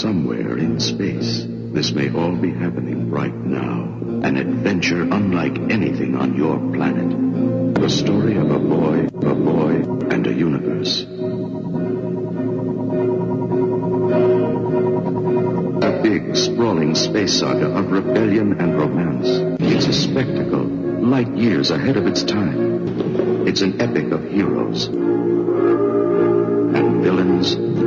somewhere in space. This may all be happening right now. An adventure unlike anything on your planet. The story of a boy, a boy, and a universe. A big, sprawling space saga of rebellion and romance. It's a spectacle, light years ahead of its time. It's an epic of heroes and villains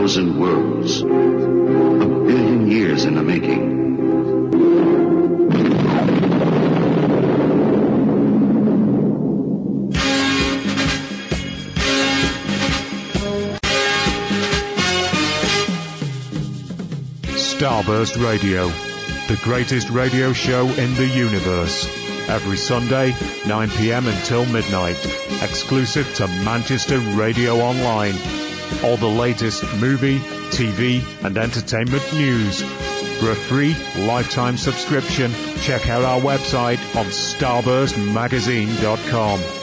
thousand worlds. A billion years in the making. Starburst Radio, the greatest radio show in the universe. Every Sunday, 9 pm until midnight, exclusive to Manchester Radio Online. All the latest movie, TV, and entertainment news. For a free lifetime subscription, check out our website on starburstmagazine.com.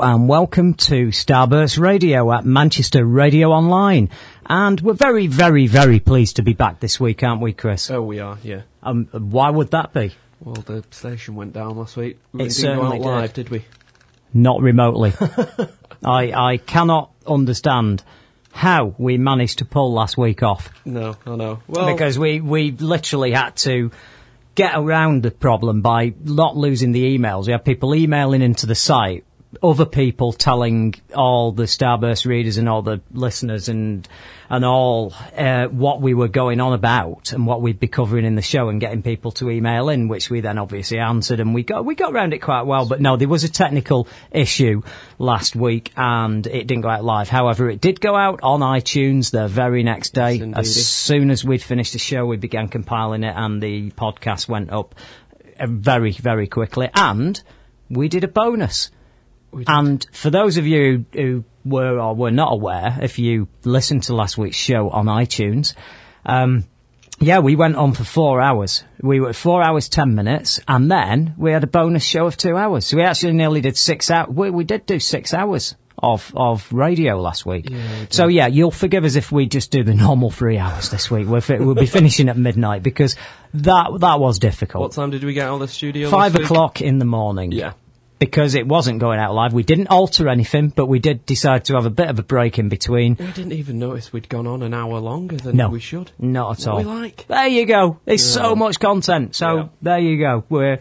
hello and welcome to Starburst Radio at Manchester Radio Online. And we're very, very, very pleased to be back this week, aren't we, Chris? Oh, we are, yeah. Um, why would that be? Well, the station went down last week. We It didn't go out did. live, did we? Not remotely. I, I cannot understand how we managed to pull last week off. No, I know. Well, because we, we literally had to get around the problem by not losing the emails. We had people emailing into the site, other people telling all the Starburst readers and all the listeners and and all uh, what we were going on about and what we'd be covering in the show and getting people to email in, which we then obviously answered and we got we got around it quite well. But no, there was a technical issue last week and it didn't go out live. However, it did go out on iTunes the very next day. Yes, as soon as we'd finished the show, we began compiling it, and the podcast went up very, very quickly. And we did a bonus. And for those of you who were or were not aware, if you listened to last week's show on iTunes, um, yeah, we went on for four hours. We were four hours, ten minutes, and then we had a bonus show of two hours. So we actually nearly did six hours. We, we did do six hours of, of radio last week. so yeah, you'll forgive us if we just do the normal three hours this week. We'll, fi- we'll be finishing at midnight because that, that was difficult. what time did we get out of the studio? Five o'clock in the morning Yeah. Because it wasn't going out live. We didn't alter anything, but we did decide to have a bit of a break in between. We didn't even notice we'd gone on an hour longer than No, we should. Not at all. we like. There you go. There's so much content. So Yeah. there you go. We're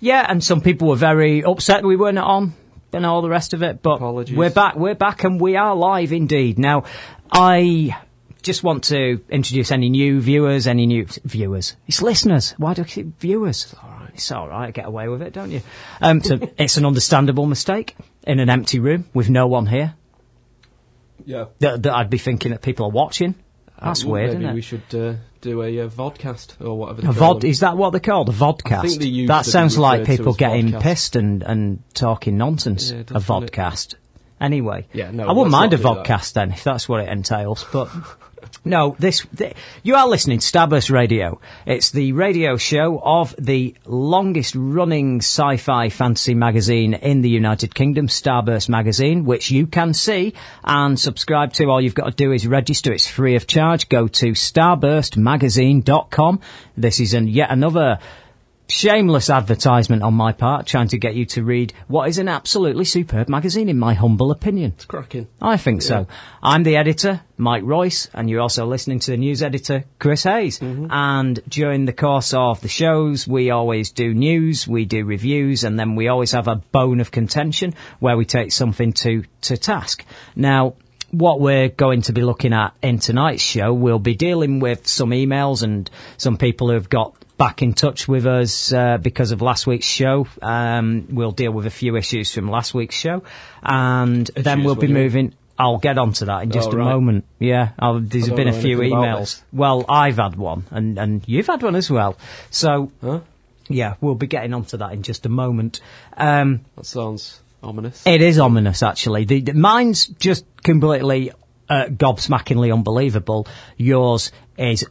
yeah, and some people were very upset we weren't on and all the rest of it. But Apologies. we're back. We're back, and we are live indeed. Now, I. Just want to introduce any new viewers, any new viewers. It's listeners. Why do I keep viewers? All right. It's all right. Get away with it, don't you? Um, so it's an understandable mistake in an empty room with no one here. Yeah. That, that I'd be thinking that people are watching. That's weird, Uh, Maybe isn't it? we should uh, do a uh, vodcast or whatever. A vod, them. is that what they're called? A vodcast? I think they that sounds like people getting vodcast. pissed and, and talking nonsense. Yeah, a doesn't it? vodcast. Anyway. Yeah, no, I wouldn't mind a vodcast then, if that's what it entails, but. No, this, th- you are listening to Starburst Radio. It's the radio show of the longest running sci-fi fantasy magazine in the United Kingdom, Starburst Magazine, which you can see and subscribe to. All you've got to do is register. It's free of charge. Go to starburstmagazine.com. This is an, yet another shameless advertisement on my part, trying to get you to read what is an absolutely superb magazine, in my humble opinion. It's cracking. I think so. I'm the editor, Mike Royce, and you're also listening to the news editor, Chris Hayes. Mm-hmm. And during the course of the shows, we always do news, we do reviews, and then we always have a bone of contention where we take something to, to task. Now, what we're going to be looking at in tonight's show, we'll be dealing with some emails and some people who have got back in touch with us uh, because of last week's show. Um, we'll deal with a few issues from last week's show, and then we'll be moving. I'll get onto that in just Oh, a right. moment. Yeah, I'll, there's been a few emails. Well, I've had one, and and you've had one as well. So Huh? yeah, we'll be getting onto that in just a moment. Um, That sounds ominous. it is ominous, actually. The, the mine's just completely uh, gobsmackingly unbelievable. Yours is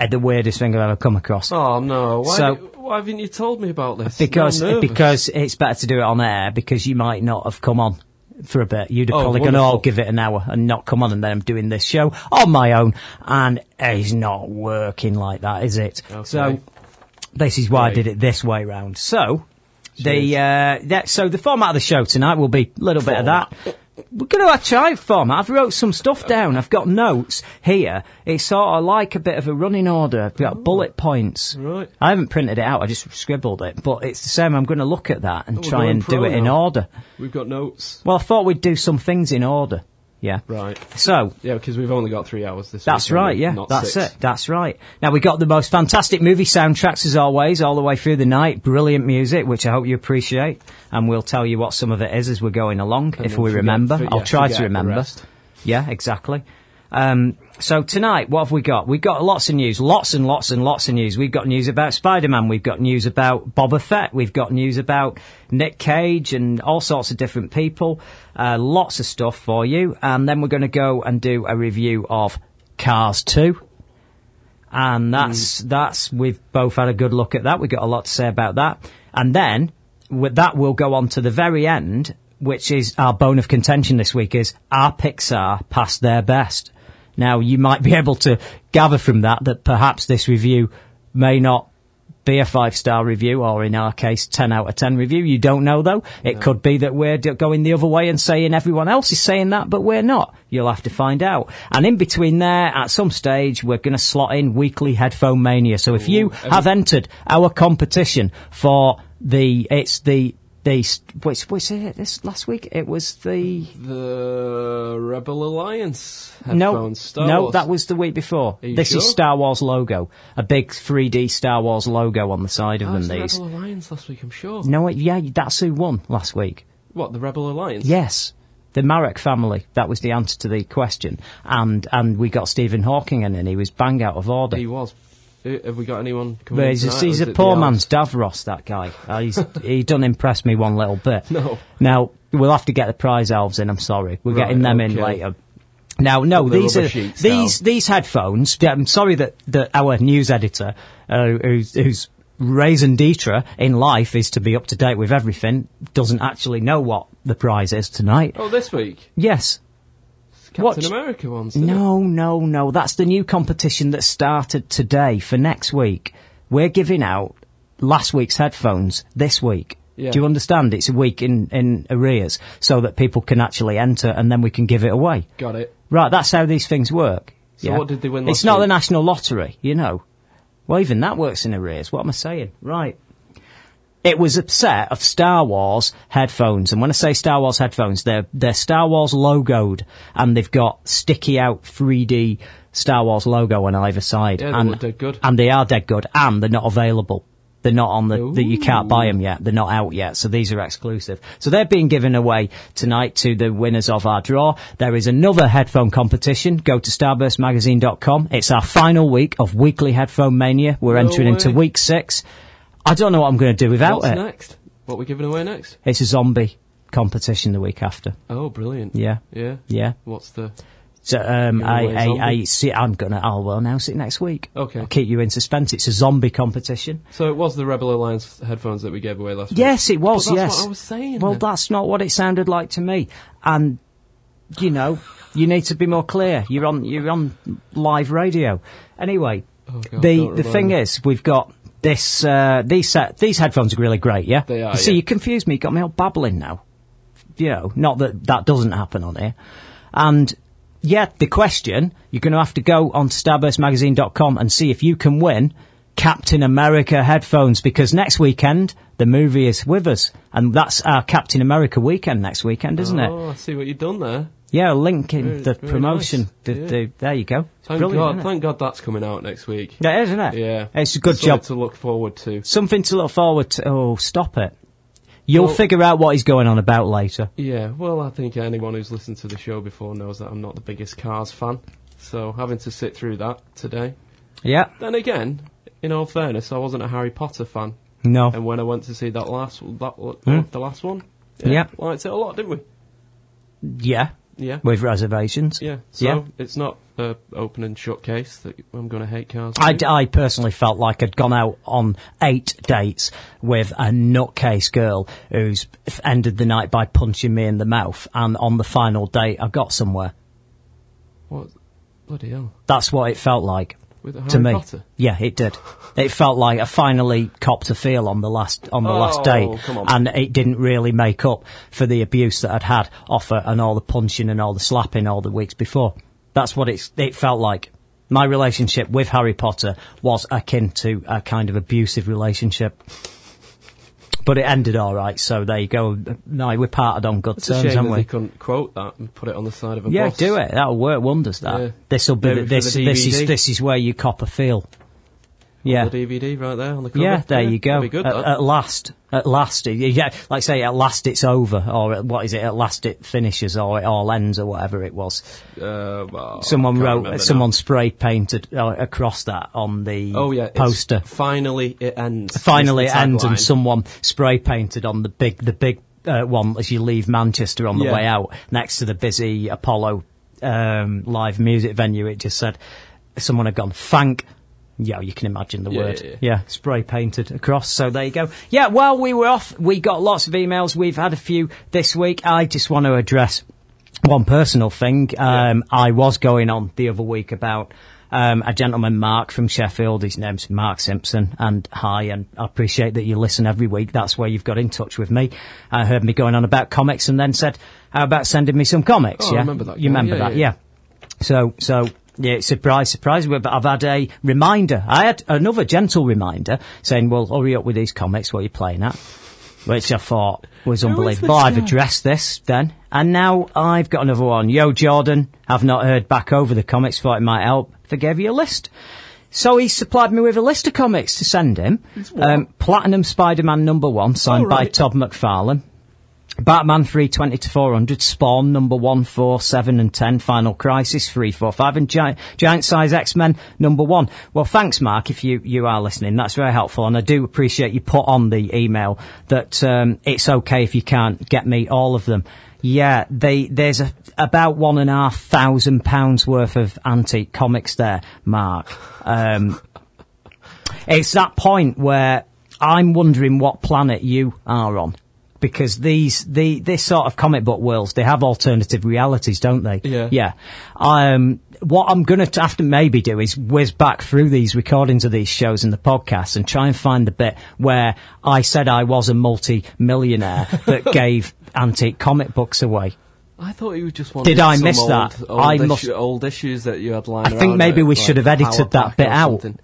uh, the weirdest thing I've ever come across. Oh no! Why, So- why haven't you told me about this? because because it's better to do it on air because you might not have come on for a bit. You'd have Oh, probably gone, oh. I'll give it an hour and not come on, and then I'm doing this show on my own, and it's not working like that, is it? Okay. So this is why I did it this way round. So the uh, that, so the format of the show tonight will be a little bit of that. We're going to try format. I've wrote some stuff down. I've got notes here. It's sort of like a bit of a running order. I've got bullet points. Right. I haven't printed it out. I just scribbled it. But it's the same. I'm going to look at that and Oh, try and do it in order. we've got notes. Well, I thought we'd do some things in order. Yeah. Right. So Yeah, because we've only got three hours this week. that's right, yeah. That's six. it. That's right. Now we got the most fantastic movie soundtracks as always, all the way through the night. Brilliant music, which I hope you appreciate. And we'll tell you what some of it is as we're going along, And if we forget- remember. for- I'll try to remember. Yeah, exactly. Um, so tonight, what have we got? We've got lots of news, lots and lots and lots of news. We've got news about Spider-Man, we've got news about Boba Fett, we've got news about Nick Cage and all sorts of different people. Uh, lots of stuff for you. And then we're going to go and do a review of Cars 2. And that's, that's, we've both had a good look at that. We've got a lot to say about that. And then, with that will go on to the very end, which is are bone of contention this week is, our Pixar past their best? Now, you might be able to gather from that that perhaps this review may not be a five star review, or in our case, 10 out of 10 review. You don't know though. It could be that we're d- going the other way and saying everyone else is saying that, but we're not. You'll have to find out. And in between there, at some stage, we're going to slot in weekly headphone mania. So if you have entered our competition for the, it's the, the, which, which is it this last week? It was the, The Rebel Alliance no, headphones. No, that was the week before. This is? Star Wars logo, a big 3D Star Wars logo on the side of Oh, them. the These. Rebel Alliance last week, I'm sure. No, it- yeah, that's who won last week. What, the Rebel Alliance? Yes, the Marek family. That was the answer to the question, and and we got Stephen Hawking in, and he was bang out of order. He was. Have we got anyone coming he's a, tonight, he's a poor man's Davros, that guy. Uh, he's, he done impress me one little bit. No. Now, we'll have to get the prize elves in, I'm sorry. We're Right, getting them in later. Now, no, the these are these these headphones. yeah, I'm sorry that, that our news editor, uh, who's, who's raison d'etre in life is to be up to date with everything, doesn't actually know what the prize is tonight. Oh, this week? Yes. Captain Watch- America ones. No, no, no. That's the new competition that started today for next week. We're giving out last week's headphones this week. Yeah. Do you understand? It's a week in, in arrears so that people can actually enter and then we can give it away. Got it. Right, that's how these things work. So what did they win It's not the national lottery, you know. Well, even that works in arrears. What am I saying? Right. It was a set of Star Wars headphones, and when I say Star Wars headphones, they're they're Star Wars logoed, and they've got sticky out 3D Star Wars logo on either side, Yeah, they and dead good. and they are dead good, and they're not available. They're not on the, that you can't buy them yet. They're not out yet. So these are exclusive. So they're being given away tonight to the winners of our draw. There is another headphone competition. Go to starburstmagazine.com. It's our final week of weekly headphone mania. We're No entering into week six. I don't know what I'm going to do without What's it. next? What we're we giving away next? It's a zombie competition the week after. Oh, brilliant. Yeah. Yeah. Yeah. What's the... So, um, I, away I, zombie? I see, I'm gonna, I'll well announce it next week. Okay. I'll keep you in suspense. It's a zombie competition. So it was the Rebel Alliance headphones that we gave away last week? Yes, it was. That's yes, what I was saying Well, that's not what it sounded like to me. And you know, you need to be more clear. You're on. You're on live radio. Anyway, Oh, God, the don't the remind thing me. is, we've got this uh, these set, these headphones are really great. Yeah, They are, You see, yeah. you confused me. You got me all babbling now. You know, not that that doesn't happen on here. And yeah, the question you're going to have to go on starburstmagazine.com and see if you can win Captain America headphones because next weekend the movie is with us, and that's our Captain America weekend next weekend, isn't it? Oh, I see what you've done there. Yeah, a link in Very- the very promotion. nice. The, Yeah. the, there you go. It's Thank brilliant, God, isn't it? thank God that's coming out next week. Yeah, isn't it? Yeah, It's a good Something job. to look forward to. Something to look forward to. Oh, stop it. You'll Well- figure out what he's going on about later. Yeah, well, I think anyone who's listened to the show before knows that I'm not the biggest Cars fan. So having to sit through that today. Yeah. Then again, in all fairness, I wasn't a Harry Potter fan, No. and when I went to see that last, that Hmm. the last one, Yeah. liked it a lot, didn't we? Yeah. Yeah, With reservations. yeah. So Yeah. it's not a open and shut case that I'm going to hate Cars. I. I personally felt like I'd gone out on eight dates with a nutcase girl who's f- ended the night by punching me in the mouth, and on the final date, I got somewhere. What? Bloody hell! That's what it felt like to me. Potter. Yeah, it did. It felt like I finally copped a feel on the last on the last Oh, date, come and it didn't really make up for the abuse that I'd had off her and all the punching and all the slapping all the weeks before. That's what it's, it felt like. My relationship with Harry Potter was akin to a kind of abusive relationship. But it ended all right, so there you go. No, we parted on good terms, haven't we? couldn't quote that and put it on the side of a Yeah, bus. do it. That'll work wonders. That Yeah. this will be Maybe the, for this. the This is DVD. this is where you cop a feel. Yeah, The DVD right there on the cover. yeah. There you go. Good. at, at last, at last, yeah. Like say, at last it's over, or at, what is it? At last it finishes, or it all ends, or whatever it was. Uh, well, Someone wrote, someone now. spray painted uh, across that on the Oh yeah, poster. Finally, it ends. Finally, it ends, and someone spray painted on the big, the big uh, one as you leave Manchester on the Yeah. way out, next to the busy Apollo um, live music venue. It just said someone had gone thank. Yeah, you can imagine the Yeah, word. yeah, Yeah, yeah. spray painted across. So there you go. Yeah, while we were off, we got lots of emails. We've had a few this week. I just want to address one personal thing. Um, I was going on the other week about um, a gentleman, Mark from Sheffield. His name's Mark Simpson, and hi, and I appreciate that you listen every week. That's where you've got in touch with me. I heard me going on about comics, and then said, "How about sending me some comics?" Oh, I yeah, remember that You remember that? yeah. yeah. So, so. Yeah, surprise, surprise. But I've had a reminder. I had another gentle reminder saying, well, hurry up with these comics. What are you playing at? Which I thought was unbelievable. I've addressed this then. And now I've got another one. Yo, Jordan, I've not heard back over the comics. Thought it might help. Forgave you a list. So he supplied me with a list of comics to send him. Um, Platinum Spider-Man number one, signed Oh, by right. Todd McFarlane. Batman 320 to 400, Spawn number 1, 4, 7 and 10, Final Crisis 3, 4, 5 and Giant, Giant Size X-Men number 1. Well thanks Mark if you, you are listening, that's very helpful and I do appreciate you put on the email that um, it's okay if you can't get me all of them. Yeah, they, there's a, about one and a half thousand pounds worth of antique comics there, Mark. Um, it's that point where I'm wondering what planet you are on. Because these, the, this sort of comic book worlds, they have alternative realities, don't they? Yeah. Yeah. Um, what I'm gonna have to maybe do is whiz back through these recordings of these shows and the podcast and try and find the bit where I said I was a multi-millionaire that gave antique comic books away. I thought you just wanted. Did I some miss old, that? Old, I issue- must- old issues that you had lying I think maybe at, we like, should have edited that bit out. something.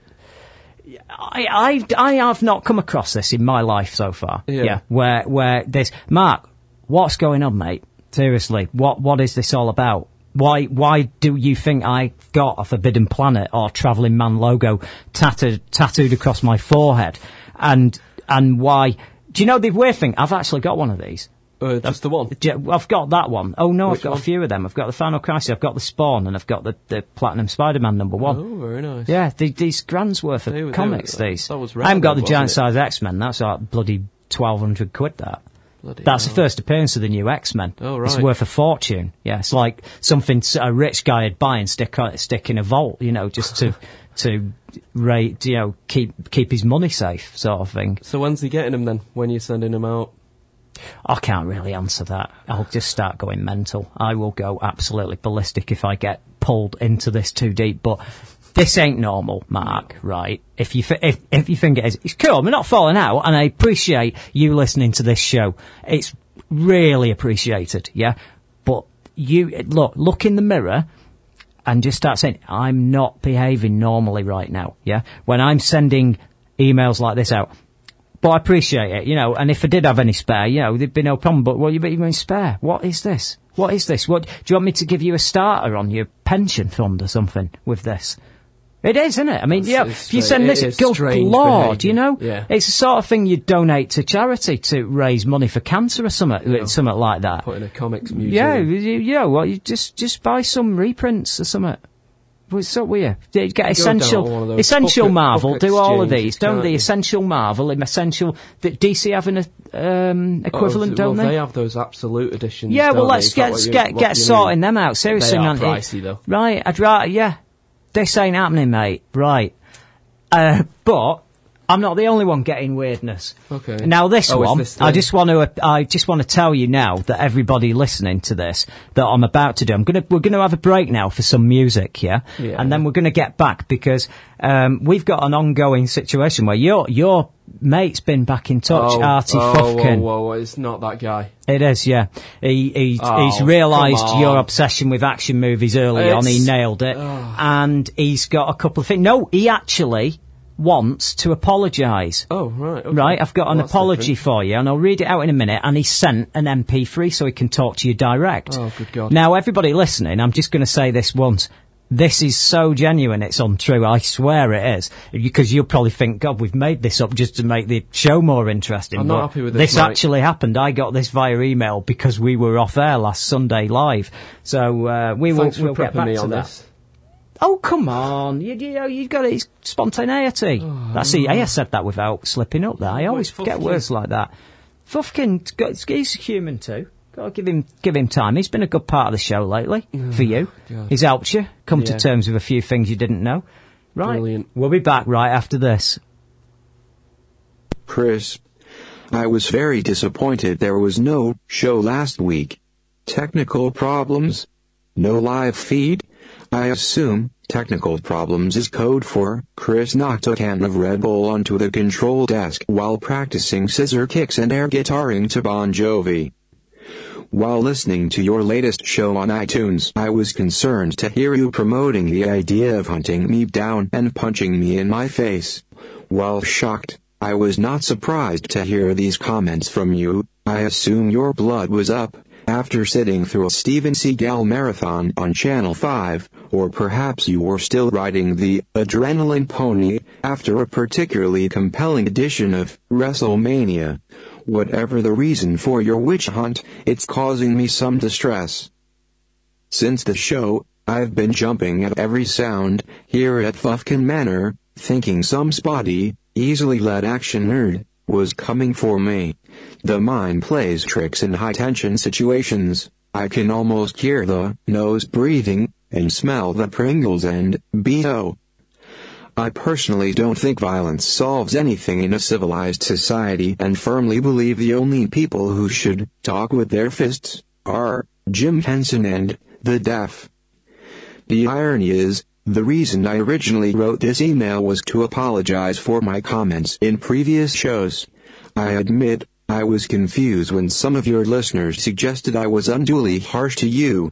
I, I, I have not come across this in my life so far. Yeah. Where, where there's, Mark, what's going on, mate? Seriously, what, what is this all about? Why, why do you think I got a Forbidden Planet or Travelling Man logo tattooed, tattooed across my forehead? And, and why, do you know the weird thing? I've actually got one of these. Uh, just the one. Yeah, I've got that one. Oh no, Which I've got one? a few of them. I've got the Final Crisis, I've got the Spawn, and I've got the, the Platinum Spider-Man number one. Oh, very nice. Yeah, the, these grand's worth of were- comics. were- these. that was I haven't got the giant size X Men. That's like bloody twelve hundred quid. That. Bloody That's the first appearance of the new X Men. Oh, right. It's worth a fortune. Yeah, it's like something a rich guy would buy and stick stick in a vault. You know, just to to rate. You know, keep keep his money safe, sort of thing. So when's he getting them then? When you're sending them out? I can't really answer that. I'll just start going mental. I will go absolutely ballistic if I get pulled into this too deep. But this ain't normal, Mark. Right? If you if if you think it is, it's cool. We're not falling out, and I appreciate you listening to this show. It's really appreciated. Yeah, but you look look in the mirror and just start saying, I'm not behaving normally right now. Yeah. When I'm sending emails like this out. But I appreciate it, you know, and if I did have any spare, you know, there'd be no problem, but what you mean spare? What is this? What is this? What, do you want me to give you a starter on your pension fund or something with this? It is, isn't it? I mean, yeah, it's if you send this, is good lord, you know, Yeah. it's the sort of thing you donate to charity to raise money for cancer or something, something like that. Put in a comics museum. Yeah, you, you know what? You just just buy some reprints or something. What's up with you? You Get essential, one of those essential book- Marvel. do all of these, don't they? Essential Marvel, and essential. DC having a um, equivalent, Oh, don't well, they? they have those absolute editions. yeah, well, let's get you- get get sorting mean? them out. Seriously, They are pricey, though. Right, I'd rather. Yeah, this ain't happening, mate. Right, uh, but. I'm not the only one getting weirdness. Okay. Now this Oh, one, this I just want to, I just want to tell you now that everybody listening to this, that I'm about to do. I'm gonna, we're gonna have a break now for some music, yeah, Yeah. and then we're gonna get back because um, we've got an ongoing situation where your your mate's been back in touch, Oh, Artie oh, Fufkin. Whoa, whoa, whoa, it's not that guy. It is, yeah. He, he Oh, he's realised your obsession with action movies early on. He nailed it, and he's got a couple of things. No, he actually wants to apologise. Oh, right. okay. Right, I've got an Well, that's apology different. for you, and I'll read it out in a minute. And he sent an MP3 so he can talk to you direct. Oh, good God. Now, everybody listening, I'm just going to say this once. This is so genuine, it's untrue. I swear it is. Because you'll probably think, God, we've made this up just to make the show more interesting. I'm not But happy with this, This Mike. actually happened. I got this via email because we were off air last Sunday live. So, uh, we will Thanks for we'll get back me to on that. this. Oh, come on. You, you know, you've got it. It's spontaneity. Oh, That's the, I said that without slipping up there. I always forget Fufkin. words like that. Fufkin, got- he's human too. Got to give him, give him time. He's been a good part of the show lately for you. God. He's helped you come to terms with a few things you didn't know. Right. Brilliant. We'll be back right after this. Chris. I was very disappointed there was no show last week. Technical problems? No live feed? I assume technical problems is code for Chris knocked a can of Red Bull onto the control desk while practicing scissor kicks and air guitaring to Bon Jovi. While listening to your latest show on iTunes, I was concerned to hear you promoting the idea of hunting me down and punching me in my face. While shocked, I was not surprised to hear these comments from you. I assume your blood was up after sitting through a Steven Seagal marathon on Channel 5, or perhaps you were still riding the adrenaline pony after a particularly compelling edition of WrestleMania. Whatever the reason for your witch hunt, it's causing me some distress. Since the show, I've been jumping at every sound here at Fufkin Manor, thinking some spotty, easily led action nerd was coming for me. The mind plays tricks in high tension situations. I can almost hear the nose breathing and smell the Pringles and BO. I personally don't think violence solves anything in a civilized society and firmly believe the only people who should talk with their fists are Jim Henson and the deaf. The irony is, the reason I originally wrote this email was to apologize for my comments in previous shows. I admit, I was confused when some of your listeners suggested I was unduly harsh to you.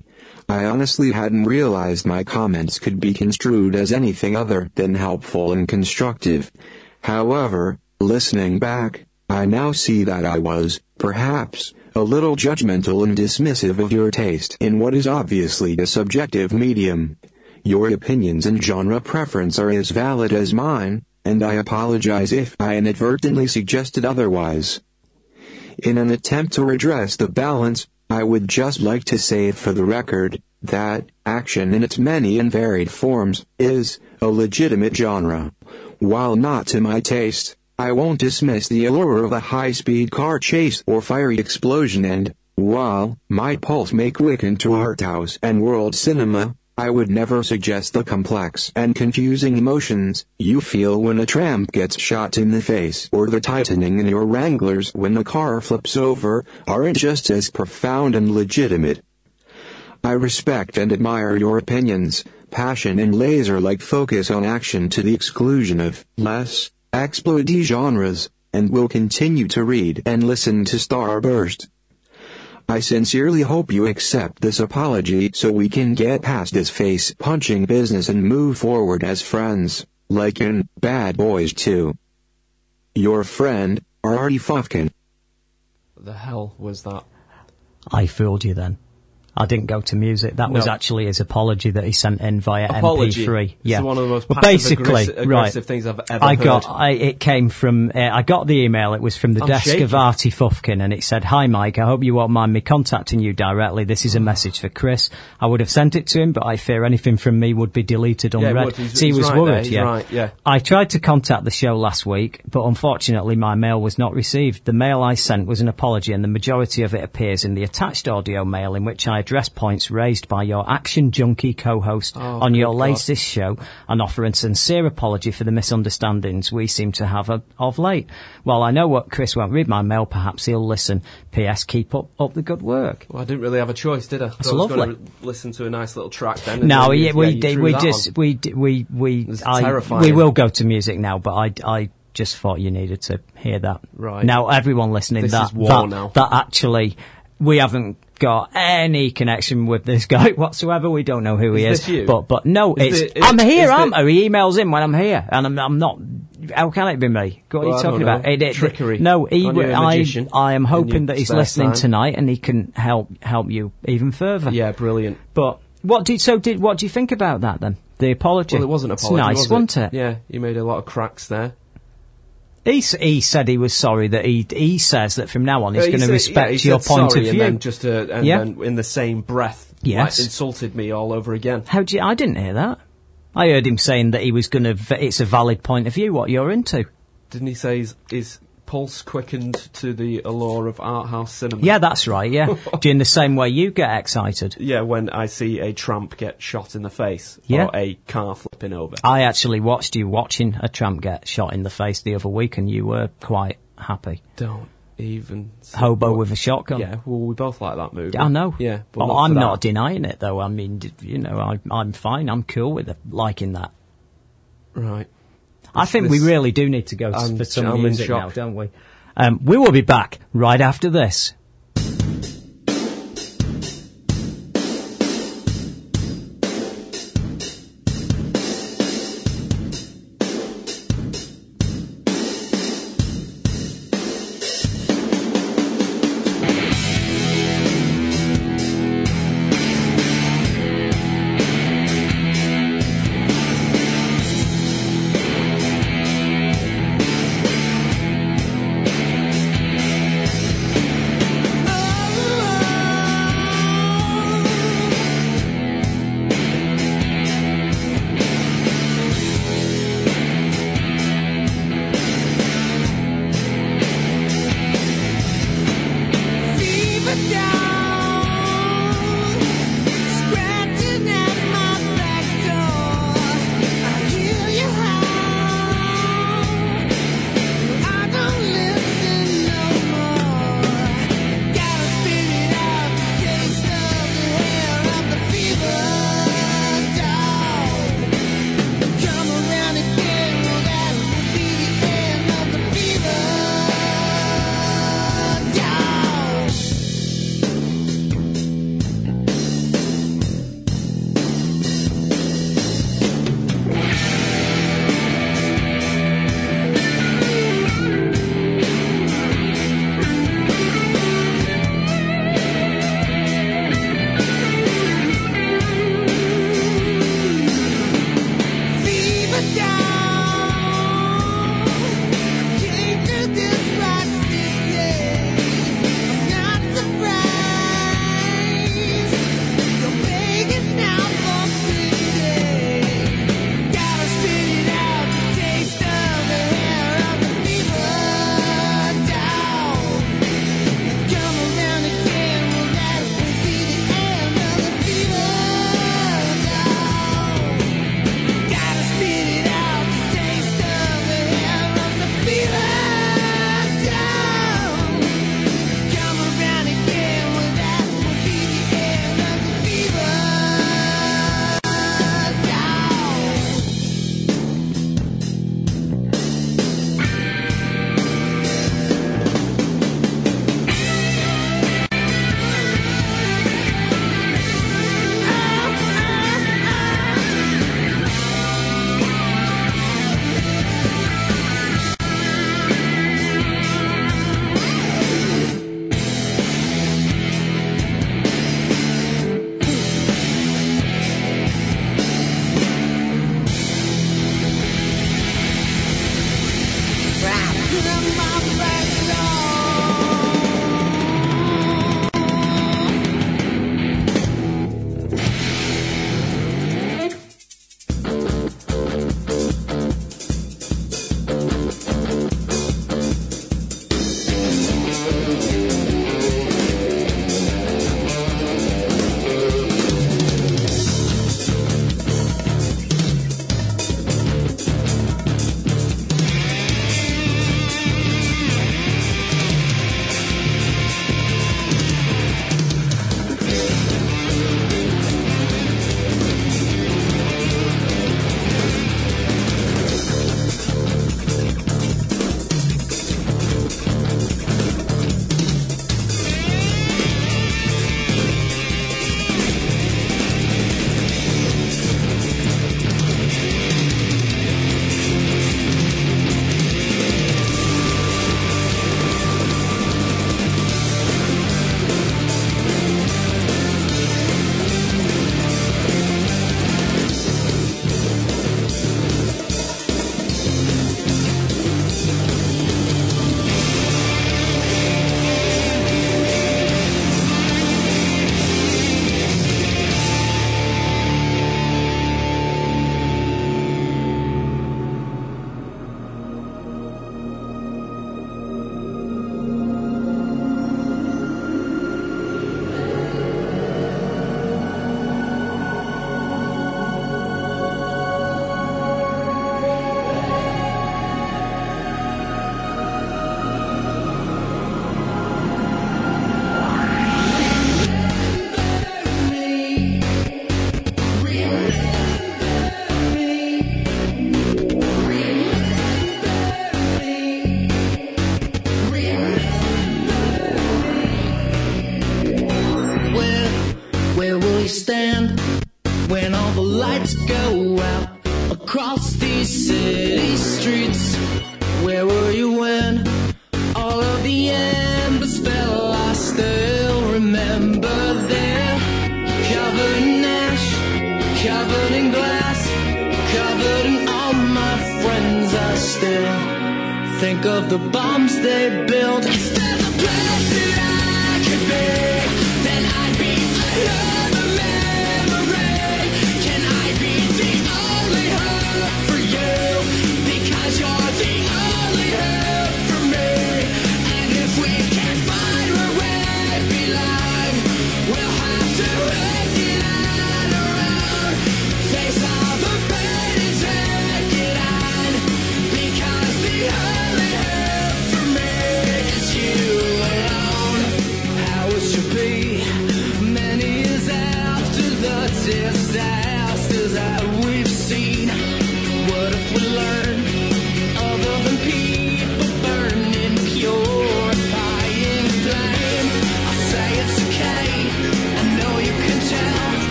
I honestly hadn't realized my comments could be construed as anything other than helpful and constructive. However, listening back, I now see that I was, perhaps, a little judgmental and dismissive of your taste in what is obviously a subjective medium. Your opinions and genre preference are as valid as mine, and I apologize if I inadvertently suggested otherwise. In an attempt to redress the balance, I would just like to say for the record that action in its many and varied forms is a legitimate genre. While not to my taste, I won't dismiss the allure of a high-speed car chase or fiery explosion and, while my pulse may quicken to art house and world cinema, I would never suggest the complex and confusing emotions you feel when a tramp gets shot in the face or the tightening in your wranglers when a car flips over aren't just as profound and legitimate. I respect and admire your opinions, passion and laser-like focus on action to the exclusion of less exploity genres, and will continue to read and listen to Starburst. I sincerely hope you accept this apology so we can get past this face-punching business and move forward as friends, like in Bad Boys 2. Your friend, Artie Fufkin. The hell was that? I fooled you then. I didn't go to music. That was No. actually his apology that he sent in via Apology. MP3. It's Yeah, one of the most well, basically, aggressi- aggressive right. things I've ever I heard. got. I, it came from. Uh, I got the email. It was from the I'm desk shaking. of Artie Fufkin, and it said, "Hi, Mike. I hope you won't mind me contacting you directly. This is a message for Chris. I would have sent it to him, but I fear anything from me would be deleted Yeah, unread." would. He's- so he he's was right worried. Yeah, right, yeah. I tried to contact the show last week, but unfortunately my mail was not received. The mail I sent was an apology and the majority of it appears in the attached audio mail in which I address points raised by your Action Junkie co-host Oh, on your God. latest show and offer a sincere apology for the misunderstandings we seem to have of, of late. Well, I know what Chris won't read my mail, perhaps he'll listen. P.S. Keep up, up the good work. Well, I didn't really have a choice, did I? That's I was lovely. going to listen to a nice little track then. No, yeah, we yeah, did. We just on. we we we I, we will go to music now, but I I just thought you needed to hear that. Right. now, everyone listening, This that is war that, now. that actually we haven't got any connection with this guy whatsoever. We don't know who he Is? But but no, Is it's the- I'm here, I'm the- He emails in when I'm here, and I'm I'm not. How can it be me? What Well, are you talking about? It- it- Trickery No, he. I I am hoping that he's listening time. tonight, and he can help help you even further. Yeah, brilliant. But what did so did what do you think about that then? The apology. Well, it wasn't a It's apology, nice, was wasn't it? Yeah, you made a lot of cracks there. He he said he was sorry that he he says that from now on he's he going to respect yeah, he your point of and view. then just uh, and Yeah. in the same breath, Yes. like, insulted me all over again. How do you, I didn't hear that. I heard him saying that he was going to. It's a valid point of view. What you're into. Didn't he say his, his pulse quickened to the allure of art house cinema? Yeah, that's right. Yeah, in the same way you get excited. Yeah, when I see a tramp get shot in the face Yeah. or a car flipping over. I actually watched you watching a tramp get shot in the face the other week, and you were quite happy. Don't even Hobo what- with a shotgun. Yeah, well, we both like that movie. I know. Yeah, but Oh, not I'm not denying it though. I mean, you know, I, I'm fine. I'm cool with liking that. Right. I think this- we really do need to go I'm- for some I'm music now, don't we? Um, we will be back right after this. Lights go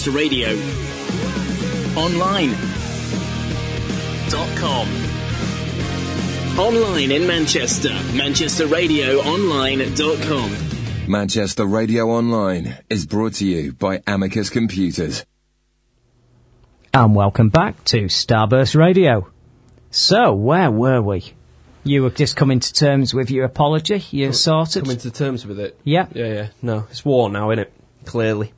Manchester Radio. Online. Dot com. Online in Manchester. ManchesterRadioOnline.com. Manchester Radio Online is brought to you by Amicus Computers. And welcome back to Starburst Radio. So, where were we? You were just coming to terms with your apology. You're sorted. Coming to terms with it. Yeah. Yeah, yeah. No, it's war now, isn't it? Clearly.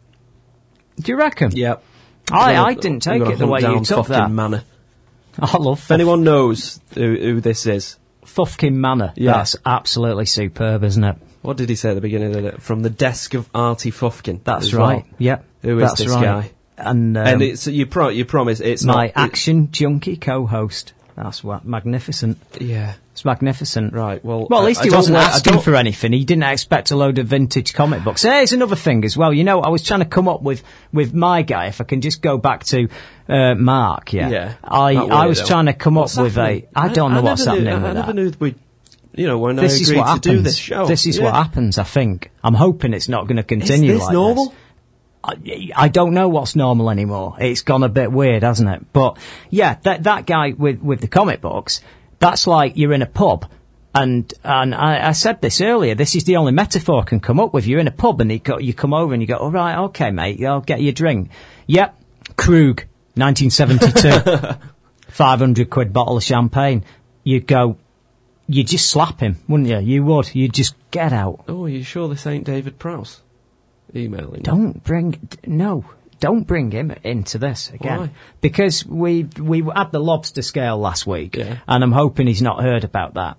Do you reckon? Yep. I, I didn't take it the way you took Fufkin that. Manor. I love If anyone knows who, who this is, Fufkin Manor. Yeah. That's absolutely superb, isn't it? what did he say at the beginning of it? From the desk of Artie Fufkin. That's right. well. Yep. Who is That's this right. guy? And, um, and it's you. Pro- you promise it's my not. action junkie co-host. That's what magnificent. yeah. It's magnificent. Right. Well. Well, at least I he don't wasn't asking for anything. He didn't expect a load of vintage comic books. There's another thing as well. You know, I was trying to come up with with my guy. If I can just go back to uh, Mark, yeah. Yeah. I I was weirdo. trying to come What's up with a. I don't know what's knew- happening I, with I never that. knew we. You know when This I is agreed what to happens. do this show. This is Yeah. what happens. I think. I'm hoping it's not going to continue. Is this like normal? This. I, I don't know what's normal anymore. It's gone a bit weird, hasn't it? But yeah, that that guy with with the comic books, that's like you're in a pub. And and I, I said this earlier. This is the only metaphor I can come up with. You're in a pub and you go, you come over and you go, all right, okay, mate, I'll get you a drink. Yep, Krug, 1972, 500 quid bottle of champagne. You'd go, you'd just slap him, wouldn't you? You would. You'd just get out. Oh, are you sure this ain't David Prowse? Emailing. Don't bring no. Don't bring him into this again Why? because we we had the lobster scale last week, Yeah. and I'm hoping he's not heard about that.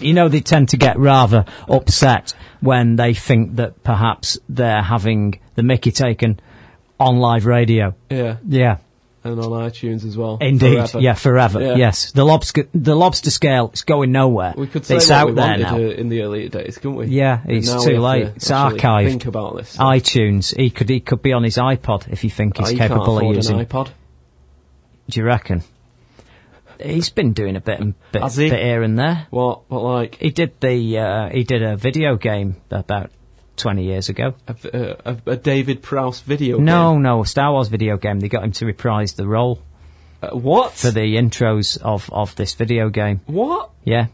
You know, they tend to get rather upset when they think that perhaps they're having the Mickey taken on live radio. Yeah. Yeah, And on iTunes as well. indeed. Forever. Yeah, forever. Yeah. Yes, the lobster the lobster scale is going nowhere. We could say it's out we there now. uh, in the earlier days, couldn't we? Yeah, it's too late. to It's archived. Think about this. iTunes. He could he could be on his iPod if you think he's Oh, capable can't of using. an iPod. Do you reckon? He's been doing a bit and bit, bit here and there. What? What like He did the uh, he did a video game about twenty years ago. a, a, a David Prowse video? No, game? no, a Star Wars video game. They got him to reprise the role Uh, what? for the intros of of this video game. what? Yeah,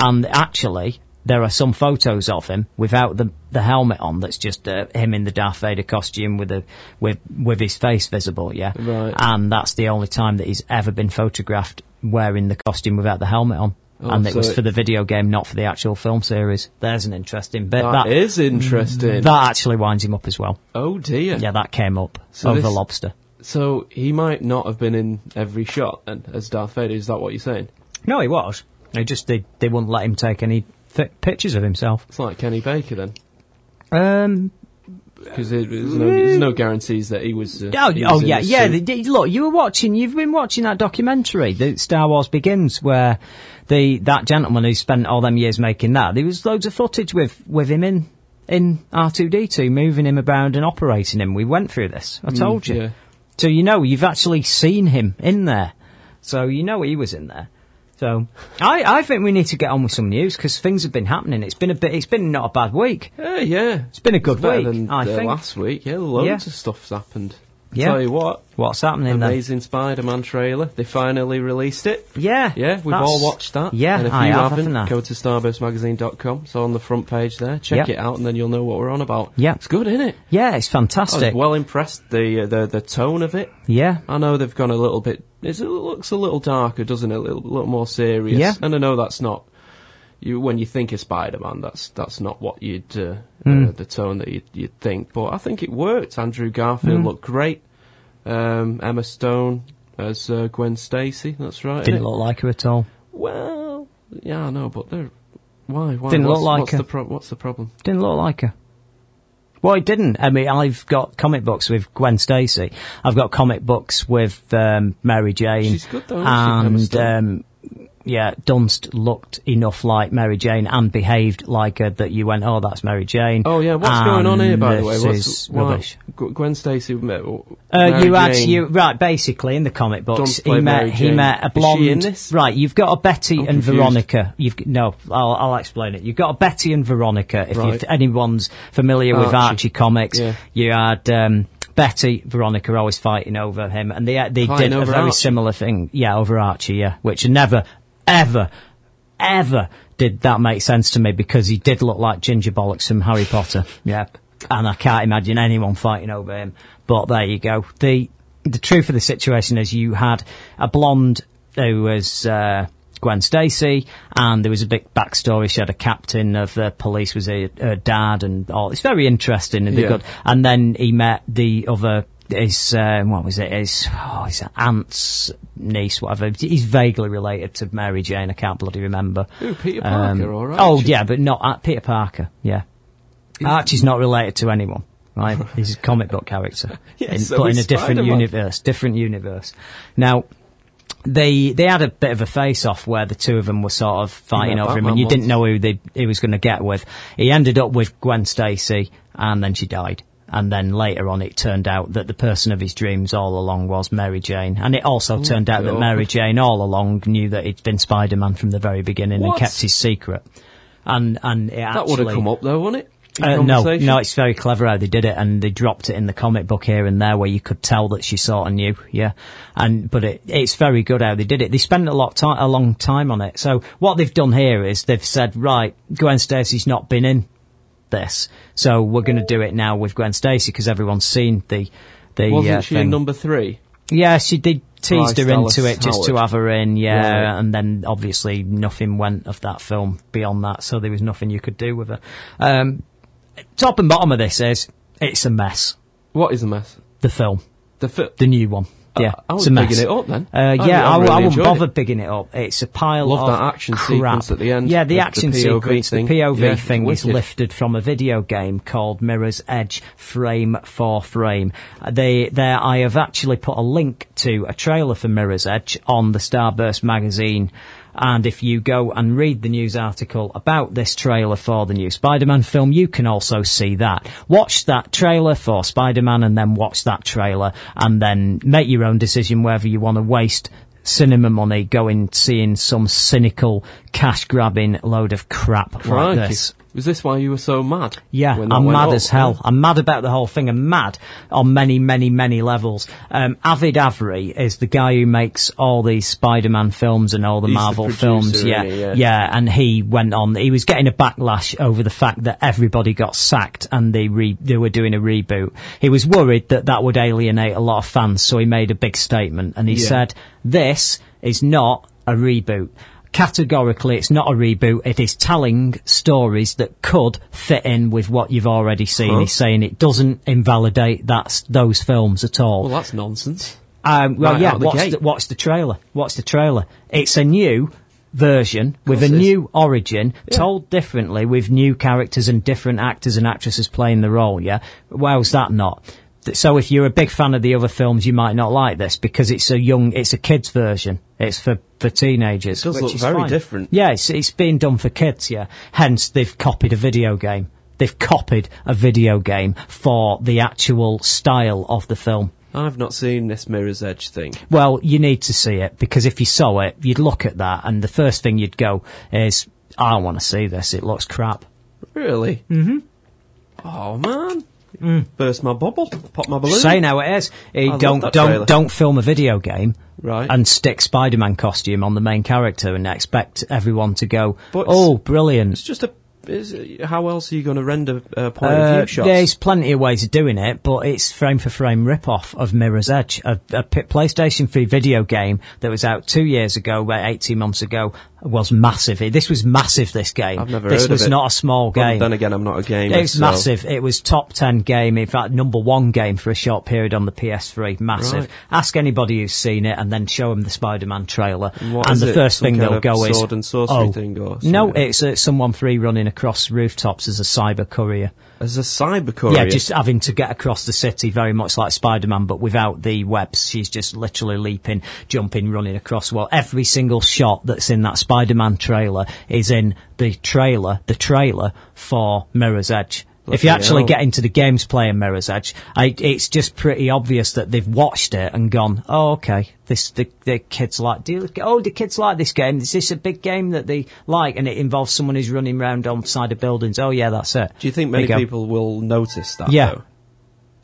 and actually. There are some photos of him without the the helmet on. That's just uh, him in the Darth Vader costume with a with with his face visible. Yeah, Right. and that's the only time that he's ever been photographed wearing the costume without the helmet on. Oh, and it so was for the video game, not for the actual film series. There's an interesting bit. that is interesting. that actually winds him up as well. oh dear. Yeah, that came up So over this- Lobster. So he might not have been in every shot then, as Darth Vader. Is that what you're saying? No, he was. They just they, they wouldn't let him take any th- pictures of himself. It's like Kenny Baker then, Um. because there's no, there's no guarantees that he was. Uh, Oh, he oh was in yeah, yeah. suit. the- the- look, you were watching. You've been watching that documentary, the Star Wars Begins, where the that gentleman who spent all them years making that. There was loads of footage with with him in in R two D two, moving him around and operating him. We went through this. I told you. Mm, yeah. So you know you've actually seen him in there. So you know he was in there. So I, I think we need to get on with some news because things have been happening. It's been a bit. It's been not a bad week. Yeah, yeah. It's been a good It's week. than I uh, think. last week. Yeah, loads Yeah. of stuff's happened. Yeah. Tell you what, What's happening? Amazing Spider-Man trailer. They finally released it. Yeah, Yeah, we've all watched that. Yeah, and if I you have, haven't, haven't I? go to starburstmagazine.com. So on the front page there, check Yep. it out, and then you'll know what we're on about. Yeah. it's good, isn't it? Yeah, it's I fantastic. was well impressed. The uh, the the tone of it. yeah, I know they've gone a little bit. It's, it looks a little darker, doesn't it? A little, little more serious. Yeah. And I know that's not. You when you think of Spider-Man, that's that's not what you'd uh, Hmm. uh, the tone that you'd, you'd think. But I think it worked. Andrew Garfield Hmm. looked great. Um, Emma Stone as uh, Gwen Stacy. That's right. didn't look like her at all. Well, yeah, I know, but they're why? Why? Didn't what's, look like what's her. the pro- What's the problem? Didn't look like her. Well, it didn't. I mean, I've got comic books with Gwen Stacy. I've got comic books with um, Mary Jane. She's good though, isn't she, and um, yeah, Dunst looked enough like Mary Jane and behaved like her that you went, "Oh, that's Mary Jane." Oh yeah, what's going on here, by the way? What's why- rubbish. Gwen Stacy met. Uh, Mary you had you right basically in the comic books. He met he met a blonde. Right, you've got a Betty I'm and confused. Veronica. You've no, I'll, I'll explain it. You've got a Betty and Veronica. If Right. anyone's familiar with Archie. Archie comics, Yeah. you had um, Betty, Veronica always fighting over him, and they they did a very Archie? similar thing. Yeah, over Archie. Yeah, which never, ever, ever did that make sense to me because he did look like Ginger Bollocks from Harry Potter. Yeah, and I can't imagine anyone fighting over him. But there you go. The the truth of the situation is you had a blonde who was. Uh, Gwen Stacy, and there was a big backstory. She had a captain of the police was her, her dad, and all. It's very interesting and Yeah. good. And then he met the other his uh, what was it? His oh, his aunt's niece, whatever. He's vaguely related to Mary Jane. I can't bloody remember. Ooh, Peter Um, Parker, all right. Oh yeah, but not uh, Peter Parker. Yeah, Archie's not related to anyone. Right, he's a comic book character, Yeah, in, so but in a different Spider-Man. universe. Different universe. Now, they they had a bit of a face off where the two of them were sort of fighting over him, and you didn't know who they he was going to get with. He ended up with Gwen Stacy, and then she died. And then later on, it turned out that the person of his dreams all along was Mary Jane. And it also turned out that Mary Jane all along knew that he'd been Spider-Man from the very beginning What? and kept his secret. And and it that actually would have come up though, wouldn't it? Uh, no, no, it's very clever how they did it, and they dropped it in the comic book here and there, where you could tell that she sort of knew, yeah. And but it, it's very good how they did it. They spent a lot time, a long time on it. So what they've done here is they've said, right, Gwen Stacy's not been in this, so we're going to do it now with Gwen Stacy because everyone's seen the the Wasn't uh, she thing. in number three? Yeah, she did teased her into it just to have her in, yeah, Right. and then obviously nothing went of that film beyond that, so there was nothing you could do with her. Um, top and bottom of this is it's a mess. What is a mess? The film, The fi- the new one. Yeah, I it's was a mess. it up then. Uh, I- yeah, I I, really I wouldn't bother it. bigging it up. It's a pile Love of that action crap. sequence at the end, Yeah, the the- action the POV sequence, thing. the POV Yeah, thing is lifted from a video game called Mirror's Edge Frame for Frame. Uh, They, there, I have actually put a link to a trailer for Mirror's Edge on the Starburst magazine. And if you go and read the news article about this trailer for the new Spider-Man film, you can also see that. Watch that trailer for Spider-Man and then watch that trailer and then make your own decision whether you want to waste cinema money going seeing some cynical cash grabbing load of crap like this. Was this why you were so mad? Yeah, I'm mad up? as hell. I'm mad about the whole thing. I'm mad on many, many, many levels. Um, Avi Arad is the guy who makes all these Spider-Man films and all the He's the Marvel producer, films. isn't Yeah. Yeah. and he went on. He was getting a backlash over the fact that everybody got sacked and they re- they were doing a reboot. He was worried that that would alienate a lot of fans, so he made a big statement and he Yeah. said, "This is not a reboot." Categorically, it's not a reboot. It is telling stories that could fit in with what you've already seen. Huh? He's saying it doesn't invalidate that those films at all. Well, that's nonsense. Um, well, Right yeah. out the Watch the, watch the trailer. Watch the trailer. It's a new version with a course it is. new origin, told differently with new characters and different actors and actresses playing the role. Yeah. Wow's that not? So if you're a big fan of the other films, you might not like this because it's a young, it's a kids version. It's for for teenagers. It does look very fine. different. Yeah, it's it's being done for kids. Yeah. Hence, they've copied a video game. They've copied a video game for the actual style of the film. I've not seen this Mirror's Edge thing. Well, you need to see it because if you saw it, you'd look at that and the first thing you'd go is, I don't want to see this. It looks crap. Really? Mm-hmm. Oh man, burst my bubble, pop my balloon. Saying how it is, don't don't trailer. don't film a video game Right. and stick Spider-Man costume on the main character and expect everyone to go, But oh, brilliant. It's just a. Is, how else are you going to render uh, point Uh, of view shots? there's plenty of ways of doing it, but it's frame for frame rip-off of Mirror's Edge, a PlayStation 3 video game that was out two years ago, about 18 months ago, was massive. This was massive, this game. I've never this heard was of it. not a small game. then again, I'm not a gamer. It was so- massive. It was top 10 game, in fact, number one game for a short period on the PS3. Massive. Right. Ask anybody who's seen it and then show them the Spider-Man trailer. what and the it? first Some thing they'll go is, sword and sorcery oh, thing or no, it's uh, someone free running across rooftops as a cyber courier. As a cyber courier. Yeah, just having to get across the city, very much like Spider-Man, but without the webs. She's just literally leaping, jumping, running across. Well, every single shot that's in that Spider-Man trailer is in the trailer, the trailer for Mirror's Edge. If you actually hell. get into the games playing Mirror's Edge, I, it's just pretty obvious that they've watched it and gone, "Oh, okay, this the, the kids like. Do you, oh, the kids like this game. Is this a big game that they like? And it involves someone who's running around on side of buildings. Oh, yeah, that's it. Do you think many people will notice that? Yeah. Though?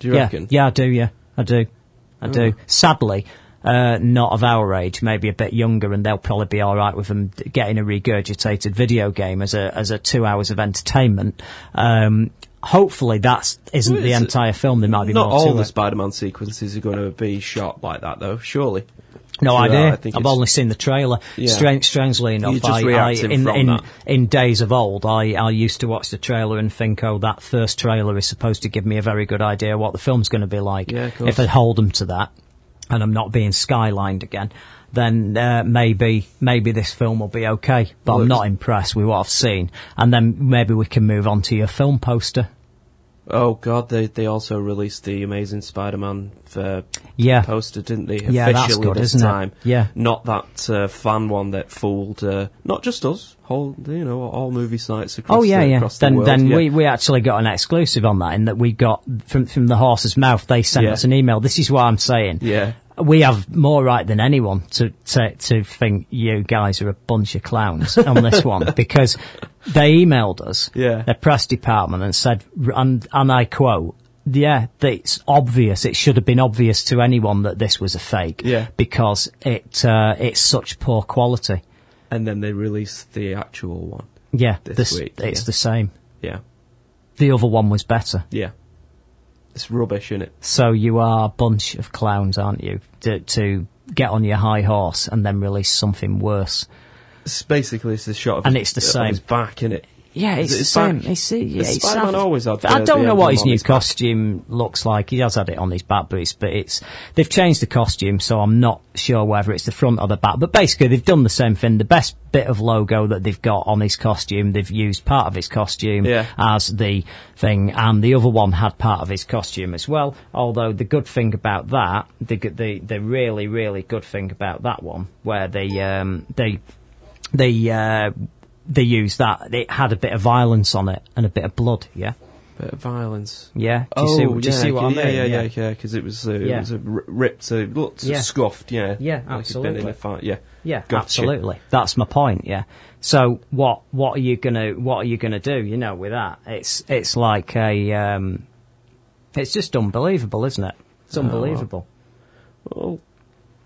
Do you yeah, reckon? yeah, I do. Yeah, I do. I do. Oh. Sadly, uh, not of our age, maybe a bit younger, and they'll probably be all right with them getting a regurgitated video game as a as a two hours of entertainment. Um, hopefully, that isn't the entire film. There might be Not more all the it. Spider-Man sequences are going to be shot like that, though. Surely. No Throughout, idea. I I've only seen the trailer. Yeah. Strange, strangely enough, I, I, in in, in days of old, I, I used to watch the trailer and think, oh, that first trailer is supposed to give me a very good idea what the film's going to be like. Yeah, if I hold them to that, and I'm not being skylined again, then uh, maybe maybe this film will be okay. But I'm not impressed with what I've seen, and then maybe we can move on to your film poster. Oh God, they they also released the Amazing Spider-Man uh, Yeah. poster, didn't they? Yeah, Officially that's good, this isn't it? time. Yeah. Not that uh, fan one that fooled uh, not just us, whole you know all movie sites across. Oh yeah, the, yeah. Across the Then then yeah. we, we actually got an exclusive on that in that we got from from the horse's mouth. They sent Yeah. us an email. This is what I'm saying. Yeah. We have more right than anyone to, to to think you guys are a bunch of clowns on this one because they emailed us, Yeah. their press department, and said, and and I quote, "Yeah, it's obvious. It should have been obvious to anyone that this was a fake, Yeah. because it uh, it's such poor quality. and then they released the actual one. Yeah, This this, week, it's yeah. the same. Yeah, The other one was better." yeah. It's rubbish, isn't it? So you are a bunch of clowns, aren't you? To, to get on your high horse and then release something worse. It's basically it's the shot of And his, it's the same. back, in it? Yeah, it's Is it the same. back? It's, yeah, it's Spider-Man always had I don't know what his new his back? costume looks like. He has had it on his back, but it's, but it's they've changed the costume, so I'm not sure whether it's the front or the back. But basically, they've done the same thing. The best bit of logo that they've got on his costume, they've used part of his costume Yeah. as the thing, and the other one had part of his costume as well. Although the good thing about that, the the the really really good thing about that one, where they um they they uh, they used that. It had a bit of violence on it and a bit of blood. Yeah, Bit of violence. yeah. Do you oh, see? yeah, you see what I yeah, mean? yeah, yeah, yeah, because it was, uh, Yeah. it was a r- ripped, uh, looked Yeah. scuffed, yeah. Yeah, like been in absolutely. a fight, yeah. Yeah, Gotcha. absolutely. That's my point. Yeah. So what what are you gonna what are you gonna do? You know, with that, it's it's like a um, it's just unbelievable, isn't it? It's Oh, unbelievable. Oh,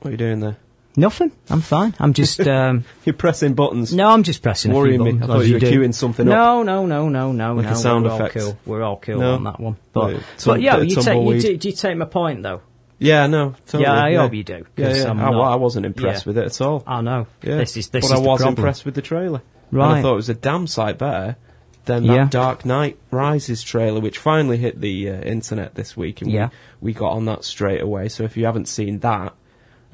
what are you doing there? Nothing. I'm fine. I'm just um, You're pressing buttons. no. I'm just pressing. a few Worrying me. I thought you were do. queuing something up. no, No, no, no, no, Like a sound we're all effect. cool. We're all cool No. on that one. But Like but yeah, you take you do, do you take my point though? Yeah, no, totally. Yeah, I hope you do, Yeah, yeah. I'm not- I wasn't impressed yeah. with it at all. I know. Yeah. This is this but is I was problem. impressed with the trailer. And Right. I thought it was a damn sight better than that Yeah. Dark Knight Rises trailer, which finally hit the uh, internet this week, and Yeah. we, we got on that straight away. So if you haven't seen that,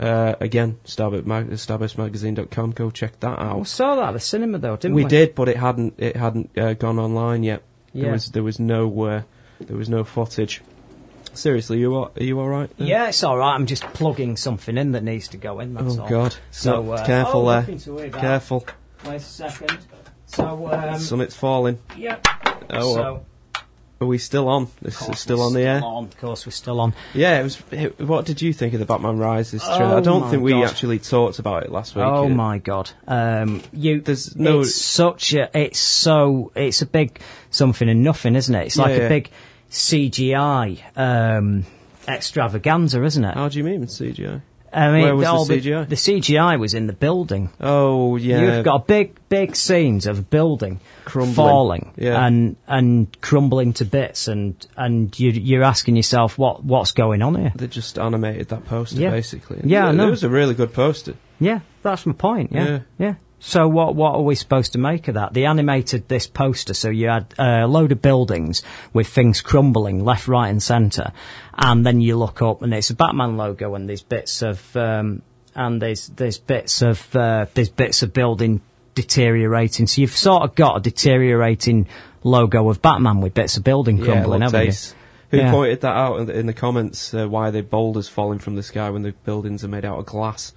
uh, again, Starburst Mag- starburstmagazine.com, go check that out. We saw that at the cinema though, didn't we? We did, but it hadn't it hadn't uh, gone online yet. There was there was no uh, there was no footage. Seriously, you are, are you all right? there? Yeah, it's all right. I'm just plugging something in that needs to go in. That's Oh all. God! So No, uh, careful oh, there. nothing to worry about. Careful. Wait a second. So um, Something's falling. Yep. Oh, so, well. Are we still on? This is still on the air. On. Of course, we're still on. Yeah, it was. It, what did you think of the Batman Rises trailer? I Oh don't think we God. actually talked about it last week. Oh my god! Um, you, There's no- It's such a. It's so. It's a big something and nothing, isn't it? It's like Yeah, a big CGI um, extravaganza, isn't it? How do you mean with CGI? I mean, where was the CGI? The CGI was in the building. Oh yeah, You've got big, big scenes of a building Crumbling. falling Yeah. and and crumbling to bits, and and you, you're asking yourself what what's going on here. they just animated that poster Yeah. basically. Yeah, I it, know. it was a really good poster. Yeah, that's my point. Yeah, Yeah. yeah. So what what are we supposed to make of that? They animated this poster, so you had a load of buildings with things crumbling left, right, and centre, and then you look up and it's a Batman logo, and there's bits of um, and there's there's bits of uh, there's bits of building deteriorating. So you've sort of got a deteriorating logo of Batman with bits of building crumbling, looked haven't you? Who Yeah. pointed that out in the, in the comments? Uh, why the boulders falling from the sky when the buildings are made out of glass?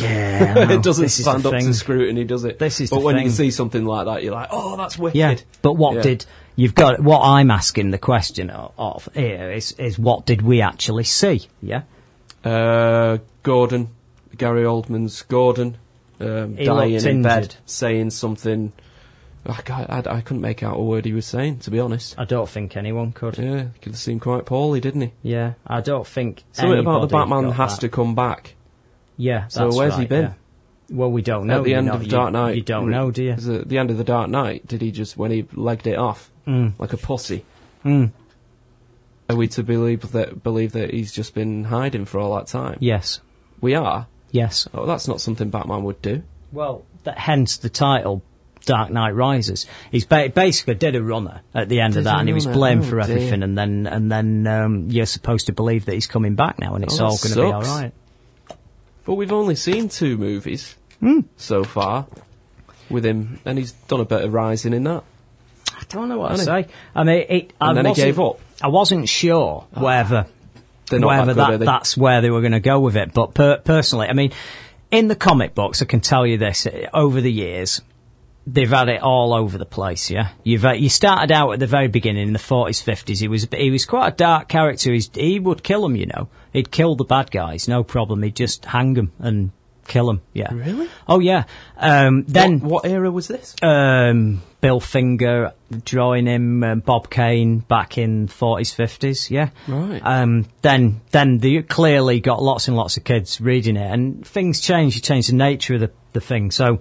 Yeah, it doesn't This stand up thing. to scrutiny, does it? This is but when you see something like that, you're like, oh, that's wicked. Yeah, but what Yeah. did you've got? What I'm asking the question of, of here is is what did we actually see? Yeah, Uh, Gordon, Gary Oldman's Gordon, um, dying in bed, saying something I, I, I couldn't make out a word he was saying, to be honest. I don't think anyone could. Yeah, he could seem quite poorly, didn't he? Yeah, I don't think Something about the Batman has that. to come back. Yeah, So that's where's he been? yeah. Well, we don't know. At the end of you- Dark Knight. You don't know, do you? Is it At the end of the Dark Knight, did he just, when he legged it off, Mm. like a pussy? Mm. Are we to believe that believe that he's just been hiding for all that time? Yes. We are. Yes. Oh, that's not something Batman would do. Well, that, hence the title, Dark Knight Rises. He's ba- basically did a runner at the end of that, and he was blamed Oh, for dear. everything. And then, and then um, you're supposed to believe that he's coming back now, and it's Oh, all going to be all right. But we've only seen two movies Hmm. so far with him, and he's done a bit of rising in that. I don't know what to say. I mean, it, I And then he gave up. I wasn't sure whether They're not whether that good, that, that's where they were going to go with it. But per- personally, I mean, in the comic books, I can tell you this: over the years, they've had it all over the place. Yeah, you've had, you started out at the very beginning in the forties, fifties. He was he was quite a dark character. He's, he would kill them, you know. He'd kill the bad guys, no problem. He'd just hang them and kill them. Yeah. Really? Oh yeah. Um, then what, what era was this? um, Bill Finger drawing him, um, Bob Kane back in 40s, 50s, yeah. Right. Um, then, then they clearly got lots and lots of kids reading it, and things change. You change the nature of the, the thing. So,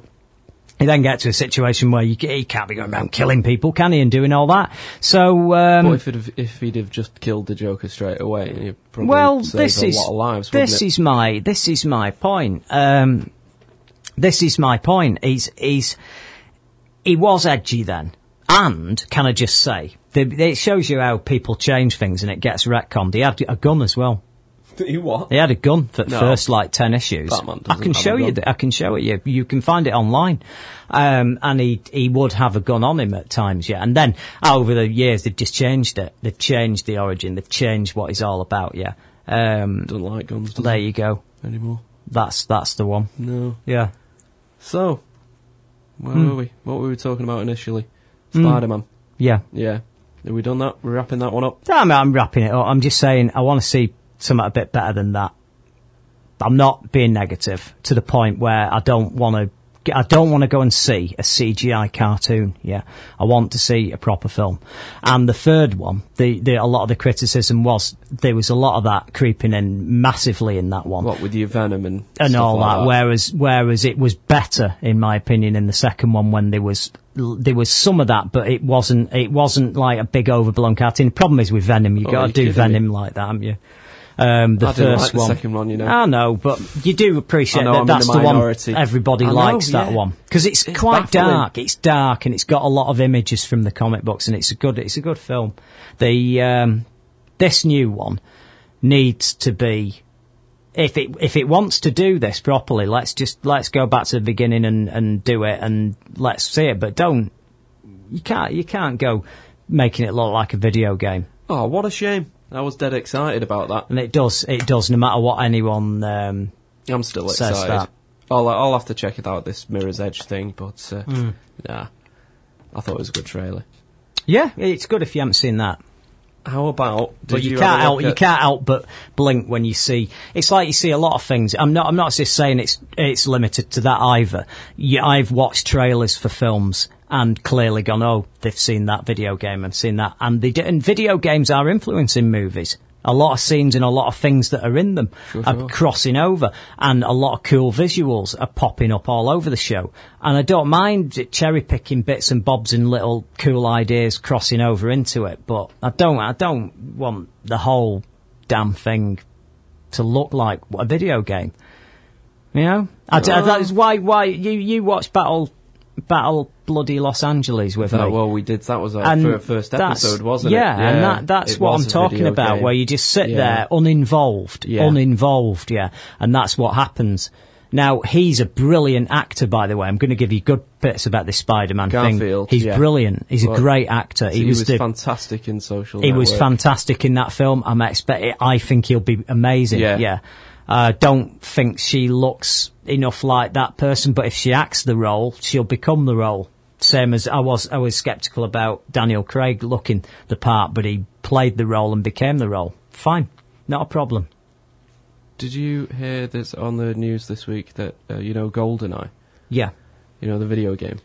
you then get to a situation where you, you can't be going around killing people, can he, and doing all that. So, um, if he'd have, if he'd have just killed the Joker straight away? Well, save this a is lot of lives. this is my this is my point. Um, this is my point. He's he's he was edgy then, and can I just say, the, it shows you how people change things, and it gets retconned. He had a gun as well. He what? He had a gun for the No. first like ten issues. I can show you. I can show it you. You can find it online. Um, and he he would have a gun on him at times, yeah. And then over the years, they've just changed it. They've changed the origin. They've changed what he's all about, yeah. Um, Doesn't like guns there you go. anymore. That's that's the one. No. Yeah. So, where Hmm. were we? What were we talking about initially? Spider Man. Yeah. Yeah. Have we done that? We're wrapping that one up. I'm, I'm wrapping it up. I'm just saying I want to see something a bit better than that. I'm not being negative to the point where I don't want to. I don't want to go and see a CGI cartoon. Yeah, I want to see a proper film. And the third one, the, the a lot of the criticism was there was a lot of that creeping in massively in that one. What with your Venom and and all like that, Whereas, whereas it was better, in my opinion, in the second one when there was there was some of that, but it wasn't it wasn't like a big overblown cartoon. The problem is with Venom, you Oh, got to do Venom me? like that, haven't you? Um, the I first like the one, second one, you know. I know, but you do appreciate know, that I'm that's the the, one everybody know, likes that one because it's, It's quite baffling. dark. It's dark and it's got a lot of images from the comic books, and it's a good it's a good film. The um, this new one needs to be if it if it wants to do this properly, let's just let's go back to the beginning and, and do it and let's see it. But don't you can't you can't go making it look like a video game. Oh, what a shame. I was dead excited about that. And it does it does no matter what anyone um, I'm still Says excited. that. I'll, I'll have to check it out, this Mirror's Edge thing, but uh, Hmm. nah. I thought it was a good trailer. Yeah, it's good if you haven't seen that. How about? But you, you can't have a help look you can't help but blink when you see. It's like you see a lot of things. I'm not I'm not just saying it's it's limited to that either. Yeah, I've watched trailers for films and clearly gone, oh, they've seen that video game and seen that, and they do, and video games are influencing movies. A lot of scenes and a lot of things that are in them Sure, are sure. crossing over, and a lot of cool visuals are popping up all over the show. And I don't mind cherry picking bits and bobs and little cool ideas crossing over into it, but I don't, I don't want the whole damn thing to look like a video game. You know, I, that is why why you you watch Battle Battle Bloody Los Angeles with That, me. well, we did. That was our And fir- first episode, wasn't yeah, it? Yeah, and that, that's what I'm talking about, game. where you just sit Yeah. there uninvolved, Yeah. uninvolved, yeah, and that's what happens. Now he's a brilliant actor, by the way. I'm going to give you good bits about this Spider-Man thing. He's yeah. brilliant. He's Well, a great actor. He, was, the, fantastic in Social. he was fantastic in that film. I'm expect. I think he'll be amazing. Yeah. Yeah. Uh, don't think she looks enough like that person, but if she acts the role, she'll become the role. Same as I was, I was skeptical about Daniel Craig looking the part, but he played the role and became the role. Fine, not a problem. Did you hear this on the news this week that uh, you know Goldeneye, Yeah, you know the video game?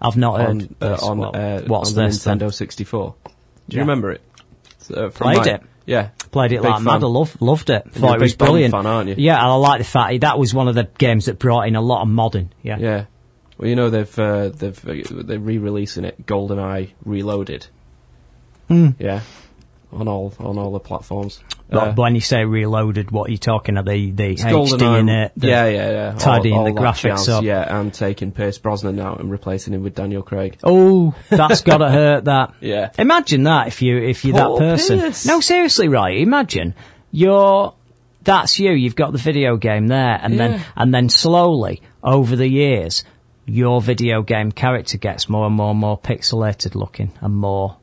I've not heard. on uh, this. on, What- uh, what's on the this then? Nintendo 64. Do you Yeah. remember it? Uh, Played my- it. Yeah, Played it Big like mad. I love, loved it. Thought it was brilliant. fan, aren't you? Yeah, and I like the fact that was one of the games that brought in a lot of modding. Yeah. Yeah. Well, you know they've uh, they've uh, they're re-releasing it, GoldenEye Reloaded. Hmm. Yeah, on all on all the platforms. But Uh, when you say reloaded, what are you talking of? The the HD in it? the- yeah, yeah, yeah. tidying all, the all that graphics jazz, up. Yeah, and taking Pierce Brosnan out and replacing him with Daniel Craig. Oh, that's gotta hurt. That. Yeah. Imagine that if you if you're Paul that person. Pierce. No, seriously, right? Imagine you're that's you. You've got the video game there, and then and then slowly over the years, your video game character gets more and more and more pixelated looking and more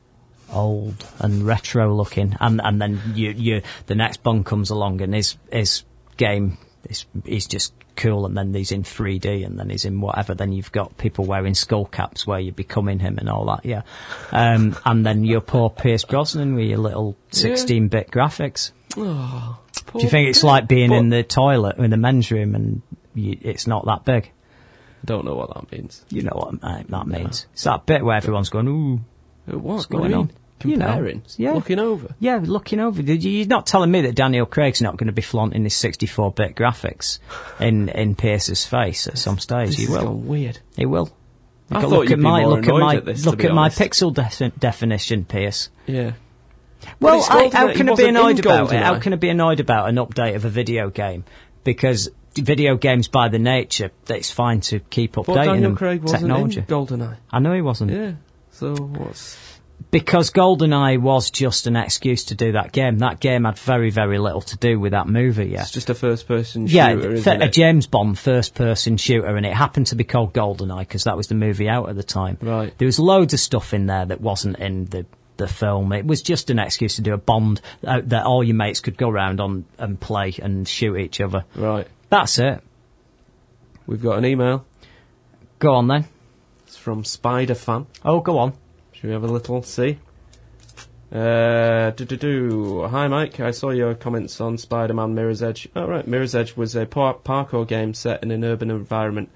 old and retro looking, and and then you you the next Bond comes along and his his game is is just cool, and then he's in 3D, and then he's in whatever. Then you've got people wearing skull caps where you're becoming him and all that, yeah. Um, and then your poor Pierce Brosnan with your little 16-bit graphics. Do you think it's like being in the toilet in the men's room and you, it's not that big? I don't know what that means. You know what that means? It's that bit where everyone's going, ooh. What? What's What going on? mean? You know, Comparing, yeah. looking over. Yeah, looking over. You- You're not telling me that Daniel Craig's not going to be flaunting his 64-bit graphics in in Pierce's face at some stage. This he will. weird. He will. I Look, thought look you'd at be my more look at my at this, look at my pixel de- definition, Pierce. Yeah. Well, I, how can I be annoyed about it? How can I be annoyed about an update of a video game? Because video games, by the nature, it's fine to keep updating But Daniel them. Craig wasn't technology. in GoldenEye. I know he wasn't. Yeah. So what's Because GoldenEye was just an excuse to do that game. That game had very, very little to do with that movie. Yeah. it's just a first-person Yeah, shooter, th- isn't a? James Bond first-person shooter, and it happened to be called GoldenEye because that was the movie out at the time. Right. There was loads of stuff in there that wasn't in the the film. It was just an excuse to do a Bond uh, that all your mates could go around on and play and shoot each other. Right. That's it. We've got an email. Go on then. From Spider Fan. Oh, go on. Should we have a little see? Uh, do do do. Hi Mike, I saw your comments on Spider-Man Mirror's Edge. Oh right, Mirror's Edge was a par- parkour game set in an urban environment.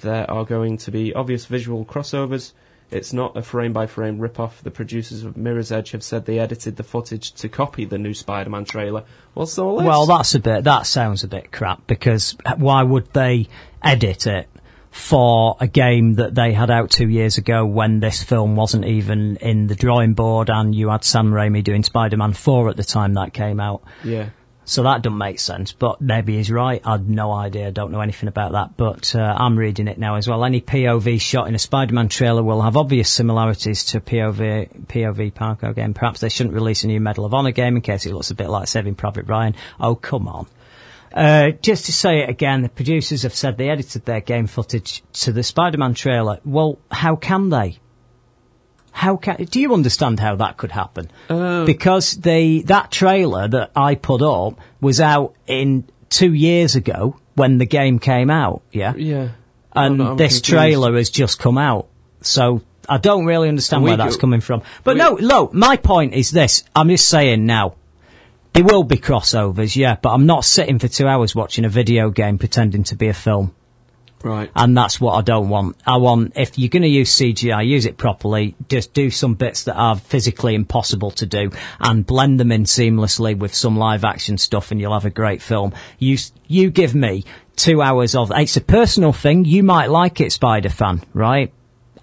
There are going to be obvious visual crossovers. It's not a frame-by-frame rip-off. The producers of Mirror's Edge have said they edited the footage to copy the new Spider-Man trailer. What's all this? Well, that's a bit. That sounds a bit crap because why would they edit it for a game that they had out two years ago when this film wasn't even in the drawing board and you had Sam Raimi doing Spider-Man 4 at the time that came out. yeah. So that doesn't make sense, but maybe he's right. I'd no idea, don't know anything about that, but uh, I'm reading it now as well. Any POV shot in a Spider-Man trailer will have obvious similarities to a POV, POV parkour game. Perhaps they shouldn't release a new Medal of Honor game in case it looks a bit like Saving Private Ryan. Oh, come on. Uh, just to say it again, the producers have said they edited their game footage to the Spider-Man trailer. Well, how can they? How can, do you understand how that could happen? Uh, because they, that trailer that I put up was out in two years ago when the game came out, yeah? Yeah. And I'm I'm this confused. trailer has just come out. So I don't really understand where that's go- coming from. But we- no, look, my point is this. I'm just saying now. There will be crossovers, yeah, but I'm not sitting for two hours watching a video game pretending to be a film. Right. And that's what I don't want. I want, if you're going to use CGI, use it properly. Just do some bits that are physically impossible to do and blend them in seamlessly with some live action stuff and you'll have a great film. You, you give me two hours of, it's a personal thing. You might like it, Spider fan, right?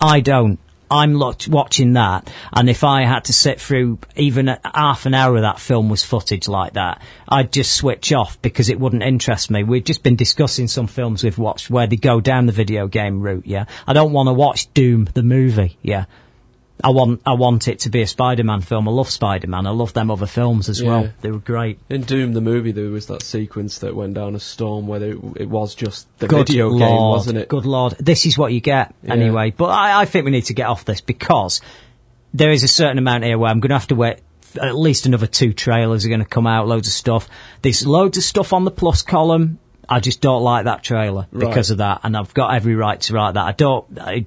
I don't. I'm watching that, and if I had to sit through even half an hour of that film was footage like that, I'd just switch off because it wouldn't interest me. We've just been discussing some films we've watched where they go down the video game route. Yeah, I don't want to watch Doom the movie. Yeah, I want I want it to be a Spider-Man film. I love Spider-Man. I love them other films as Yeah. well. They were great. In Doom the movie, there was that sequence that went down a storm where it, it was just the Good video lord, game, wasn't it? Good lord, this is what you get Yeah. anyway. But I, I think we need to get off this because there is a certain amount here where I'm going to have to wait. At least another two trailers are going to come out. Loads of stuff. There's loads of stuff on the plus column. I just don't like that trailer Right. because of that, and I've got every right to write that. I don't. I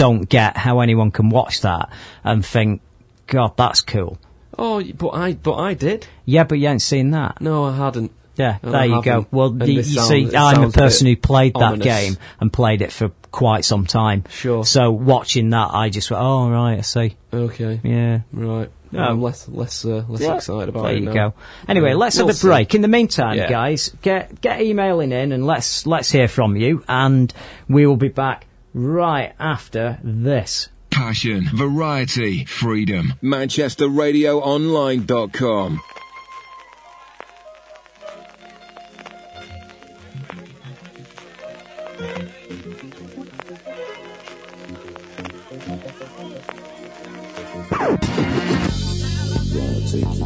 don't get how anyone can watch that and think, God, that's cool. Oh, but I, but I did. Yeah, but you ain't seen that. No, I hadn't. Yeah, And there I you go. haven't. Well, you, you sound- see, I'm a sounds a person who played that ominous. game and played it for quite some time. Sure. So watching that, I just went, oh, right, I see. Okay. Yeah. Right. No. I'm less less uh, less Yeah, excited about there it you now. go. Anyway, Yeah, let's we'll have a see. break. In the meantime, Yeah. guys, get get emailing in and let's let's hear from you. And we will be back right after this. Passion, variety, freedom. ManchesterRadioOnline.com. Gonna take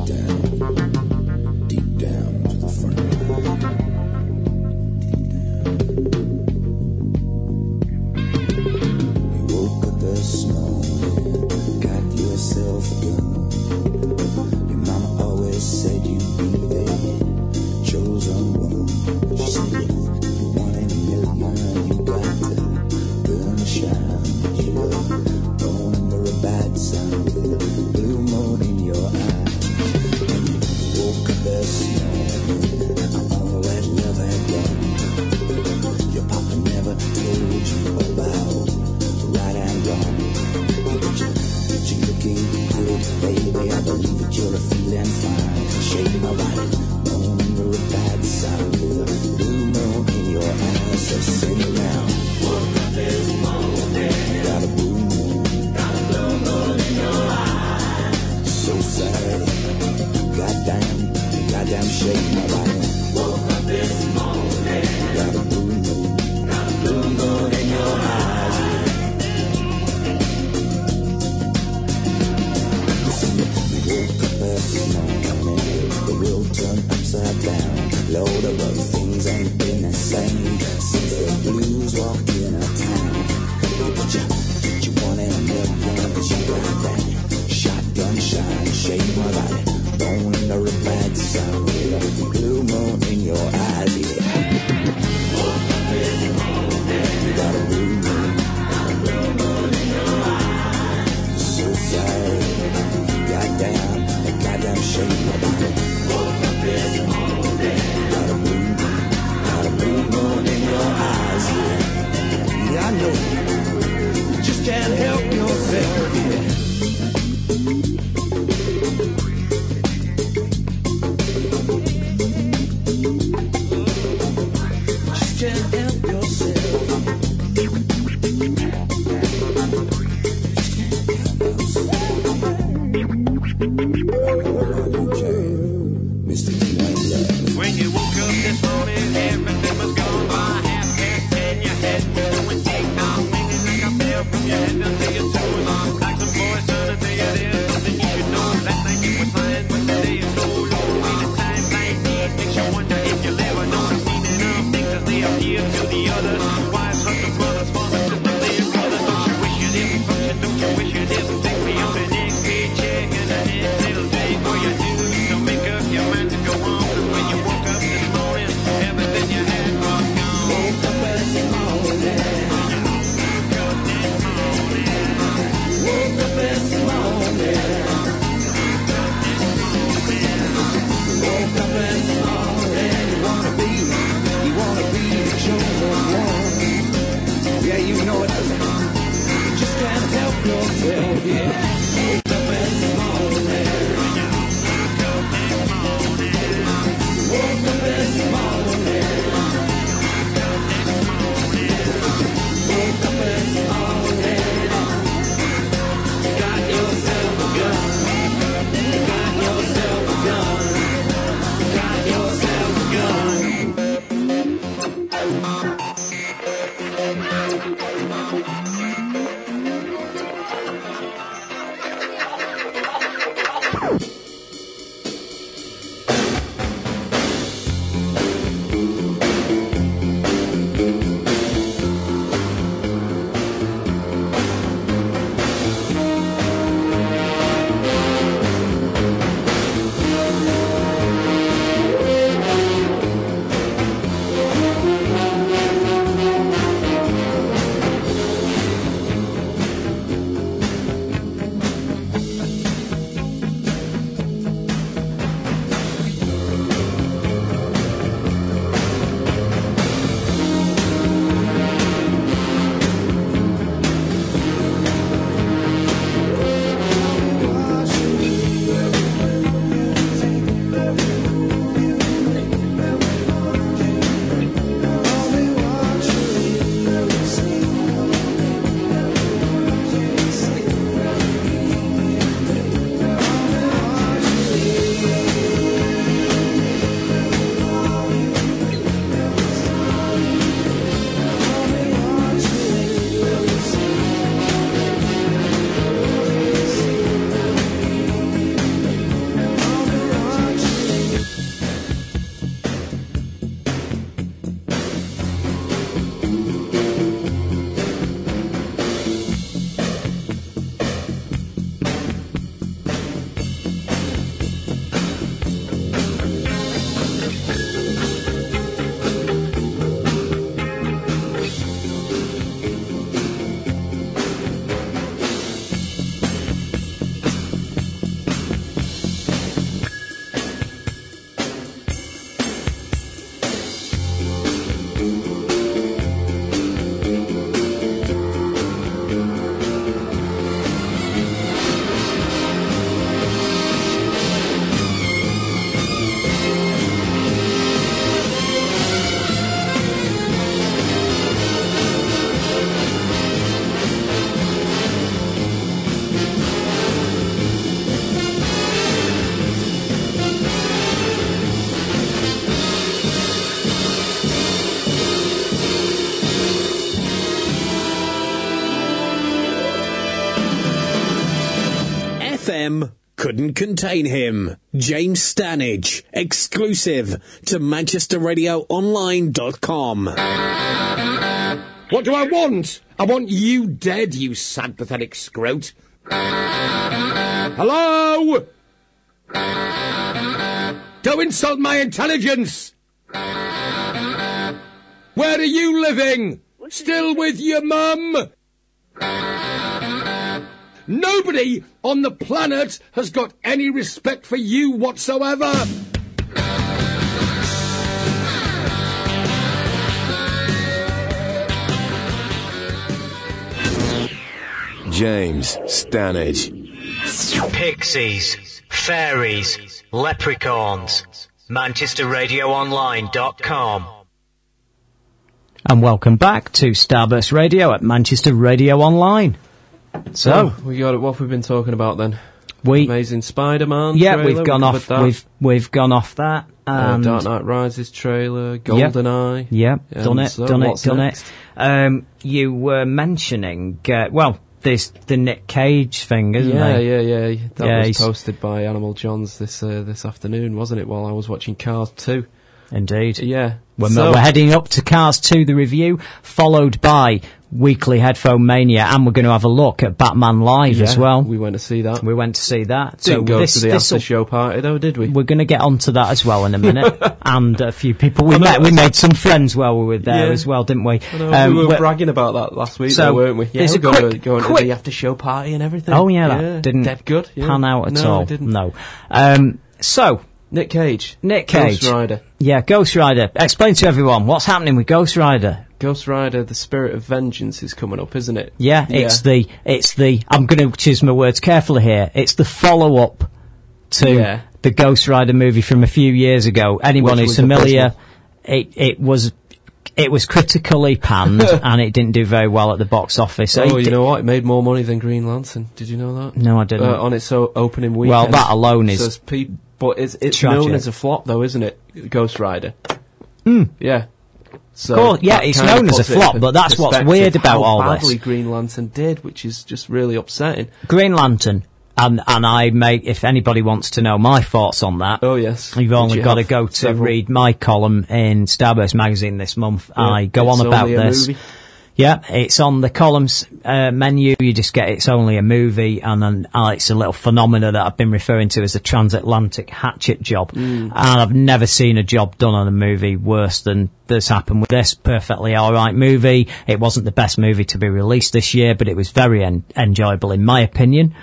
So sing now. Woke up this morning, eyes. Goddamn, goddamn shade my body. Woke up this morning, got a blue moon, got a blue moon in your eyes. Yeah. Listen, we woke up this morning, the world turned upside down. Load of all things and couldn't contain him. James Stannage, exclusive to ManchesterRadioOnline.com. What do I want? I want you dead, you sad, pathetic scrote. Hello? Don't insult my intelligence! Where are you living? Still with your mum? Nobody on the planet has got any respect for you whatsoever. James Stannage. Pixies, fairies, leprechauns. ManchesterRadioOnline.com. And welcome back to Starburst Radio at Manchester Radio Online. So, Oh, we got what we've been talking about then? we Amazing Spider-Man. yeah, trailer, we've we gone covered off. That. We've we've gone off that. Uh, Dark Knight Rises trailer, GoldenEye. Yeah, done it, so done it, done next? it. Um, you were mentioning, uh, well, this the Nick Cage thing, isn't yeah, it? Yeah, yeah, yeah. That Yeah, was he's- posted by Animal Johns this uh, this afternoon, wasn't it? While I was watching Cars 2. Indeed. Yeah. We're, So- we're heading up to Cars 2, the review, followed by Weekly Headphone Mania, and we're going to have a look at Batman Live as well. We went to see that. We went to see that. Didn't go this, to the after show party though, did we? We're going to get onto that as well in a minute, and a few people we met. We made some friends while we were there Yeah. as well, didn't we? Know, Um, we were bragging about that last week, So, though, weren't we? Yeah, we're going, quick- to, going quick- to the after show party and everything. Oh yeah, that didn't dead good. Yeah. pan out at no, all. It didn't. No. Um, so Nick Cage. Nick Cage, Ghost Rider. Yeah, Ghost Rider. Explain to everyone what's happening with Ghost Rider. Ghost Rider: The Spirit of Vengeance is coming up, isn't it? Yeah, it's the it's the. I'm going to choose my words carefully here. It's the follow up to Yeah. the Ghost Rider movie from a few years ago. Anyone Which who's familiar, it it was. It was critically panned and it didn't do very well at the box office. Oh, you di- know what? It made more money than Green Lantern. Did you know that? No, I didn't. Uh, on its o- opening weekend. Well, that alone is Says pe- but it's it's tragic. known as a flop, though, isn't it? Ghost Rider. Mm. Yeah. So Course, yeah, it's known as a puts it in flop, but that's what's weird about all this. Green Lantern did, which is just really upsetting. Green Lantern, and and I make if anybody wants to know my thoughts on that. Oh yes, You've only you got to go to several. read my column in Starburst magazine this month. Yeah, I go on about this. movie. Yeah, it's on the columns uh, menu. You just get it's only a movie, and then uh, it's a little phenomena that I've been referring to as a transatlantic hatchet job. Mm. And I've never seen a job done on a movie worse than this happened with this perfectly all right movie. It wasn't the best movie to be released this year, but it was very en- enjoyable in my opinion.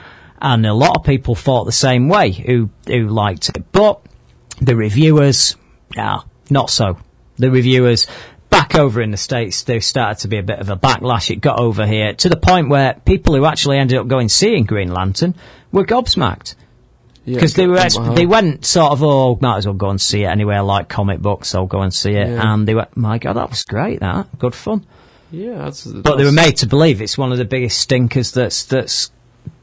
And a lot of people thought the same way who who liked it, but the reviewers, ah, not so. The reviewers back over in the States, there started to be a bit of a backlash. It got over here to the point where people who actually ended up going seeing Green Lantern were gobsmacked. Yeah, Because they were, wow. they uh-huh. went sort of, oh, might as well go and see it anyway. I like comic books, I'll go and see it. Yeah. And they went, my God, that was great. That good fun. Yeah, that's, But they were made to believe it's one of the biggest stinkers that's that's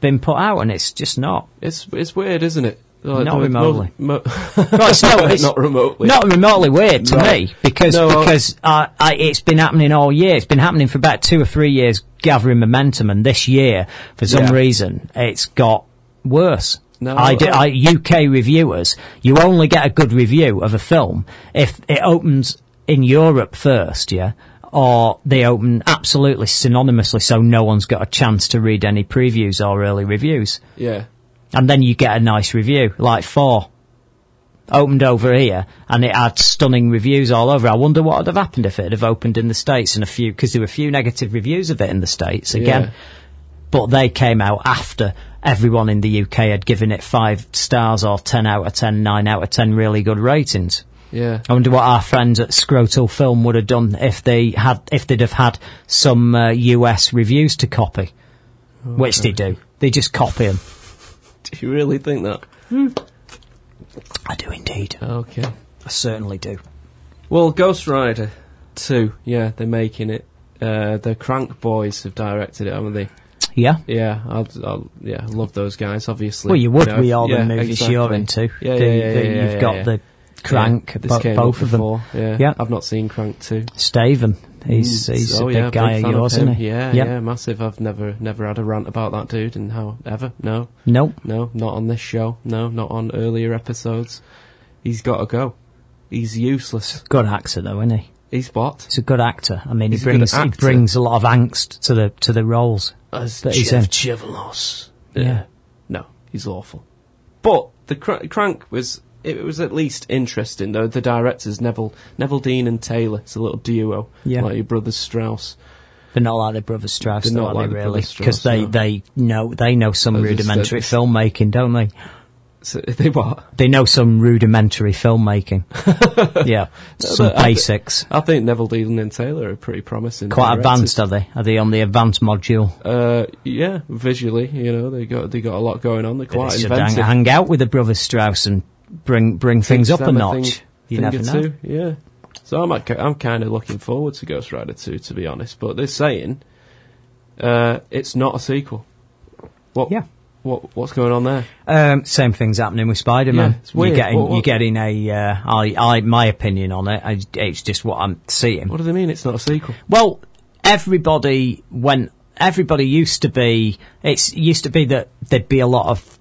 been put out, and it's just not. It's it's weird, isn't it? Like, Not there was no- remotely. mo- Well, it's no, it's not remotely. Not remotely weird to Right. me because No, because uh, I, it's been happening all year. It's been happening for about two or three years, gathering momentum, and this year, for some Yeah. reason, it's got worse. No, I, di- I- I UK reviewers, you only get a good review of a film if it opens in Europe first, yeah, or they open absolutely synonymously, so no one's got a chance to read any previews or early reviews Yeah. And then you get a nice review, like four. Opened over here, and it had stunning reviews all over. I wonder what would have happened if it had opened in the States and a few, because there were a few negative reviews of it in the States again. Yeah. But they came out after everyone in the UK had given it five stars or 10 out of 10, 9 out of 10 really good ratings. Yeah. I wonder what our friends at Scrotal Film would have done if they had, if they'd have had some uh, US reviews to copy. Which they do. They just copy them. Do you really think that? I do indeed. Okay. I certainly do. Well, Ghost Rider 2, yeah, they're making it. Uh, the Crank Boys have directed it, haven't they? Yeah. Yeah, I'll, I'll, yeah, love those guys, obviously. Well, you would know, with all yeah, the movies exactly. you're into. Yeah, The- yeah, yeah, the- yeah, You've yeah, got yeah. the Crank, Yeah, this bo- came both up of them. before, Yeah. Yeah. I've not seen Crank 2. Statham. He's Mm, he's oh, a big yeah, guy big of yours, him. isn't he? Yeah, Yep. yeah, massive. I've never never had a rant about that dude, and how ever? No, Nope. no, not on this show. No, not on earlier episodes. He's got to go. He's useless. Good actor though, isn't he? He's what? He's a good actor. I mean, He's he brings he brings a lot of angst to the to the roles As that. Chev Chelios. Yeah. No, he's awful. But the cr- crank was it was at least interesting though. The directors Neville Neveldine and Taylor. It's a little duo, Yeah. like your brothers Strause. They're not like the Brothers Strause, They're not like they really? Because they, no. they know they know some rudimentary filmmaking, don't they? So, they what? They know some rudimentary filmmaking. yeah, some I basics. I think Neveldine and Taylor are pretty promising. Quite directors. advanced, are they? Are they on the advanced module? Uh, yeah, visually, you know, they got they got a lot going on. They're quite should hang, inventive. hang out with the Brothers Strause and bring bring things up a notch. thing- you never know. two, Yeah. So I'm I'm kind of looking forward to Ghost Rider 2, to be honest. But they're saying uh, it's not a sequel. What? Yeah. What What's going on there? Um, same thing's happening with Spider-Man. Yeah. You're getting, What- what- you're getting a, uh, I, I, my opinion on it. I, it's just what I'm seeing. What do they mean? It's not a sequel. Well, everybody went. Everybody used to be. It's used to be that there'd be a lot of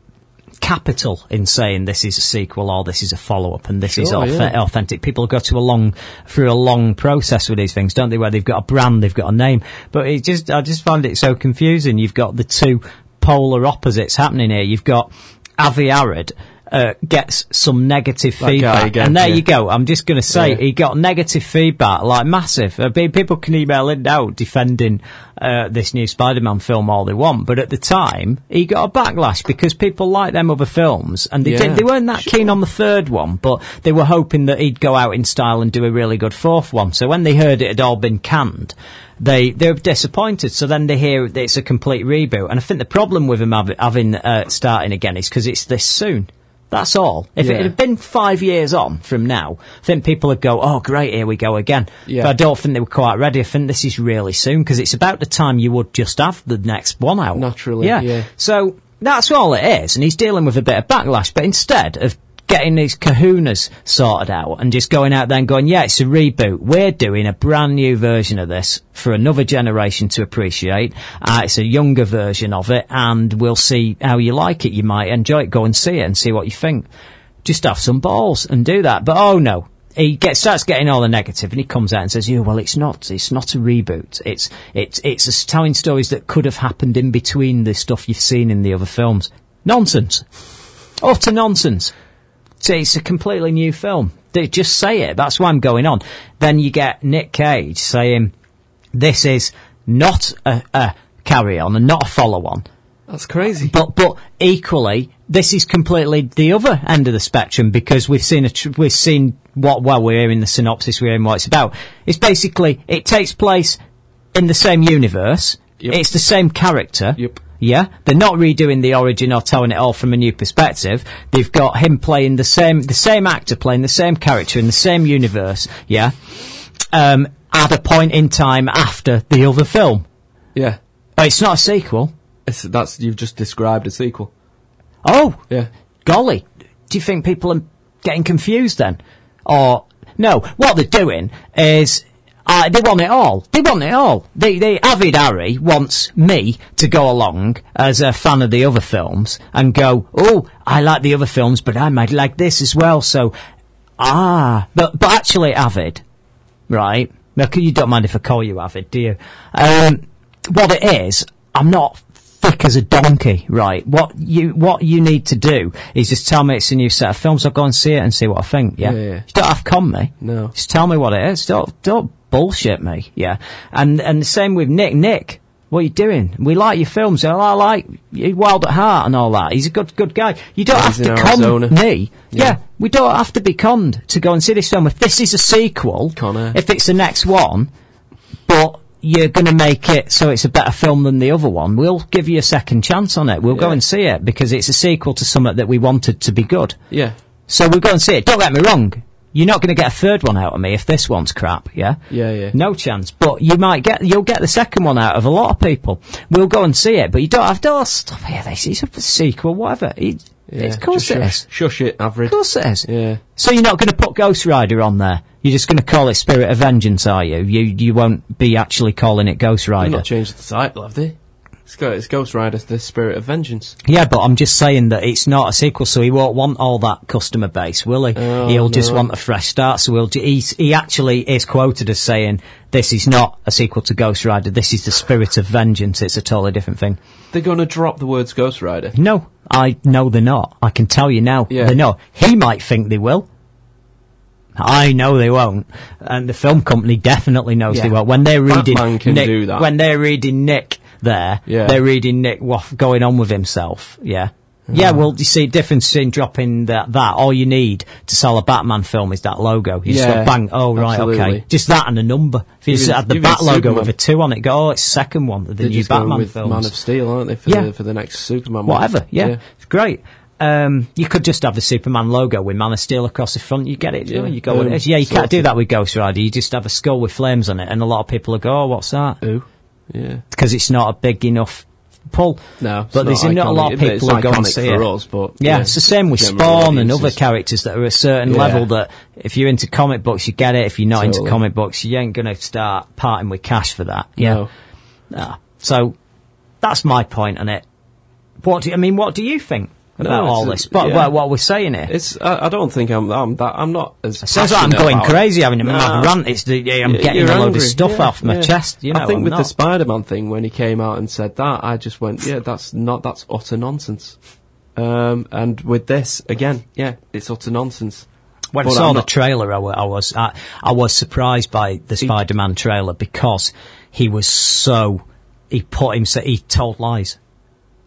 capital in saying this is a sequel or this is a follow-up and this is Sure, auth- yeah. authentic. People go to a long through a long process with these things, don't they? Where they've got a brand, they've got a name, but it just I just find it so confusing. You've got the two polar opposites happening here. You've got Avi Arad. Uh, gets some negative feedback, again, and there yeah. you go. I'm just going to say Yeah. he got negative feedback, like massive. Uh, pe- people can email in now defending uh, this new Spider-Man film all they want, but at the time he got a backlash because people like them other films, and they Yeah, didn't, they weren't that keen on the third one, but they were hoping that he'd go out in style and do a really good fourth one. So when they heard it had all been canned. They they were disappointed. So then they hear that it's a complete reboot, and I think the problem with him having uh, starting again is because it's this soon. That's all. If Yeah. it had been five years on from now, I think people would go, "Oh, great, here we go again." Yeah. But I don't think they were quite ready. I think this is really soon because it's about the time you would just have the next one out. Naturally, yeah. yeah. So that's all it is, and he's dealing with a bit of backlash. But instead of getting these kahunas sorted out and just going out there and going, yeah, it's a reboot. We're doing a brand new version of this for another generation to appreciate. Uh, it's a younger version of it and we'll see how you like it. You might enjoy it. Go and see it and see what you think. Just have some balls and do that. But oh no. He gets, starts getting all the negative and he comes out and says, yeah, well, it's not, it's not a reboot. It's, it's, it's telling stories that could have happened in between the stuff you've seen in the other films. Nonsense. Utter nonsense. So it's a completely new film. They just say it. That's why I'm going on. Then you get Nick Cage saying, this is not a, a carry on and not a follow on. That's crazy. But but equally, this is completely the other end of the spectrum because we've seen a tr- we've seen what well we're hearing the synopsis, we're hearing what it's about. It's basically it takes place in the same universe. Yep. It's the same character. Yep. Yeah, they're not redoing the origin or telling it all from a new perspective. They've got him playing the same, the same actor playing the same character in the same universe. Yeah, um, at a point in time after the other film. Yeah. But it's not a sequel. It's, that's you've just described a sequel. Oh, Yeah. golly, do you think people are getting confused then? Or, no, what they're doing is, uh, they want it all. They want it all. They, they, Avi Arad wants me to go along as a fan of the other films and go, oh, I like the other films, but I might like this as well, so, ah, but, but actually Avid, right? Now, you don't mind if I call you Avid, do you? Um, what it is, I'm not thick as a donkey, right? What you what you need to do is just tell me it's a new set of films. I'll go and see it and see what I think. Yeah, Yeah, yeah. you don't have to con me. No. just tell me what it is. Don't don't bullshit me. Yeah, and and the same with Nick. Nick. What are you doing? We like your films. Oh, I like you Wild at Heart and all that. He's a good good guy. You don't Yeah, have to con me. Yeah. Yeah. we don't have to be conned to go and see this film. If this is a sequel, Connor. if it's the next one, but you're going to make it so it's a better film than the other one, we'll give you a second chance on it. We'll go and see it because it's a sequel to something that we wanted to be good. Yeah. So we'll go and see it. Don't get me wrong. You're not going to get a third one out of me if this one's crap, yeah? Yeah, yeah. No chance. But you might get, you'll get the second one out of a lot of people. We'll go and see it, but you don't have to, oh, stop here, this is a sequel, whatever. It, Yeah, Of course it shush, is. Shush it, Average. Of course it is. Yeah. So you're not going to put Ghost Rider on there? You're just going to call it Spirit of Vengeance, are you? You you won't be actually calling it Ghost They've Rider. not changed the title, have they? It's, got, it's Ghost Rider, the Spirit of Vengeance. Yeah, but I'm just saying that it's not a sequel, so he won't want all that customer base, will he? Oh, He'll just want a fresh start. So he'll, he's, he actually is quoted as saying, "This is not a sequel to Ghost Rider. This is the Spirit of Vengeance. It's a totally different thing." They're going to drop the words Ghost Rider. No, I know they're not. I can tell you now. Yeah. They're not. He might think they will. I know they won't, and the film company definitely knows Yeah. they won't. When they're reading Nick, do that. when they're reading Nick there, Yeah. they're reading Nick what's going on with himself. Yeah, yeah. Well, you see, difference in dropping that that all you need to sell a Batman film is that logo. You just Yeah, go bang. Oh right, absolutely. okay. Just that and a number. If you just had the Bat logo Superman. with a two on it, go. Oh, it's the second one the They're new just Batman film. Man of Steel, aren't they, for, Yeah. the, for the next Superman one? Whatever, yeah. It's great. Um, you could just have the Superman logo with Man of Steel across the front. You get it. Yeah. Yeah. You go it. Yeah, you can't do that with Ghost Rider. You just have a skull with flames on it, and a lot of people will go, "Oh, what's that?" Ooh. Yeah. Because it's not a big enough pull. No, it's but there's not not a lot of people who go and see for it. us, but, yeah, yeah, it's the same with Spawn and other characters that are a certain Yeah. level. That if you're into comic books, you get it. If you're not into comic books, you ain't going to start parting with cash for that. Yeah. No. So that's my point on it. What do you, I mean? What do you think about it's all this? But yeah. what, what we're saying here. It's. I, I don't think I'm. I'm that. I'm not as. Sounds like I'm going it. crazy having a Nah. mad rant. It's the, yeah, I'm Y- getting a load angry. of stuff Yeah, off my yeah. chest. You know, I think I'm with not. the Spider-Man thing, when he came out and said that, I just went, "Yeah, that's not. That's utter nonsense." Um, and with this, again, yeah, it's utter nonsense. When I saw I'm the not- trailer, I, I was I, I was surprised by the Spider-Man trailer because he was so he put him he told lies.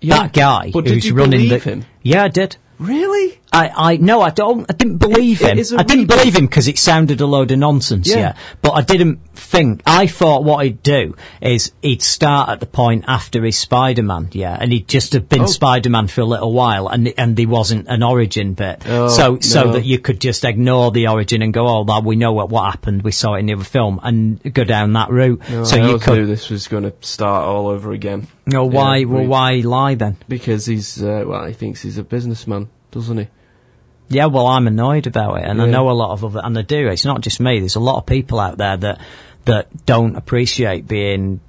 Yeah, that guy but who's running the him? Yeah, I did. Really? I, I no, I don't. I didn't believe him. I didn't believe him because it sounded a load of nonsense. Yeah. Yeah. but I didn't think. I thought what he'd do is he'd start at the point after his Spider-Man. Yeah, and he'd just have been Oh. Spider-Man for a little while, and and there wasn't an origin bit. Oh, so so no. that you could just ignore the origin and go, oh, well, we know what what happened. We saw it in the other film, and go down that route. No, so I you could. knew this was going to start all over again. No, why? Yeah, well, why lie then? Because he's uh, well, he thinks he's a businessman, doesn't he? Yeah, well, I'm annoyed about it, and I know a lot of other, and I do. It's not just me. There's a lot of people out there that that don't appreciate being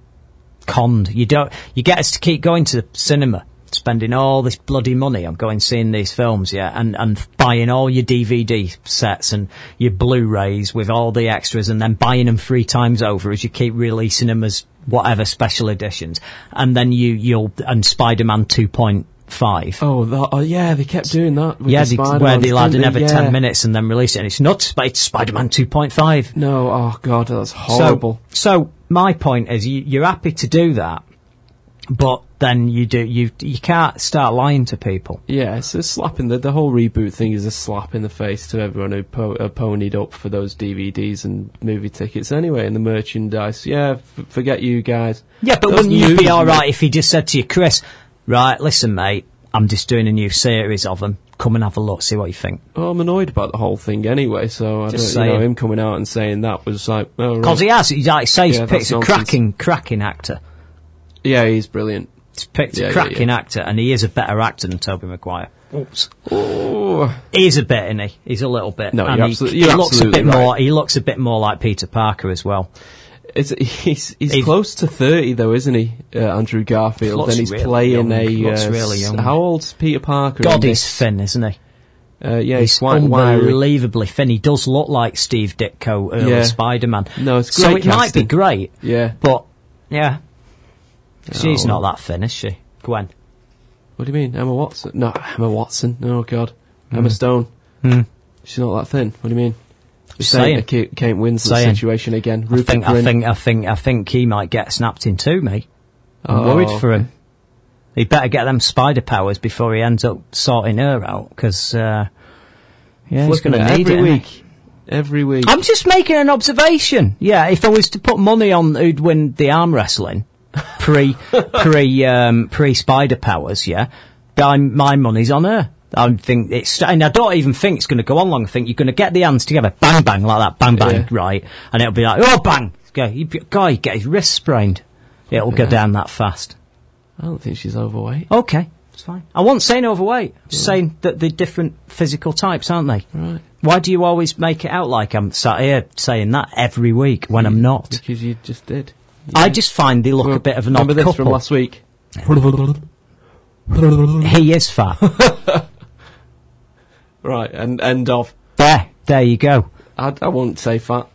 conned. You don't. You get us to keep going to the cinema, spending all this bloody money on going seeing these films, yeah, and and buying all your DVD sets and your Blu-rays with all the extras, and then buying them three times over as you keep releasing them as whatever special editions, and then you you'll and Spider-Man two point five. Oh, that, oh yeah, they kept doing that. With Yeah, the they, where they'll add another they? 10 minutes and then release it. And it's not it's Spider-Man 2.5. No, oh god, that's horrible. So, so my point is you, you're happy to do that, but then you do, you, you can't start lying to people. Yeah, it's a slap in the the whole reboot thing is a slap in the face to everyone who po- uh, ponied up for those DVDs and movie tickets anyway, and the merchandise. Yeah, f- forget you guys. Yeah, but Those wouldn't you be alright if he just said to you, Chris, right, listen mate, I'm just doing a new series of them. Come and have a look, see what you think. I'm annoyed about the whole thing anyway. So I don't, Just you know, saying. him coming out and saying that was like, oh, right. Because he has, he's like, say he's Yeah, picked that's a nonsense. cracking, cracking actor. yeah, he's brilliant. He's picked Yeah, a yeah, cracking actor, and he is a better actor than Tobey Maguire. Oops. Oh, He is a bit, isn't he? He's a little bit. No, and you're he, absolute- he you're looks a bit right. more. He looks a bit more like Peter Parker as well. It's he's he's close to thirty though, isn't he, uh, Andrew Garfield? Looks and he's really playing young. a. Uh, really young. How old's Peter Parker? God, he's thin, isn't he? Uh, yeah, he's he's quite wiry. unbelievably thin. He does look like Steve Ditko, early Yeah. Spider-Man. No, it's great. so it might be great, Yeah. but yeah, she's Oh. not that thin, is she? Gwen. What do you mean, Emma Watson? No, Emma Watson. Oh God, Emma Stone. Hmm. She's not that thin. What do you mean? You're saying saying. a Kate, Winslet Saying. situation again. I think, I think, I think, I think he might get snapped in two, me. I'm Oh, worried for him. He better get them spider powers before he ends up sorting her out, because uh, yeah, he's going to need every it. week. Every week. I'm just making an observation. Yeah, if I was to put money on who'd win the arm wrestling pre pre um, pre spider powers, yeah, I'm, my money's on her. I think it's, and I don't even think it's going to go on long. I think you're going to get the hands together, bang bang like that, bang bang, Yeah. right, and it'll be like, oh bang, guy, guy get his wrist sprained. It'll go down that fast. I don't think she's overweight. Okay, It's fine. I wasn't saying overweight. I'm just saying that they're different physical types, aren't they? Right. Why do you always make it out like I'm sat here saying that every week when I'm not? Because you just did. I just find they look Well, a bit of an odd Remember this from last week? he is fat. Right, and end of. there, there you go. I, I won't say fat.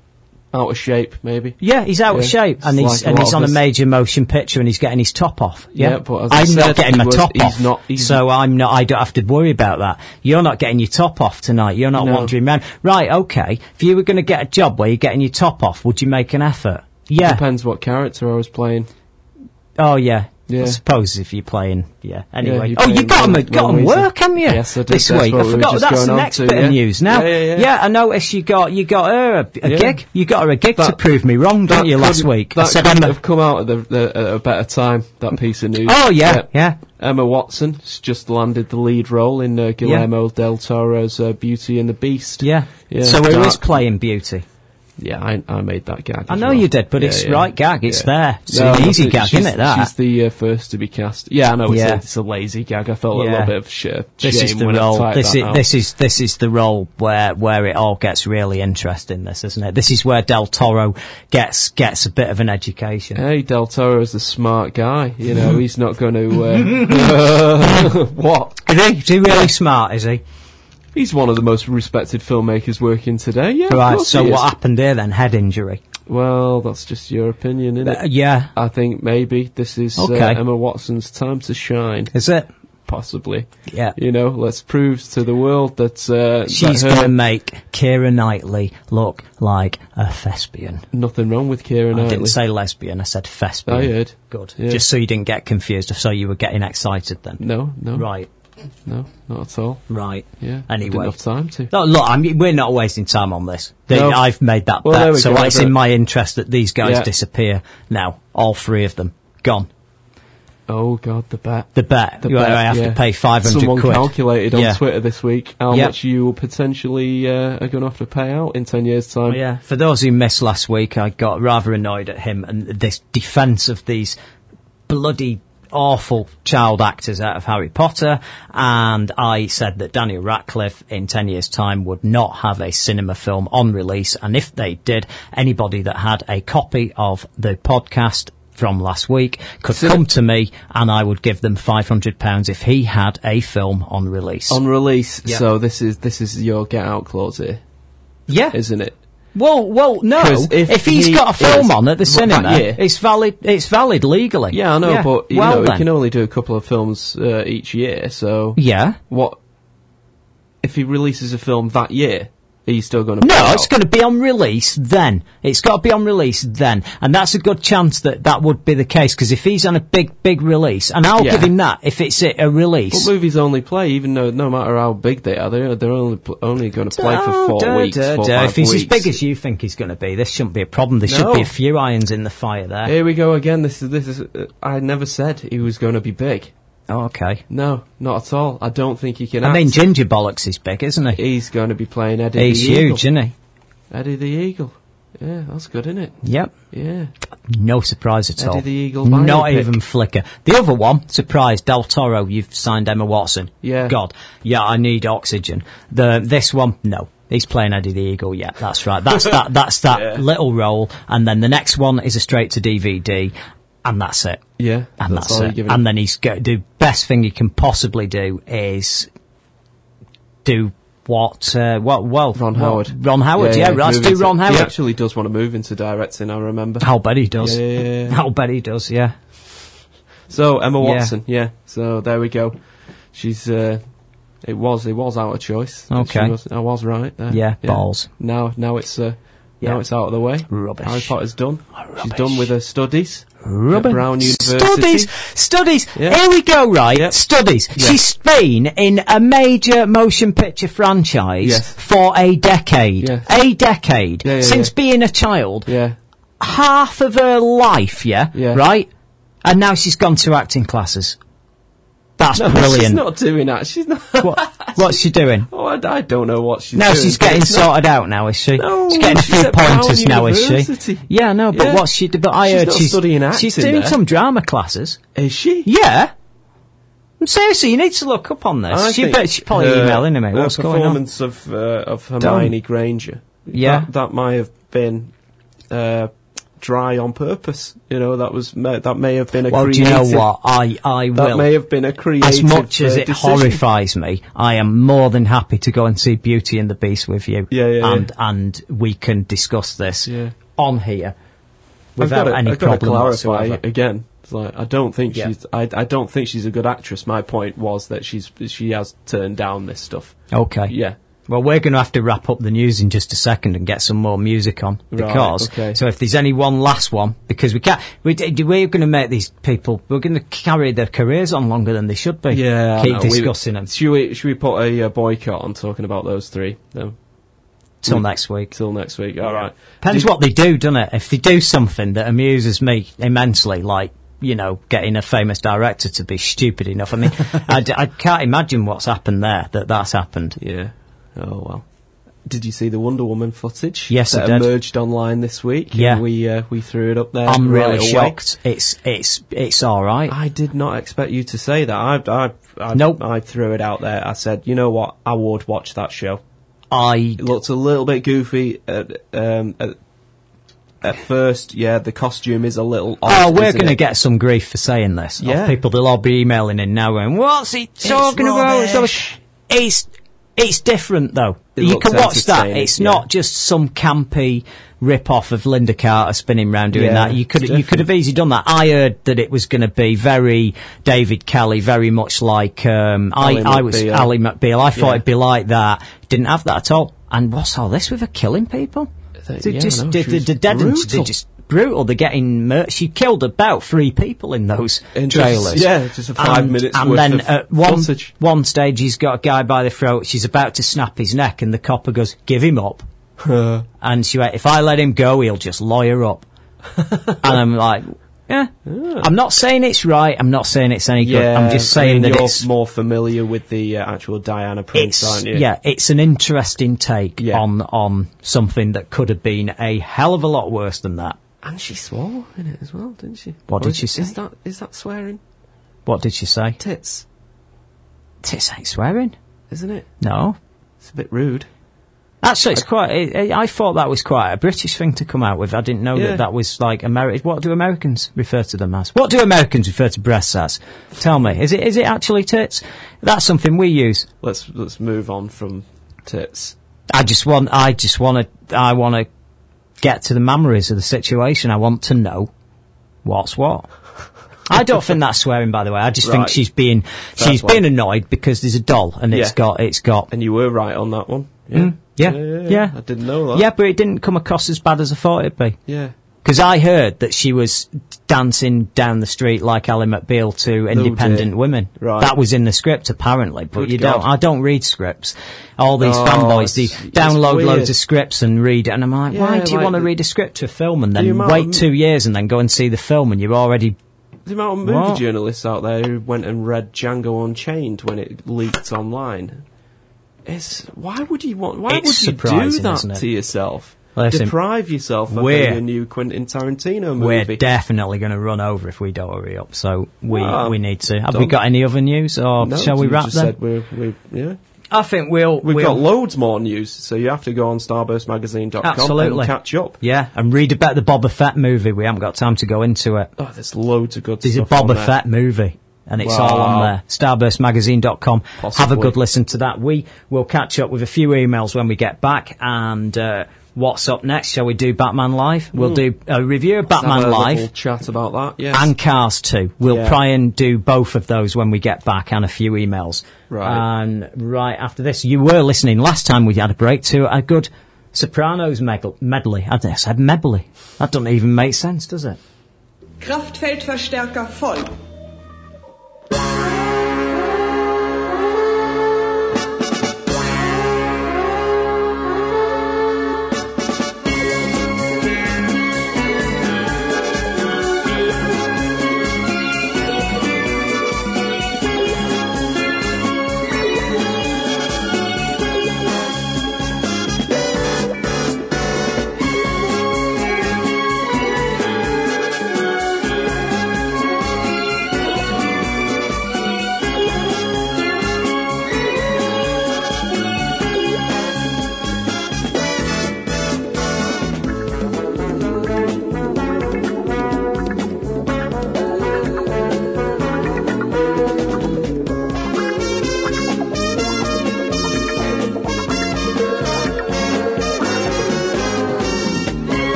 Out of shape, maybe. Yeah, he's out of shape, and it's he's like and he's on a major motion picture, and he's getting his top off. Yeah, Yeah, but as I I'm said, not getting my was- top off, not- so I'm not. I don't have to worry about that. You're not getting your top off tonight. You're not No. wandering around. Right? Okay. If you were going to get a job where you're getting your top off, would you make an effort? Yeah. Depends what character I was playing. Oh yeah. Yeah. I suppose if you're playing, yeah. Anyway, you're oh, you got Ron- got Ron work, haven't you? Yes, I did. This That's week, I forgot. just That's the next to, bit yeah. of news now. Yeah, yeah, yeah. I noticed you got you got her a, a Yeah. gig. You got her a gig to prove me wrong, don't you? Last week, I That said couldn't Emma. have come out at, the, the, at a better time, that piece of news. Oh yeah, yeah. Emma Watson just landed the lead role in uh, Guillermo del Toro's uh, Beauty and the Beast. Yeah. Yeah, so who is playing Beauty? Yeah, I, I made that gag. I know well. you did, but Yeah, it's yeah, right gag. It's yeah. there. It's No, an easy gag, isn't it? That. She's the uh, first to be cast. Yeah, I know. It's, a, it's a lazy gag. I felt a little bit of sh- shame this is the role. This is out. this is this is the role where where it all gets really interesting. This isn't it? This is where Del Toro gets gets a bit of an education. Hey, Del Toro is a smart guy. You know, he's not going to. Uh, what? Is he? Is he really smart? Is he? He's one of the most respected filmmakers working today. Yeah. Right. So what happened there then? Head injury. Well, that's just your opinion, isn't Uh, it? yeah. I think maybe this is Okay. uh, Emma Watson's time to shine. Is it? Possibly. Yeah. You know, let's prove to the world that uh, She's going to make Keira Knightley look like a thespian. nothing wrong with Keira I didn't say lesbian. I said thespian. I heard. Good. Yeah. Just so you didn't get confused. So you were getting excited then. No, no, Right. No, not at all. Right. Yeah. Anyway. didn't have time to. No, look, I mean, we're not wasting time on this. They- No. I've made that Well, bet, we so go, it's in my interest that these guys Yeah. disappear now. All three of them gone. Oh God, the bet. The bet. The you bet, I have yeah. to pay five hundred Someone quid. calculated on Yeah. Twitter this week how Yeah. much you will potentially uh, are going to have to pay out in ten years' time. Yeah. For those who missed last week, I got rather annoyed at him and this defence of these bloody awful child actors out of Harry Potter, and I said that Daniel Radcliffe in 10 years' time would not have a cinema film on release, and if they did, anybody that had a copy of the podcast from last week could come to me and I would give them £500 if he had a film on release. On release, Yeah. so this is this is your get out clause here, yeah. isn't it? Well, well, no. If, if he's he got a film on at the cinema, year- it's valid. It's valid legally. Yeah, I know, but you well know, he can only do a couple of films uh, each year. So yeah. what if he releases a film that year? Are you still going to? No, it's going to be on release then. It's got to be on release then, and that's a good chance that that would be the case. Because if he's on a big, big release, and I'll Yeah. give him that if it's a, a release. But movies only play, even though no matter how big they are, they're they're only only going to play for four duh, weeks. duh, four, duh. If he's weeks. as big as you think he's going to be, this shouldn't be a problem. There should be a few irons in the fire there. Here we go again. This is this is. Uh, I never said he was going to be big. Oh, okay. No, not at all. I don't think he can. I act. mean, Ginger Bollocks is big, isn't he? he's going to be playing Eddie. He's the Eagle. huge, isn't he? Eddie the Eagle. Yeah, that's good, isn't it? Yep. Yeah. No surprise at all. Eddie all. the Eagle Not even flicker. The other one, surprise, Del Toro, you've signed Emma Watson. Yeah. God. Yeah, I need oxygen. The this one, no. He's playing Eddie the Eagle, yeah, that's right. That's that that's that Yeah. little role. And then the next one is a straight to DVD and that's it. Yeah, And that's, that's, it. And then he's go the best thing he can possibly do is do what uh, what well Ron what- Howard. Ron Howard, yeah, he's let's do to- Ron He Howard. actually does want to move into directing. I remember. I'll bet he does. Yeah, yeah, yeah, yeah. I'll bet he does, yeah. So Emma Watson, yeah. So there we go. She's. Uh, it was. It was out of choice. Okay. She was, I was right there. Yeah, balls. Now, now it's. Uh, Yeah. Now it's out of the way. Rubbish. Harry Potter's done. She's done with her studies. Rubbish. At Brown University. Studies, studies. Yeah. Here we go, right? Yep. Studies. She's been in a major motion picture franchise Yes. for a decade. Yes. A decade. Yeah, yeah, Since being a child. Yeah. Half of her life, yeah? Yeah. Right? And now she's gone to acting classes. That's No, brilliant. she's not doing that. She's not. What, what's she doing? Oh, I, I don't know what she's now doing. No, she's getting it's not- sorted out now, is she? No, she's getting a few pointers now, is she? Yeah, no, but Yeah. what's she? But I She's heard she's studying she's doing there. some drama classes. Is she? Yeah. Seriously, you need to look up on this. I she bet she's probably her- emailing me. What's going on? performance of uh, of Hermione Granger. Yeah. that, that might have been uh, dry on purpose. You know, that was may, that may have been a Well, do creative. you know what? I, I That will. may have been a creative. as much as uh, it decision. horrifies me, I am more than happy to go and see Beauty and the Beast with you. Yeah, yeah, and yeah. and we can discuss this Yeah. on here I've without got to, any I've problem clarify whatsoever. again. Like I don't think Yeah. she's. I, I don't think she's a good actress. My point was that she's she has turned down this stuff. Okay. Yeah. Well, we're going to have to wrap up the news in just a second and get some more music on Right, because. okay. So if there's any one last one, because we can't, we, we're going to make these people, we're going to carry their careers on longer than they should be. Yeah. Keep know. We- discussing them Should we should we put a uh, boycott on talking about those three? No. till next week. Till next week. All right. Depends Did- what they do, doesn't it? If they do something that amuses me immensely, like you know, getting a famous director to be stupid enough. I mean, I, d- I can't imagine what's happened there. That that's happened. Yeah. Oh well. Did you see the Wonder Woman footage? Yes, that I did. emerged online this week. and Yeah. we uh, we threw it up there. I'm right really away. shocked. It's it's it's all right. I did not expect you to say that. I I I, Nope. I threw it out there. I said, you know what? I would watch that show. I It looked a little bit goofy at um at, at first. Yeah, the costume is a little. Odd, Oh, we're going to get some grief for saying this. Yeah. People, they'll all be emailing in now going, "What's he talking about?" It's it's different though. It you can watch that. It's yeah. not just some campy rip off of Lynda Carter spinning round doing Yeah, that. You could you could have easily done that. I heard that it was going to be very David Kelley, very much like um, I I was Ally McBeal. I thought Yeah. it'd be like that. Didn't have that at all. And what's all this with her killing people? They- yeah, just I know, the, she the, dead ones, brutal. they just brutal. They're getting mur- she killed about three people in those In just- trailers. yeah, just a five and, minutes And worth then of at one one stage, he's got a guy by the throat. She's about to snap his neck, and the copper goes, "Give him up." and she went, "If I let him go, he'll just lawyer up." and I'm like, "Yeah." I'm not saying it's right. I'm not saying it's any good. I'm just saying that you're it's more familiar with the uh, actual Diana Prince, aren't you? yeah, it's an interesting take Yeah. on on something that could have been a hell of a lot worse than that. And she swore in it as well, didn't she? What Or did is- she say? Is that is that swearing? What did she say? Tits, Tits ain't swearing. isn't it? No. It's a bit rude. Actually, it's quite. I, I thought that was quite a British thing to come out with. I didn't know Yeah. that that was like American. What do Americans refer to them as? What do Americans refer to breasts as? Tell me, is it is it actually tits? That's something we use. Let's let's move on from tits. I just want. I just want to. I want to get to the memories of the situation. I want to know what's what. I don't think that's swearing, by the way. I just think Right. she's being Fair she's being annoyed because there's a doll and it's got it's got And you were right on that one. Yeah. Mm, yeah, yeah, yeah, yeah. I didn't know that. yeah, but it didn't come across as bad as I thought it'd be. Yeah. Because I heard that she was dancing down the street like Ally McBeal to independent dear. women. Right. That was in the script apparently, but Good you God. don't. I don't read scripts. All these Oh, fanboys, they download weird. loads of scripts and read it, and I'm like, why do you like want to read a script to a film and then wait of- two years and then go and see the film and you're already The amount of movie What? journalists out there who went and read Django Unchained when it leaked online. It's why would you want? Why It's would you do that to yourself? Listen, Deprive yourself of we're- a new Quentin Tarantino movie. We're definitely going to run over if we don't hurry up. So we Well, we need to. Have we got any other news, or no, shall we you wrap just then? Said we're, we're, yeah. I think we'll. We've we'll, got loads more news, so you have to go on starburstmagazine.com Absolutely. and catch up. Yeah, and read about the Boba Fett movie. We haven't got time to go into it. Oh, there's loads of good There's a stuff. on Boba there. Fett movie. And it's all on Wow. there. Starburstmagazine.com. Have a good listen to that. We will catch up with a few emails when we get back. And uh, what's up next? Shall we do Batman Live? We'll Hmm. do a review of Let's have Batman a Live. chat about that. Yes. and Cars 2. We'll Yeah. try and do both of those when we get back and a few emails. Right. And right after this, you were listening last time we had a break to a good Sopranos medley. I think I said medley. That doesn't even make sense, does it? Kraftfeldverstärker voll.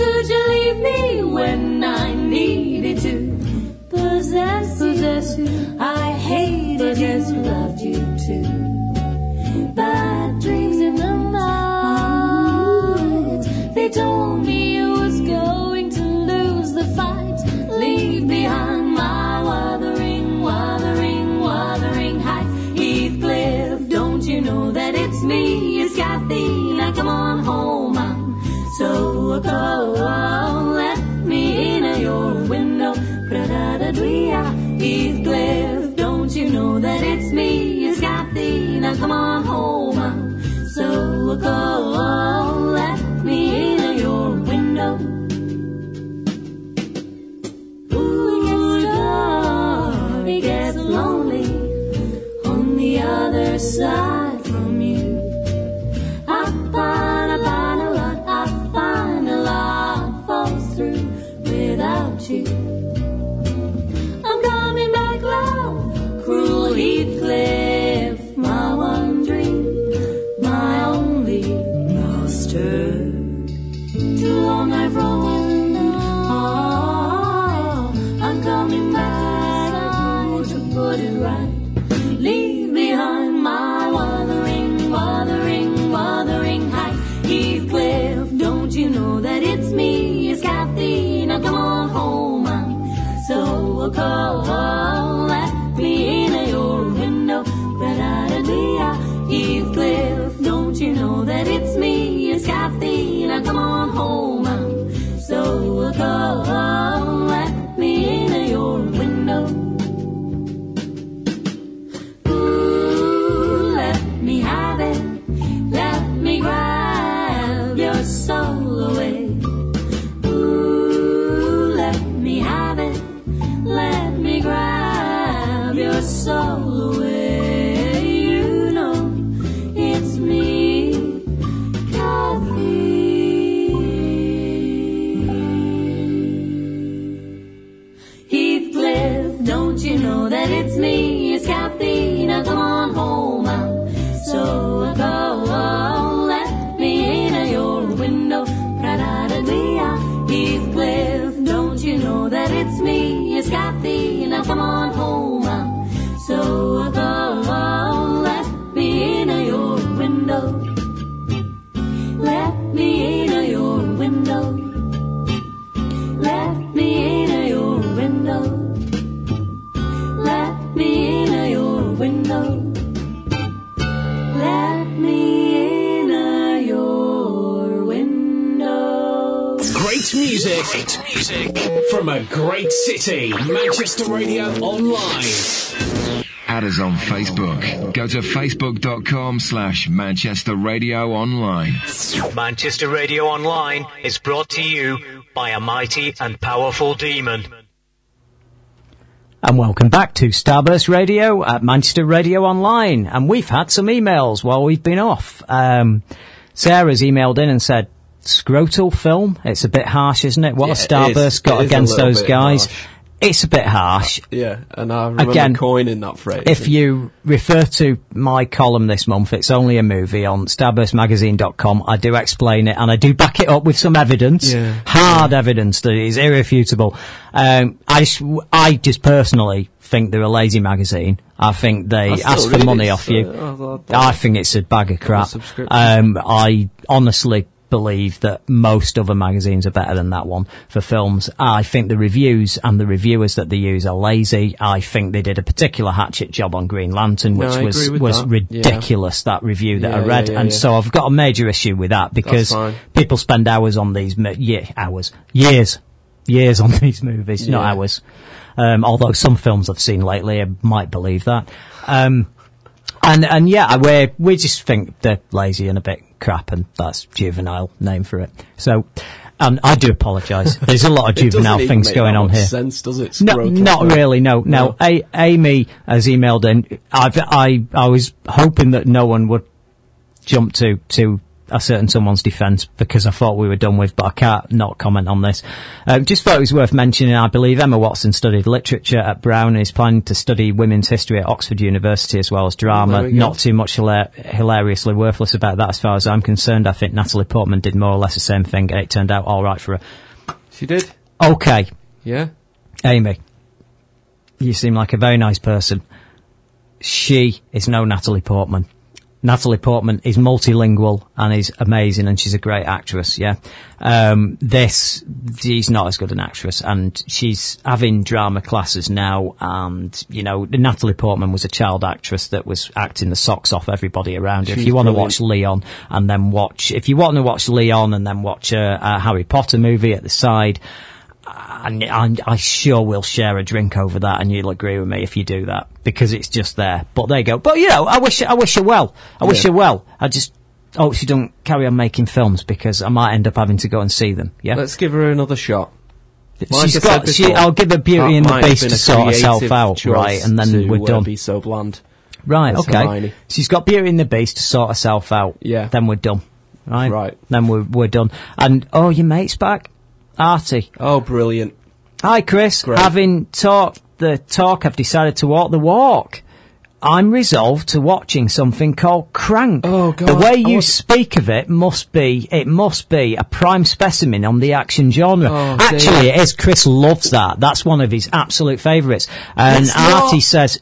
Could you leave me when I needed to possess you? Possess you. I hated you, loved you too. Bad dreams in the night. They told me you was going to lose the fight. Leave behind my wuthering, wuthering, wuthering heights. Heathcliff, don't you know that it's me? It's Cathy. Now come on home. I'm so cold. Let me in at your window. Heathcliff, don't you know that it's me? It's. Now come on home. I'm so cold. Let a great city. Manchester Radio Online. Add us on Facebook. Go to facebook.com slash Manchester Radio Online. Manchester Radio Online is brought to you by a mighty and powerful demon. And welcome back to Starburst Radio at Manchester Radio Online. And we've had some emails while we've been off. Um, Sarah's emailed in and said, scrotal film. It's a bit harsh, isn't it? What Yeah, it Starburst got a against those guys? harsh. It's a bit harsh. Yeah, and I remember Again, coining that phrase. If you refer to my column this month, it's only a movie on starburstmagazine.com. I do explain it and I do back it up with some evidence. Yeah. Hard evidence that is irrefutable. Um, I, just, I just personally think they're a lazy magazine. I think they I ask for money off so you. I thought- I think it's a bag of crap. Um, I honestly believe that most other magazines are better than that one for films. I think the reviews and the reviewers that they use are lazy. I think they did a particular hatchet job on Green Lantern, which I was was that. ridiculous. That review that I read, yeah, yeah, and yeah. so I've got a major issue with that because people spend hours on these yeah hours years years on these movies, not hours. Um, although some films I've seen lately, I might believe that. Um, and and yeah, we we just think they're lazy and a bit crap, and that's juvenile name for it. So, and I do apologise. There's a lot of juvenile things going on here. sense, does it? No, not film. really. No, no. No. A- Amy has emailed in. I've, I I was hoping that no one would jump to to a certain someone's defence because I thought we were done with, but I can't not comment on this. Um, just thought it was worth mentioning. I believe Emma Watson studied literature at Brown and is planning to study women's history at Oxford University as well as drama. Not too much hila- hilariously worthless about that, as far as I'm concerned. I think Natalie Portman did more or less the same thing, and it turned out all right for her. She did. Okay, Yeah. Amy, you seem like a very nice person. She is no Natalie Portman. Natalie Portman is multilingual and is amazing and she's a great actress, yeah. Um, this, she's not as good an actress and she's having drama classes now and, you know, Natalie Portman was a child actress that was acting the socks off everybody around her. If you want to watch Leon and then watch, if you want to watch Leon and then watch a, a Harry Potter movie at the side, and I, I sure will share a drink over that, and you'll agree with me if you do that because it's just there. But there you go. But you know, I wish I wish her well. I wish Yeah. her well. I just hope she don't carry on making films because I might end up having to go and see them. Yeah, Let's give her another shot. Like she's got. She, before, I'll give her Beauty and the Beast to sort herself out, right, and then to, we're uh, done. Be so bland. Right, That's okay. Hermione. She's got Beauty and the Beast to sort herself out. Yeah. Then we're done. Right? Right. Then we're, we're done. And, oh, your mate's back? Artie. Oh, brilliant. Hi, Chris. Great. Having talked the talk, I've decided to walk the walk. I'm resolved to watching something called Crank. Oh, God. The way you want- speak of it must be, it must be a prime specimen on the action genre. Oh, Actually, dear. it is. Chris loves that. That's one of his absolute favourites. And It's not. Artie says,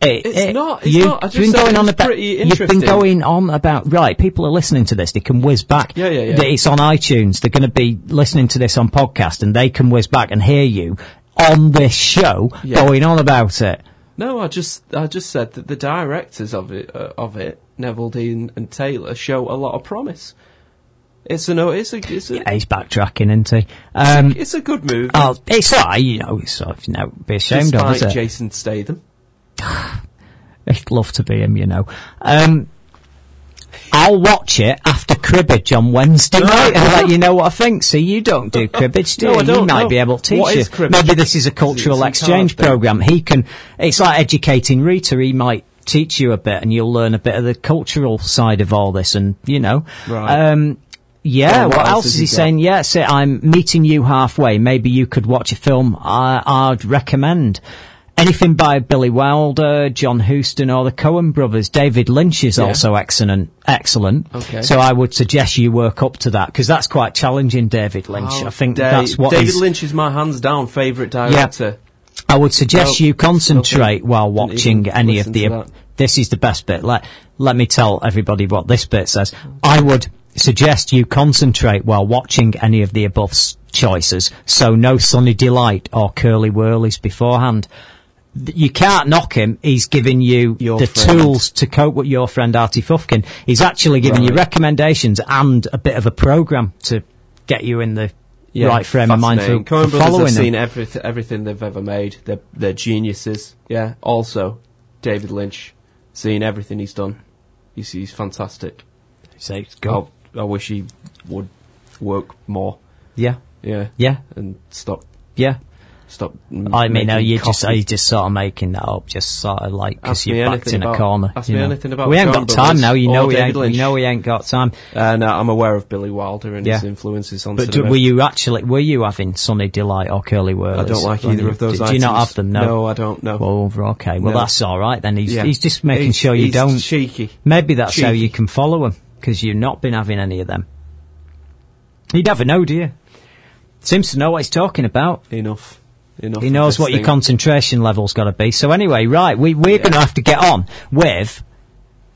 it, It's it- not, it's you've not. I just been going on about. pretty You've been going on about. Right, people are listening to this. They can whiz back. Yeah, yeah, yeah. It's on iTunes. They're going to be listening to this on podcast, and they can whiz back and hear you on this show Yeah. going on about it. No, I just I just said that the directors of it uh, of it, Neveldine and Taylor, show a lot of promise. It's a no, it's a it's a Yeah, he's backtracking, isn't he? Um, it's a good move. oh, it's alright, you know. It's sort of, you know, be ashamed despite of, is it? Jason Statham. I'd love to be him, you know. Um, I'll watch it after cribbage on Wednesday night and let you know what I think. See, you don't do cribbage, do No, you? I don't, you might no. be able to teach What you. is cribbage? Maybe this is a cultural exchange program. He can. It's like educating Rita. He might teach you a bit, and you'll learn a bit of the cultural side of all this. And you know, Right. um, yeah. Well, what, what else is he got? saying? Yeah, so I'm meeting you halfway. Maybe you could watch a film I, I'd recommend. Anything by Billy Wilder, John Huston, or the Coen brothers. David Lynch is Yeah. also excellent. Excellent. Okay. So I would suggest you work up to that because that's quite challenging, David Lynch. Oh, I think Da- that's what David Lynch is my hands down favourite director. Yeah. I would suggest No, you concentrate while watching any of the. This is the best bit. Let let me tell everybody what this bit says. I would suggest you concentrate while watching any of the above choices. So no Sunny Delight or Curly Wurlies beforehand. You can't knock him. He's giving you Your the friend. tools to cope with your friend Artie Fufkin. He's actually giving you recommendations and a bit of a program to get you in the right frame of mind for, fascinating. for Coen Brothers following have seen everything, everything they've ever made. They're, they're geniuses. Yeah. Also, David Lynch, seen everything he's done. He's, he's fantastic. Say, go. I, I wish he would work more. Yeah. Yeah. Yeah. And stop. Yeah. Stop. I mean, no, making you just you just sort of making that up, just sort of like because you're backed in a about- corner. ask me know. anything about We ain't got time now. You know we ain't. Lynch. You know we ain't got time. And uh, I'm aware of Billy Wilder and his influences on But do, were you actually were you having Sunny Delight or Curly Wurlies? I don't like either you- of those Did you not items. have them? No. No, I don't, know. Well, okay. Well, No. that's all right then. He's Yeah. he's just making He's- sure you don't. cheeky. Maybe that's how you can follow him because you've not been having any of them. You never know, do you? Seems to know what he's talking about. Enough. Enough. He knows what your concentration level's got to be. So anyway, right, we we're going to have to get on with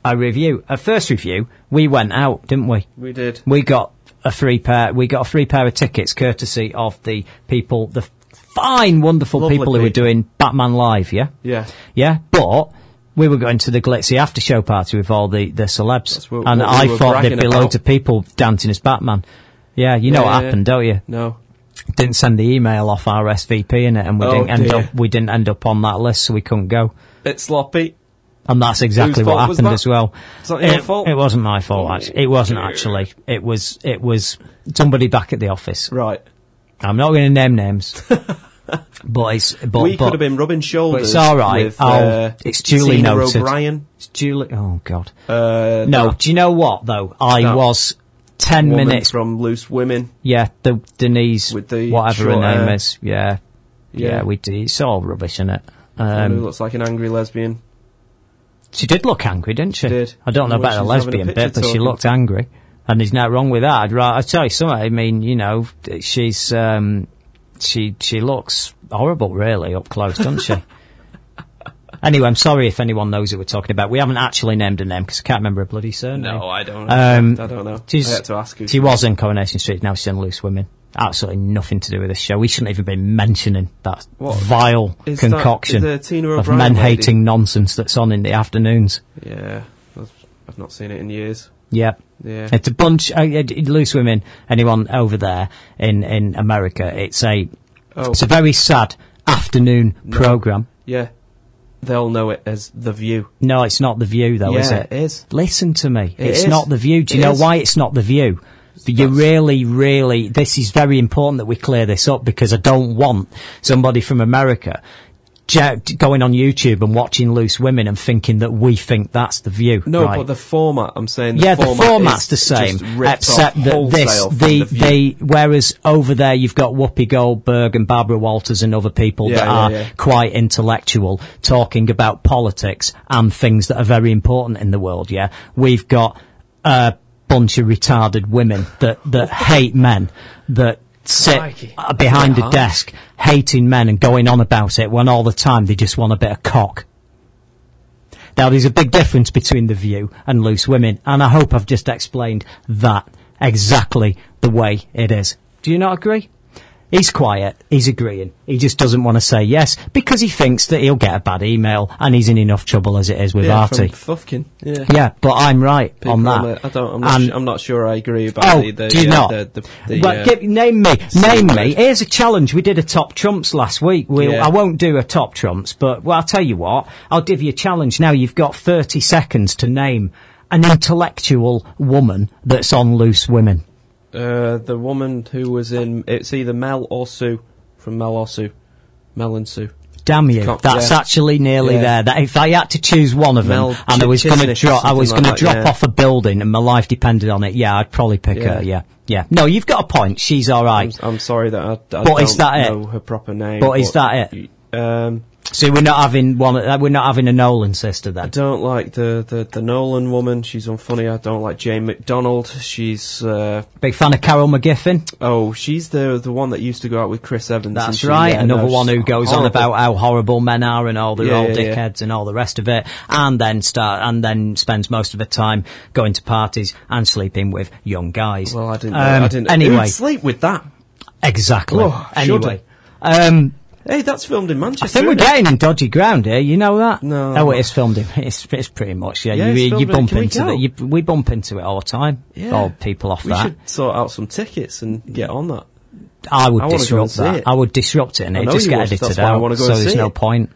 a review. A first review, we went out, didn't we? We did. We got a free pair. We got a free pair of tickets, courtesy of the people, the fine, wonderful Lovely people who were doing Batman Live. Yeah, Yeah. yeah. But we were going to the glitzy after show party with all the the celebs, what- and what I thought there'd be about. loads of people dancing as Batman. Yeah, you know Yeah, what yeah, happened, yeah. don't you? No. Didn't send the email off our RSVP in it, and we Oh, didn't end dear. up we didn't end up on that list, so we couldn't go. Bit sloppy. And that's exactly Whose what happened as well. Is that your it, fault? It wasn't my fault. Actually, it wasn't actually. It was it was somebody back at the office. Right. I'm not going to name names, but it's but, we but, could have been rubbing but shoulders. it's all right. With, I'll- uh, it's duly Tina noted. O'Brien. It's duly. Oh God. Uh, No, that- do you know what though? I No. was ten woman minutes. from Loose Women. Yeah, the Denise, With the whatever her name hair. is. Yeah, yeah, Yeah. we do. It's all rubbish, isn't it? Um, who looks like an angry lesbian. she did look angry, didn't she? Did. I don't know Well, about the lesbian bit, but she looked angry, and there's nothing wrong with that. I'd ra- I'd tell you something. I mean, you know, she's um, she she looks horrible, really, up close, doesn't she? Anyway, I'm sorry if anyone knows who we're talking about. We haven't actually named a name because I can't remember her bloody surname. No, I don't. Um, I don't know. She's, I had to ask who She was in Coronation Street. Now she's in Loose Women. Absolutely nothing to do with this show. We shouldn't even be mentioning that What? vile Is concoction of men hating nonsense that's on in the afternoons. Yeah, I've, not seen it in years. Yeah. Yeah. It's a bunch, uh, loose women, anyone over there in, in America, it's a, Oh. it's a very sad afternoon No. program. Yeah, they'll know it as The View. No, it's not The View though, is Yeah, it? it is. Listen to me. It it's is. not The View. Do you It know is. why it's not The View? But you really, really, this is very important that we clear this up because I don't want somebody from America going on YouTube and watching Loose Women and thinking that we think that's The View. No, right? but the format. I'm saying. The yeah, the format format's is the same, except that this, the, the, the, whereas over there you've got Whoopi Goldberg and Barbara Walters and other people Yeah, that yeah, are yeah. quite intellectual, talking about politics and things that are very important in the world. Yeah, we've got a bunch of retarded women that that hate men that. Sit Crikey. uh, behind That's a desk, hating men and going on about it when all the time they just want a bit of cock. Now, there's a big difference between The View and Loose Women, and I hope I've just explained that exactly the way it is. Do you not agree? He's quiet, he's agreeing. He just doesn't want to say yes because he thinks that he'll get a bad email and he's in enough trouble as it is with yeah, Artie. Fufkin. Yeah. Yeah, but I'm right People on that. I don't. I'm not, And- su- I'm not sure I agree about Oh, the. the do you uh, not? The, the, the, well, uh, give, name me, name me. Here's a challenge. We did a top trumps last week. We, Yeah. I won't do a top trumps, but well, I'll tell you what. I'll give you a challenge. Now you've got 30 seconds to name an intellectual woman that's on Loose Women. Uh, the woman who was in. It's either Mel or Sue from Mel or Sue. Mel and Sue. Damn you! That's yeah. actually nearly Yeah. there. That if I had to choose one of them, Mel and I was going to drop, I was something going like to drop yeah. off a building, and my life depended on it. Yeah, I'd probably pick her. Yeah, yeah. No, you've got a point. She's all right. I'm, I'm sorry that I, I But don't is that it? know her proper name. But is that it? Um, So we're not having one. Uh, we're not having a Nolan sister then. I don't like the, the, the Nolan woman. She's unfunny. I don't like Jane McDonald. She's uh, Big fan of Carol McGiffin. oh, she's the the one that used to go out with Chris Evans. That's she- right. yeah, Another no, one who goes on about how horrible men are and all they're Yeah, all yeah, dickheads and all the rest of it, and then start and then spends most of her time going to parties and sleeping with young guys. Well, I didn't. Um, I didn't. Anyway, sleep with that. exactly. Oh, anyway, um, Hey, that's filmed in Manchester. I think we're it? getting in dodgy ground here. You know that? No. Oh, it is filmed in. It's, it's pretty much. Yeah, Yeah, you, you bump can we into it. You, we bump into it all the time. Yeah. All people off We that. should sort out some tickets and get on that. I would I wanna go and disrupt that. I would disrupt it and it just get would, edited that's why I out. so there's no it. point.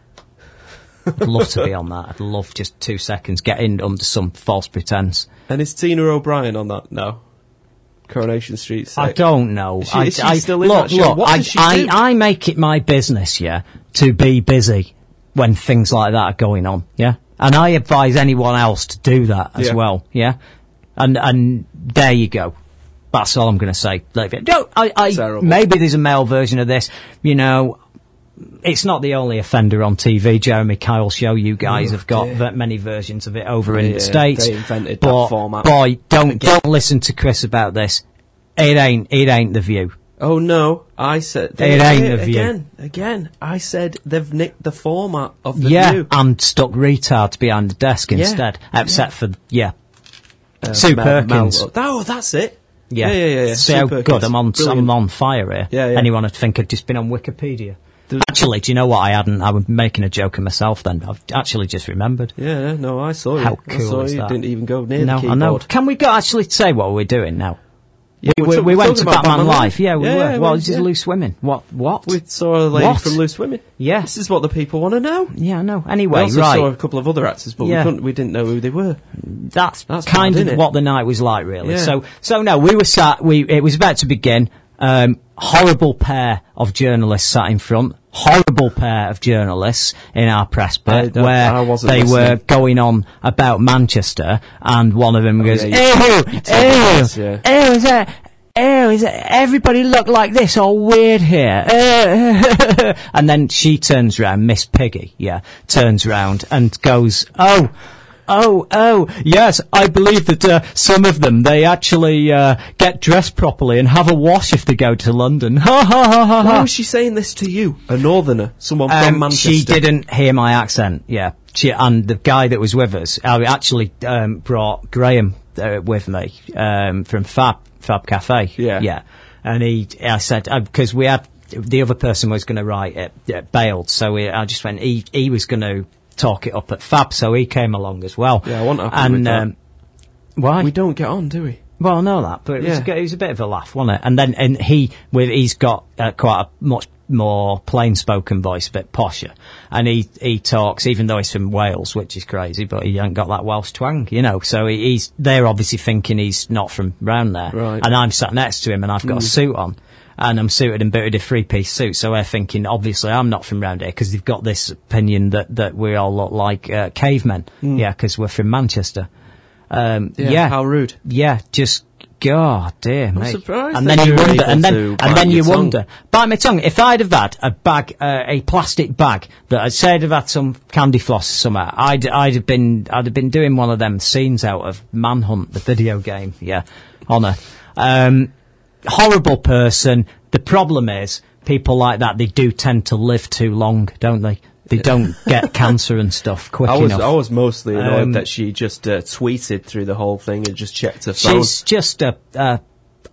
I'd love to be on that. I'd love just two seconds, get in under some false pretense. And is Tina O'Brien on that? No. Coronation Street. I don't know. She- I, I, still in look, look, What I, I? I make it my business, yeah, to be busy when things like that are going on, yeah? And I advise anyone else to do that as Yeah. well, yeah? And, and there you go. That's all I'm going to say. Leave it. No, I, I, maybe there's a male version of this, you know, it's not the only offender on TV. Jeremy Kyle show you guys Oh, have got dear. many versions of it over in the states. they invented that format. boy, don't don't listen to Chris about this. It ain't it ain't the view. Oh no! I said It ain't yeah, The View. again. Again, I said they've nicked the format of the yeah, View. and stuck retards behind the desk Yeah, instead. Except for yeah, Uh, Sue Mel- Perkins. Mel- oh, that's it. yeah, yeah, yeah. yeah, yeah. So good. I'm on I'm on fire here. Yeah, yeah. Anyone would think I'd just been on Wikipedia. Actually, do you know what? I hadn't. I was making a joke of myself. Then I've actually just remembered. Yeah, no, I saw you. How I cool saw is you. that? Didn't even go near no, the I keyboard. know. Can we go actually say what we're doing now? Yeah, we, we, we went to Batman, Batman. Live. Yeah, we Yeah, were. yeah, well, we- this is. Loose Women. What? What? We saw a lady What? from Loose Women. yeah. This is what the people want to know. Yeah, I know. We also right. saw a couple of other actors, but Yeah. we couldn't. We didn't know who they were. that's, That's kind bad, of what the night was like, really. Yeah. So, so no, we were sat. We it was about to begin. Um, horrible pair of journalists sat in front. Horrible pair of journalists in our press I where they were going on about Manchester, and one of them goes, yeah, you- "Ew, you ew, ew, is that?" Ew, is it, everybody look like this, all weird here. And then she turns round, Miss Piggy, yeah, turns round and goes, oh, oh, oh, yes, I believe that uh, some of them, they actually uh, get dressed properly and have a wash if they go to London. Ha ha ha ha ha. Why was she saying this to you? A northerner? Someone from Um, Manchester? she didn't hear my accent, yeah. She, and the guy that was with us, I actually um, brought Graham uh, with me um, from Fab Fab Cafe. Yeah. yeah. And he, I said because we had the other person was going to write it, it bailed, so we, I just went. He he was going to talk it up at Fab, so he came along as well. Yeah, I want to and um, why? We don't get on, do we? Well, I know that, but it, was, Yeah. a- it was a bit of a laugh, wasn't it? And then, and he, with, he's got uh, quite a much more plain-spoken voice, a bit posher, and he he talks, even though he's from Wales, which is crazy, but he ain't got that Welsh twang, you know. So he, he's they're obviously thinking he's not from round there, Right. and I'm sat next to him, and I've got a Mm. suit on. And I'm suited and booted a three-piece suit, so they're thinking, obviously, I'm not from round here because they've got this opinion that, that we all look like uh, cavemen, Mm. yeah, because we're from Manchester. Um, Yeah, yeah, how rude. yeah, just God dear, mate. I'm surprised and then you wonder, and then and then you tongue. wonder. Bite my tongue. If I'd have had a bag, uh, a plastic bag that I'd say I'd have had some candy floss somewhere, I'd I'd have been I'd have been doing one of them scenes out of Manhunt, the video game. Yeah, honor. Um, horrible person. The problem is people like that. They do tend to live too long, don't they? They don't get cancer and stuff quick I was enough. I was mostly annoyed Um, that she just uh, tweeted through the whole thing and just checked her phone. She's just a, a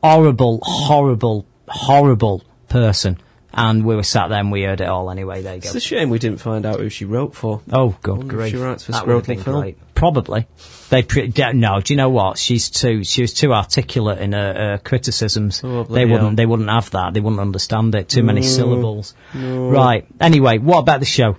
horrible, horrible, horrible person. And we were sat there and we heard it all anyway. There you go. It's a shame we didn't find out who she wrote for. Oh, God, grief. she writes for That Scrotal Film. great. Probably. They pre- no. Do you know what? She's too. She was too articulate in her, her criticisms. Oh, they wouldn't. hell. They wouldn't have that. They wouldn't understand it. Too many No, syllables. no. Right. Anyway, what about the show?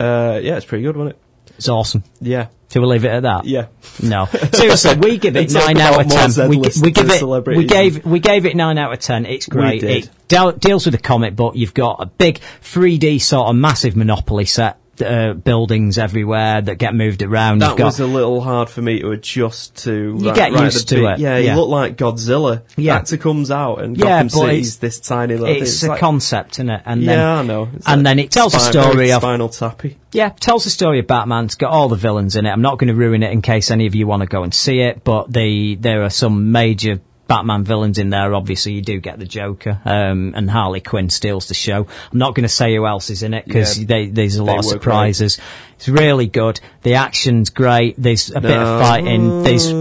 Uh, yeah, it's pretty good, wasn't it? It's awesome. Yeah. Do we leave it at that? Yeah. No. Seriously, we give it nine out of ten. We, we give it. We gave. We gave it nine out of ten. It's great. It deal, deals with the comic book. You've got a big 3D sort of massive Monopoly set. Uh, buildings everywhere that get moved around. That was a little hard for me to adjust to. You right- get right used to it, Yeah, yeah. you look like Godzilla. Yeah. Actor comes out and Yeah, Gotham but City's it's- this tiny little. thing. it's a like- concept, isn't it? And yeah, then, I know. It's and like then it tells a story of Spinal Tappy. Yeah, tells the story of Batman. It's got all the villains in it. I'm not going to ruin it in case any of you want to go and see it, but the there are some major Batman villains in there. Obviously, you do get the Joker, um, and Harley Quinn steals the show. I'm not going to say who else is in it because Yeah, there's a lot of surprises. It's really good. The action's great. There's a bit of fighting. There's.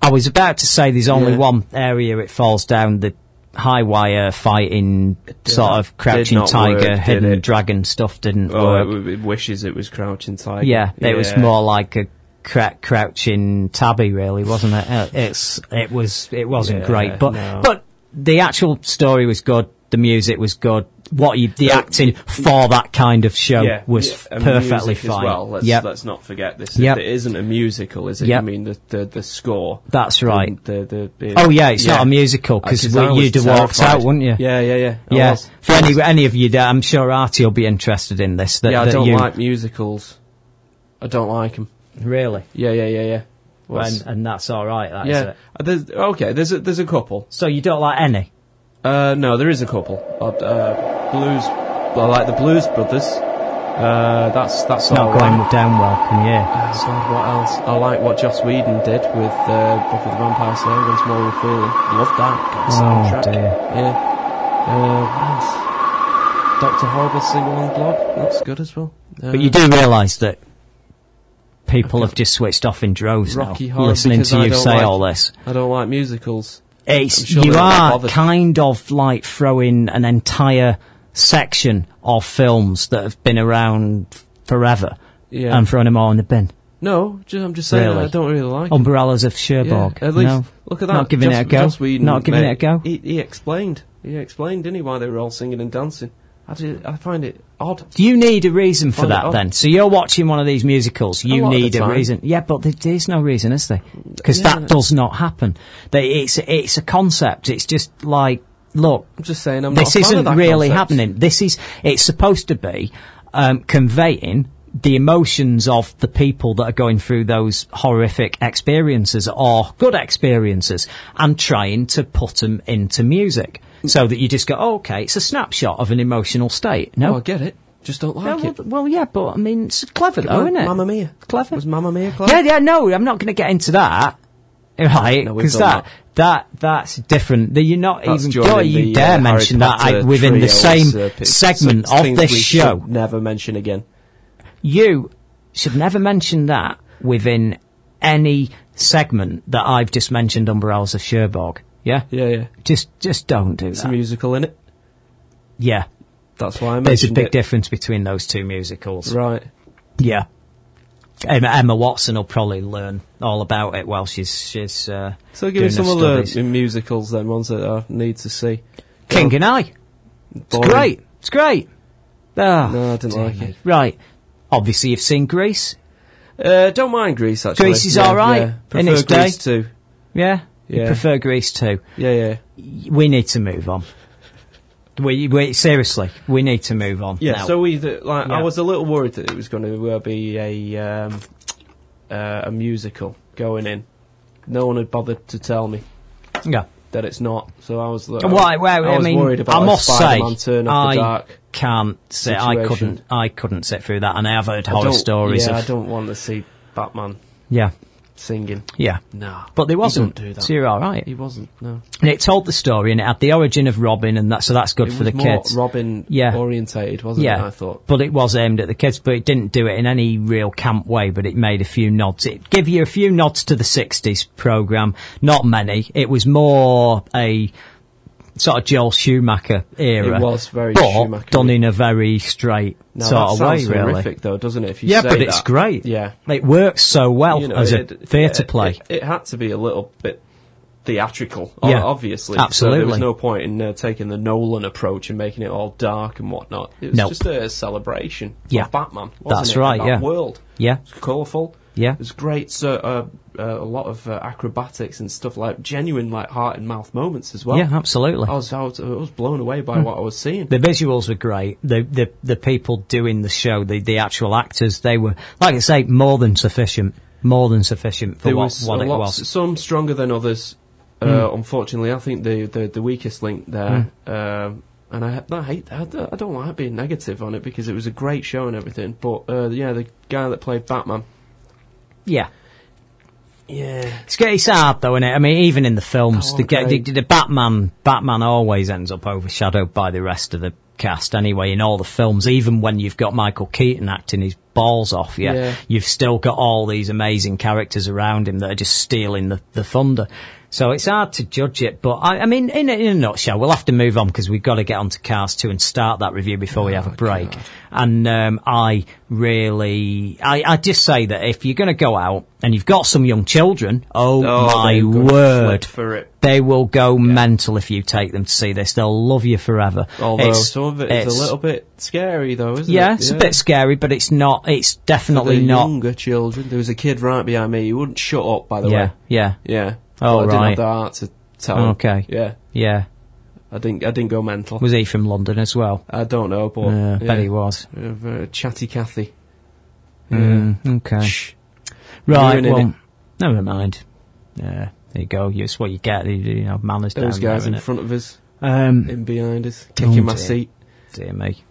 I was about to say there's only Yeah. one area it falls down the high wire fighting sort of crouching tiger, work, hidden dragon stuff didn't Oh, work. it, it wishes it was Crouching Tiger. Yeah, it was more like a cra- crouching tabby, really, wasn't it? Uh, It's it was it wasn't Yeah, great, but no. but the actual story was good. The music was good. What you the acting for that kind of show Yeah, was yeah, perfectly fine. As well. Let's, Yep. let's not forget this. Yep. It isn't a musical, is it? Yep. I mean, the, the, the score. That's right. The, the, the, Oh yeah, it's not a musical because 'cause I was you'd have walked out, wouldn't you? Yeah, yeah, yeah. I yeah. was. For any any of you, that I'm sure Artie will be interested in this. That, yeah, I that don't you, like musicals. I don't like them. Really, Yeah, yeah, yeah, yeah. and, What's- and that's all right. That is yeah. it. Uh, There's, okay, there's a, there's a couple. So you don't like any? Uh, no, there is a couple. Uh, uh, blues. I like the Blues Brothers. Uh, that's that's not all going right. down well. Can you? Oh God, what else? I like what Joss Whedon did with uh, Buffy the Vampire Slayer against Morgan Freeman. Loved that. Got the Oh, soundtrack. dear. Yeah. Uh, what else? Doctor Horrible Sing-Along Blog. That's good as well. Uh, But you do realise that people have just switched off in droves Rocky now, listening to you say like- all this. I don't like musicals. It's sure you are kind of like throwing an entire section of films that have been around forever Yeah. and throwing them all in the bin. No, ju- I'm just saying Really? I don't really like. it. Umbrellas of Yeah, Cherbourg. at least no, look at that. Not giving Joss- it a go. Not giving it a go. He, he explained. He explained, didn't he, why they were all singing and dancing. I, do, I find it odd. Do you need a reason for that then? So you're watching one of these musicals, you the need a reason. Yeah, but there's no reason, is there? Because Yeah. that does not happen. They, it's, it's a concept. It's just like look, I'm just saying I'm this not a isn't of that really concept. happening. This is it's supposed to be um, conveying the emotions of the people that are going through those horrific experiences or good experiences and trying to put them into music so that you just go, oh, okay, it's a snapshot of an emotional state. No, Oh, I get it. Just don't like Yeah, it. well, well, yeah, but I mean, it's clever though, Well, isn't it? Mamma Mia. Clever. Was Mamma Mia clever? Yeah, yeah, no, I'm not going to get into that. Right, No, because done that, that, that's different. You're not That's even, don't you the, dare uh, mention that I, within the same uh, segment of this show. should never mention again. You should never mention that within any segment that I've just mentioned Umbrellas of Cherbourg. Yeah? Yeah, yeah. Just, just don't do that. It's a musical in it. Yeah. That's why I. There's a big it. difference between those two musicals. Right. Yeah. Emma, Emma Watson will probably learn all about it while she's she's. Uh, So give me some her other musicals then, ones that I need to see. King Go. and I. It's great. It's great. Ah, No, I didn't dear like it. Right. Obviously, you've seen Grease. Uh, don't mind Grease actually. Grease is yeah, all right Yeah. in its Grease day. too. Yeah. You prefer Grease too. Yeah, yeah. We need to move on. We, we seriously, we need to move on. Yeah. now. So we like I was a little worried that it was going to uh, be a um, uh, a musical going in. No one had bothered to tell me yeah. that it's not. So I was. Uh, Well, well, I I, was mean, worried about I must say, turn off I the dark. can't sit. I couldn't. I couldn't sit through that, and I have heard I horror stories Yeah, of. I don't want to see Batman Yeah, singing. yeah. No, But He wasn't. do that. So you're all right. He wasn't. No. And it told the story, and it had the origin of Robin, and that so that's good it for was the kids. Robin Yeah. orientated, wasn't yeah, it? I thought. but it was aimed at the kids, but it didn't do it in any real camp way. But it made a few nods. It gave you a few nods to the '60s program, not many. It was more a sort of Joel Schumacher era. It was very but Schumacher. done in a very straight Now, sort of way, really. horrific, though, doesn't it? If you yeah, but it's that. great. Yeah. it works so well You know, as a theatre play. It, it had to be a little bit theatrical, Yeah, obviously. So there was no point in uh, taking the Nolan approach and making it all dark and whatnot. It was No. just a celebration Yeah. of Batman. Wasn't That's it? right, That yeah. world. yeah, It was colourful. yeah. it's great. So uh, uh, a lot of uh, acrobatics and stuff like genuine, like heart and mouth moments as well. yeah, absolutely. I was, I was I was blown away by what I was seeing. The visuals were great. The the the people doing the show, the the actual actors, they were like I say, more than sufficient. More than sufficient for there what, was what it lot, was. some stronger than others. Uh, unfortunately, I think the, the, the weakest link there, um, and I, I hate I don't, I don't like being negative on it because it was a great show and everything. But uh, yeah, the guy that played Batman, Yeah. Yeah, It's, it's hard though, isn't it? I mean, even in the films, Oh, the, the, the, Batman, Batman always ends up overshadowed by the rest of the cast anyway in all the films. Even when you've got Michael Keaton acting his balls off, yeah, Yeah. you've still got all these amazing characters around him that are just stealing the, the thunder. So it's hard to judge it, but I, I mean, in a, in a nutshell, we'll have to move on because we've got to get on to Cars 2 and start that review before we have Oh, a break. And um, I really, I, I just say that if you're going to go out and you've got some young children, oh, Oh, my word, for it. they will go mental if you take them to see this. They'll love you forever. Although It's- some of it is a little bit scary, though, isn't yeah, it? Yeah, it's a bit scary, but it's not. It's definitely not. younger children. There was a kid right behind me. He wouldn't shut up, by the Yeah, way. yeah, Yeah. Oh, I didn't right. have the heart to tell him. Okay. Yeah. yeah. I didn't. I didn't go mental. Was he from London as well? I don't know, but Yeah, yeah. bet he was. Uh, very chatty Cathy. Mm, okay. Shh. Right. Well, it. never mind. Yeah, there you go. It's what you get. You, know, manners Those down guys there, in front of us, Um, in behind us, kicking Oh, my dear. seat. dear me.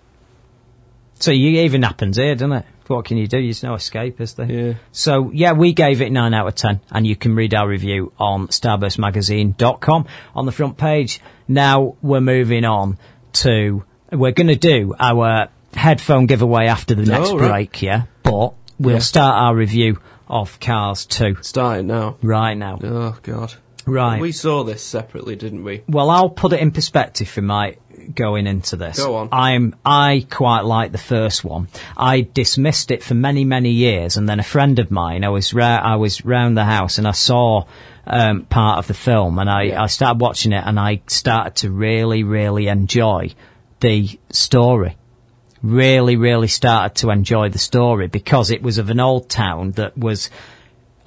So you even happens here, doesn't it? What can you do? There's no escape, is there? Yeah. So yeah, we gave it 9 out of 10 and you can read our review on starburstmagazine.com on the front page. Now we're moving on to, we're going to do our headphone giveaway after the next Oh, right. break, yeah? But we'll Yeah. start our review of Cars 2 Starting now. right now. Oh God. Right. We saw this separately, didn't we? Well, I'll put it in perspective for my going into this. Go on. I'm I quite like the first one. I dismissed it for many many years, and then a friend of mine, I was ra- I was round the house and I saw um, part of the film, and I I started watching it, and I started to really really enjoy the story. Really, really started to enjoy the story because it was of an old town that was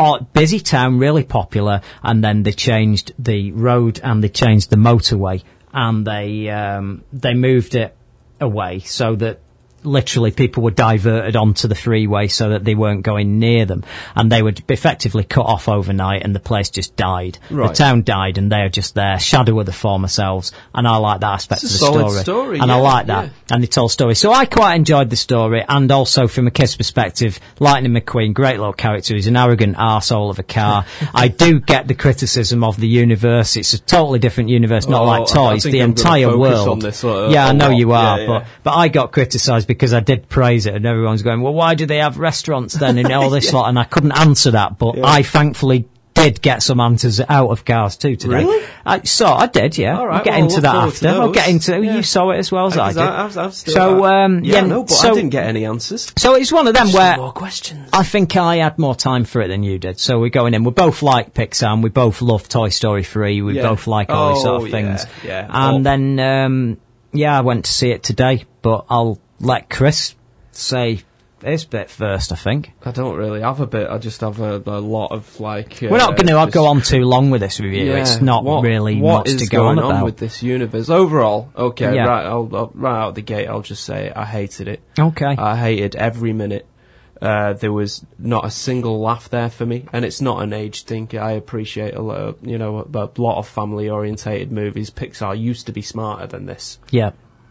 oh, busy town, really popular, and then they changed the road and they changed the motorway and they um, they moved it away so that literally people were diverted onto the freeway so that they weren't going near them. And they were effectively cut off overnight and the place just died. Right. the town died and they're just there shadow of the former selves. And I like that aspect It's of the story, story, and I like that. yeah. and they told stories so I quite enjoyed the story and also from a kid's perspective Lightning McQueen great little character. He's an arrogant arsehole of a car. I do get the criticism of the universe. It's a totally different universe not Oh, like toys. the I'm entire world on this, uh, yeah i know lot. you are Yeah, but but I got criticised because I did praise it, and everyone's going, "Well, why do they have restaurants then and all this lot?" And I couldn't answer that, but Yeah. I thankfully did get some answers out of Cars 2 today. Really? I saw, I did, yeah. All right, We'll get well, into that after. We'll get into. Yeah. You saw it as well as I Because did. I've, I've still, so, um, yeah, yeah, no, but so, I didn't get any answers. So it's one of them Just where more questions. I think I had more time for it than you did. So we're going in. We both like Pixar. and We both love Toy Story 3. We Yeah. both like all these sort Oh, of things. yeah, yeah. And Oh. then, um, yeah, I went to see it today, but I'll let Chris say his bit first, I think. I don't really have a bit. I just have a, a lot of like. We're not going to uh, go on too long with this review. Yeah, it's not what- really what much to go on about. with this universe overall. Okay, Yeah. right. I'll, I'll, right out the gate, I'll just say I hated it. Okay. I hated every minute. Uh, there was not a single laugh there for me, and it's not an age thing. I appreciate a lot, of, you know, a, a lot of family-orientated movies. Pixar used to be smarter than this, yeah.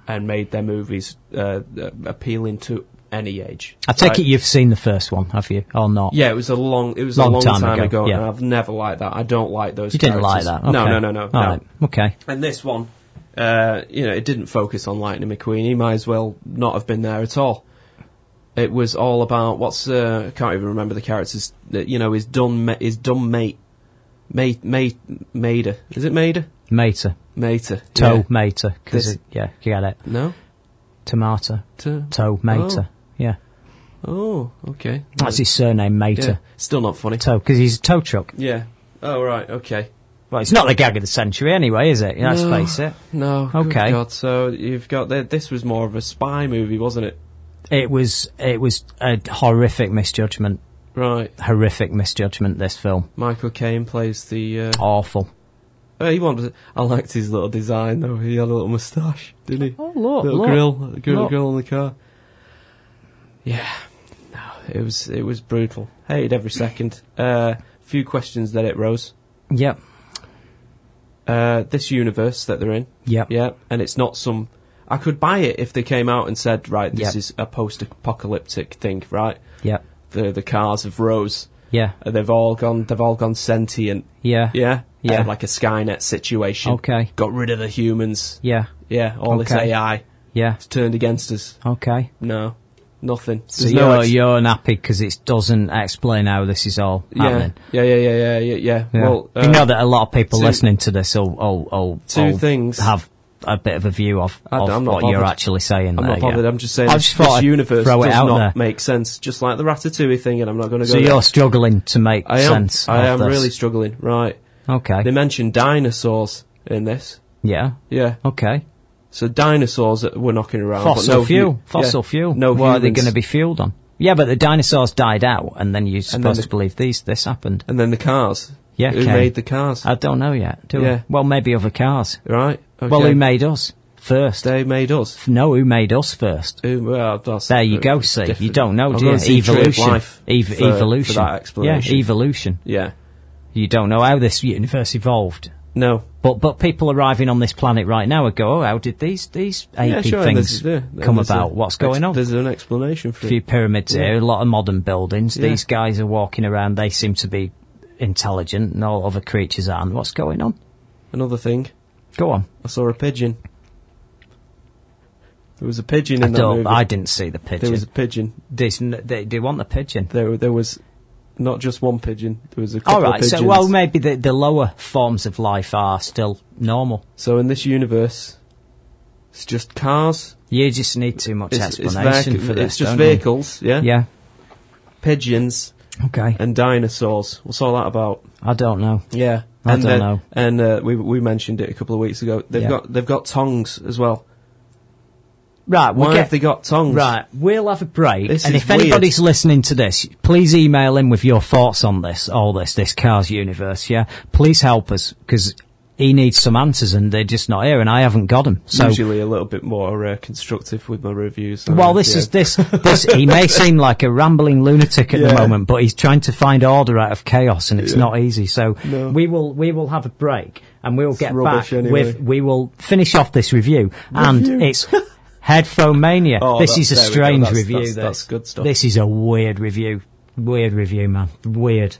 And made their movies uh, appealing to any age. I take it you've seen the first one, have you? Or not? Yeah, it was a long, it was Long a long time time, ago, ago, yeah. and I've never liked that. I don't like those. You didn't like that? No, Okay. no, no, no, All no. right. Okay. And this one, uh, you know, it didn't focus on Lightning McQueen. He might as well not have been there at all. It was all about what's uh, I can't even remember the characters. That you know, his dumb his dumb mate, mate, mate, Mater. Is it Mater? Mater. Mater. Toe yeah. Mater. 'cause it- yeah, you get it. No. Tomato. To- Toe Mater. Yeah. Oh, okay. That's his surname, Mater. Yeah. Still not funny. Toe, because he's a tow truck. Yeah. Oh right. Okay. Well, it's not the gag of the century anyway, is it? Let's No. face it. No. Okay. God. So you've got the, this was more of a spy movie, wasn't it? It was it was a horrific misjudgment. Right. Horrific misjudgment. This film, Michael Caine plays the. Uh, awful. Oh, he wanted. I liked his little design though. He had a little moustache, didn't he? Oh look, little look, grill, grill, look. grill on the car. Yeah, no, it was it was brutal. Hated every second. Uh, few questions that it rose. Yep. Uh, this universe that they're in. Yep. Yeah, and it's not some. I could buy it if they came out and said, right, this Yep. is a post-apocalyptic thing, right? Yep. The the cars have rose. Yeah. Uh, they've all gone. They've all gone sentient. Yeah. Yeah. Yeah. Uh, like a Skynet situation. Okay. Got rid of the humans. Yeah. Yeah. All this AI. Yeah. It's turned against us. Okay. No. Nothing. So There's you're no ex- you're unhappy because it doesn't explain how this is all yeah. happening. yeah. Yeah. Yeah. Yeah. Yeah. Yeah. Yeah. Well, uh, you know that a lot of people listening to this will, will, will, Two will things. have a bit of a view of, I- of what you're actually saying I'm there. not bothered. yeah. I'm just saying I this, just this I'd universe throw it does out not there. make sense. Just like the Ratatouille thing, and I'm not going to go. So there. you're struggling to make I am. sense. I am this. really struggling. Right. Okay. They mentioned dinosaurs in this. Yeah. Yeah. Okay. So dinosaurs that were knocking around. Fossil no hu- fuel. Fossil yeah, fuel. No what are they going to be fueled on? Yeah, but the dinosaurs died out, and then you're then supposed the- to believe these this happened. And then the cars. Yeah, Who Ken. made the cars? I don't know yet. Do Yeah. we? Well, maybe other cars. right. Okay. Well, who made us first? They made us. No, who made us first? Who, well, There you go. See, you don't know, do you? see Tree of Evolution. Ev- for- evolution. For that explanation. Yeah, evolution. Yeah. You don't know how this universe evolved. No. But but people arriving on this planet right now would go, oh, how did these these yeah, sure. things yeah, come there's a about? What's going on? There's an explanation for it. A few pyramids Yeah. here, a lot of modern buildings. These guys are walking around. They seem to be intelligent, and all other creatures aren't. What's going on? Another thing. Go on. I saw a pigeon. There was a pigeon I in that don't. movie. I didn't see the pigeon. There was a pigeon. N- they, they want the pigeon. There, there was not just one pigeon. There was a couple All right. So well, maybe the the lower forms of life are still normal. So in this universe, it's just cars. You just need too much It's, it's, explanation vehic- for this. it's just don't you? vehicles. Yeah. Yeah. Pigeons Okay. and dinosaurs. What's all that about? I don't know. Yeah. I and don't then- know. And uh, we we mentioned it a couple of weeks ago. They've Yeah. got they've got tongues as well. Right. We'll Why get, have they got tongues? Right, we'll have a break, This and if anybody's listening to this, please email in with your thoughts on this, all this, this Cars universe. Yeah, please help us because he needs some answers and they're just not here, and I haven't got them. So Usually a little bit more uh, constructive with my reviews. Well, this yeah. is this. This he may seem like a rambling lunatic at the moment, but he's trying to find order out of chaos, and it's Yeah. not easy. So No. we will we will have a break, and we'll get rubbish back anyway. with we will finish off this review, and Review. it's Headphone Mania. Oh, this is a we strange That's- review. that's- that's good stuff. This is a weird review. Weird review, man. Weird.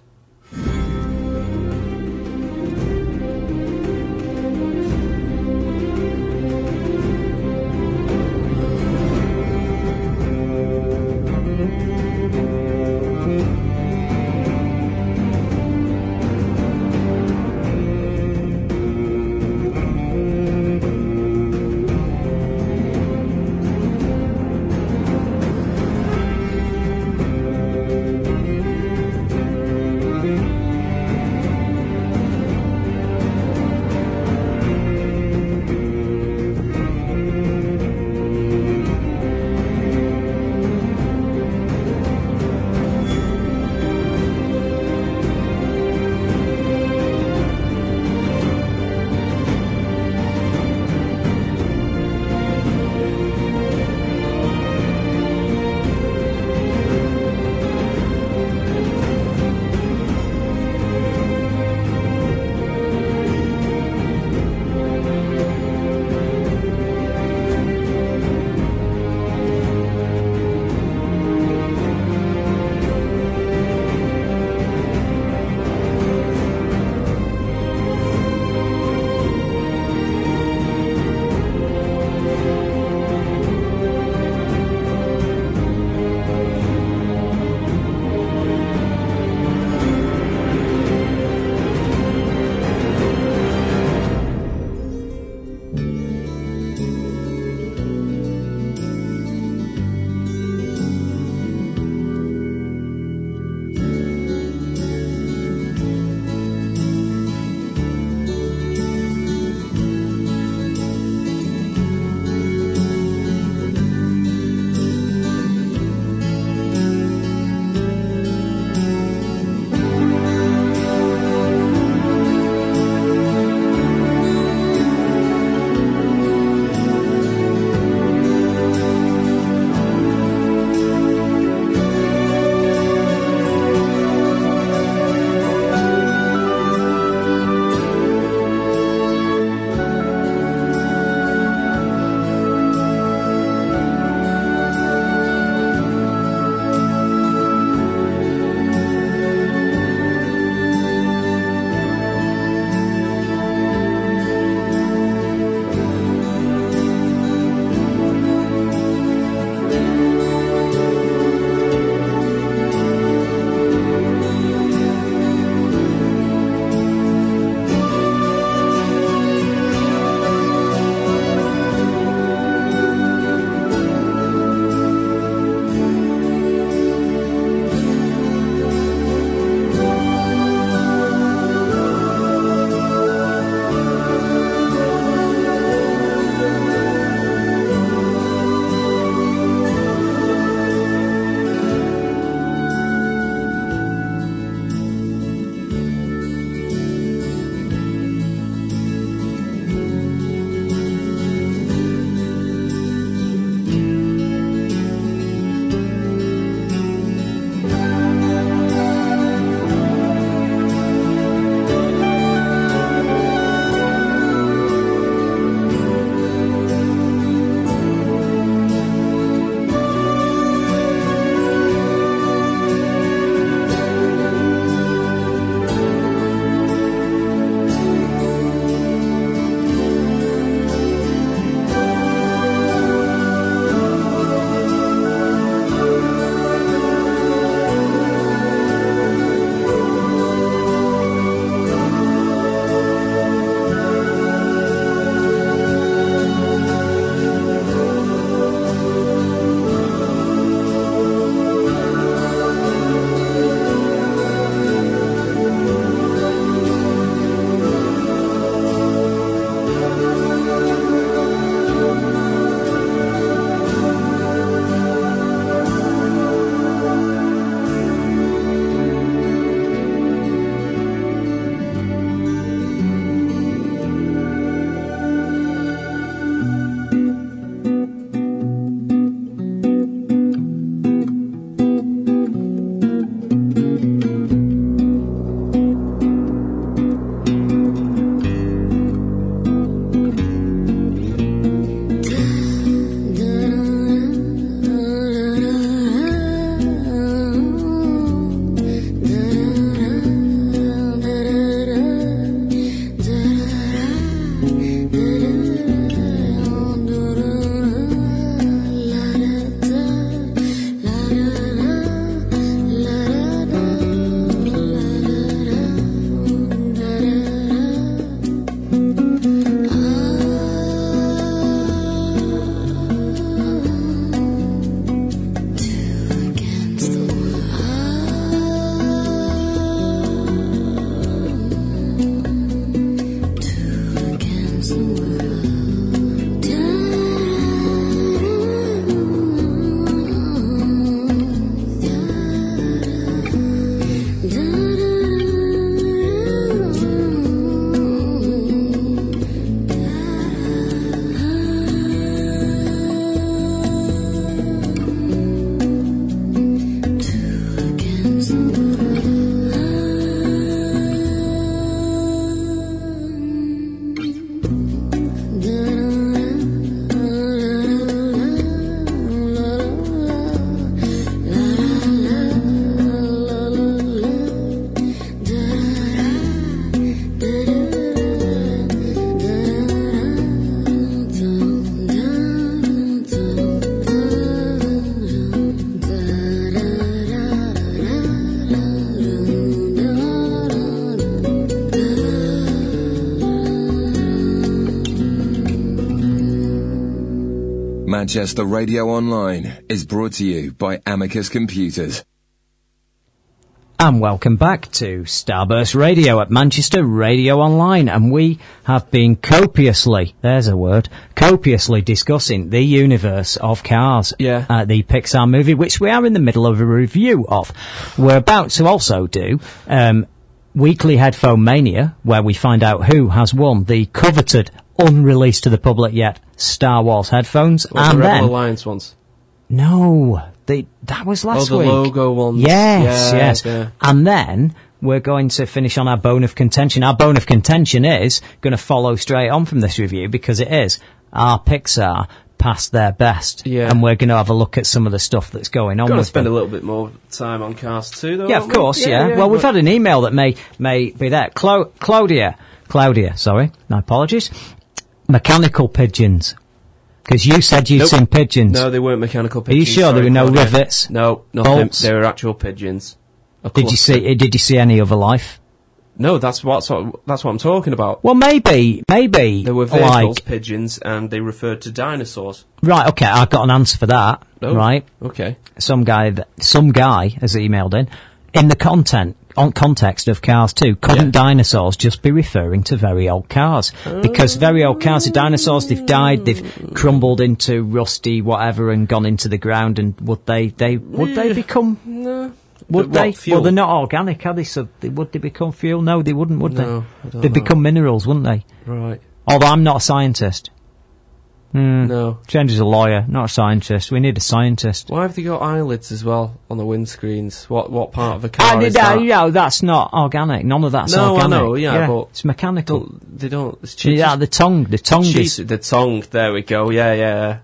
Manchester Radio Online is brought to you by Amicus Computers. And welcome back to Starburst Radio at Manchester Radio Online. And we have been copiously, there's a word, copiously discussing the universe of Cars. Yeah. Uh, the Pixar movie, which we are in the middle of a review of. We're about to also do, um, Weekly Headphone Mania, where we find out who has won the coveted, unreleased to the public yet, Star Wars headphones. And the Rebel then, Alliance ones? no, they, that was last oh, the week. logo ones. Yes, Yeah, yes. yeah. And then we're going to finish on our bone of contention. Our bone of contention is going to follow straight on from this review because it is our Pixar past their best. Yeah. And we're going to have a look at some of the stuff that's going on Got to spend them. a little bit more time on Cars 2, though. Yeah, of we? course, yeah. well, we've had an email that may, may be there. Clau- Claudia, Claudia, sorry, my apologies. Mechanical pigeons. Because you said you'd Nope. seen pigeons. No, they weren't mechanical pigeons. Are you sure there were no rivets? No, nothing. Bolts? They were actual pigeons. Did you see, did you see any other life? No, that's what, that's what that's what I'm talking about. Well, maybe, maybe, There were vehicles, like, pigeons, and they referred to dinosaurs. Right, okay, I've got an answer for that. Oh, Right, Okay. some guy, that, some guy has emailed in. In the content, on context of Cars 2, couldn't dinosaurs just be referring to very old cars? Because very old cars are dinosaurs, they've died, they've crumbled into rusty whatever and gone into the ground and would they, they, would they become, No. would they? fuel? Well, they're not organic, are they? So they, would they become fuel? No, they wouldn't, would No, they? They'd know. become minerals, wouldn't they? Right. Although I'm not a scientist. Hmm. No. Change is a lawyer, not a scientist. We need a scientist. Why have they got eyelids as well on the windscreens? What what part of a car I is uh, that? yeah, that's not organic. None of that's No, I organic. know, yeah, but- it's mechanical. Don't, they don't. It's cheap. Yeah, the tongue, the tongue is. the tongue. There we go. Yeah, yeah.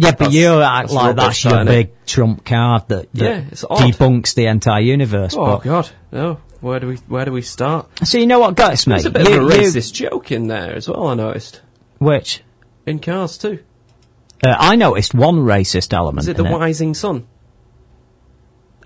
Yeah, but That's- you act that's like that's your big trump card that, that Yeah, debunks the entire universe. Oh but God, no. Where do we where do we start? so you know what gets me? There's a bit You- of a you- racist joke in there as well. I noticed which in Cars 2. uh, I noticed one racist element. Is it the in Wising Sun?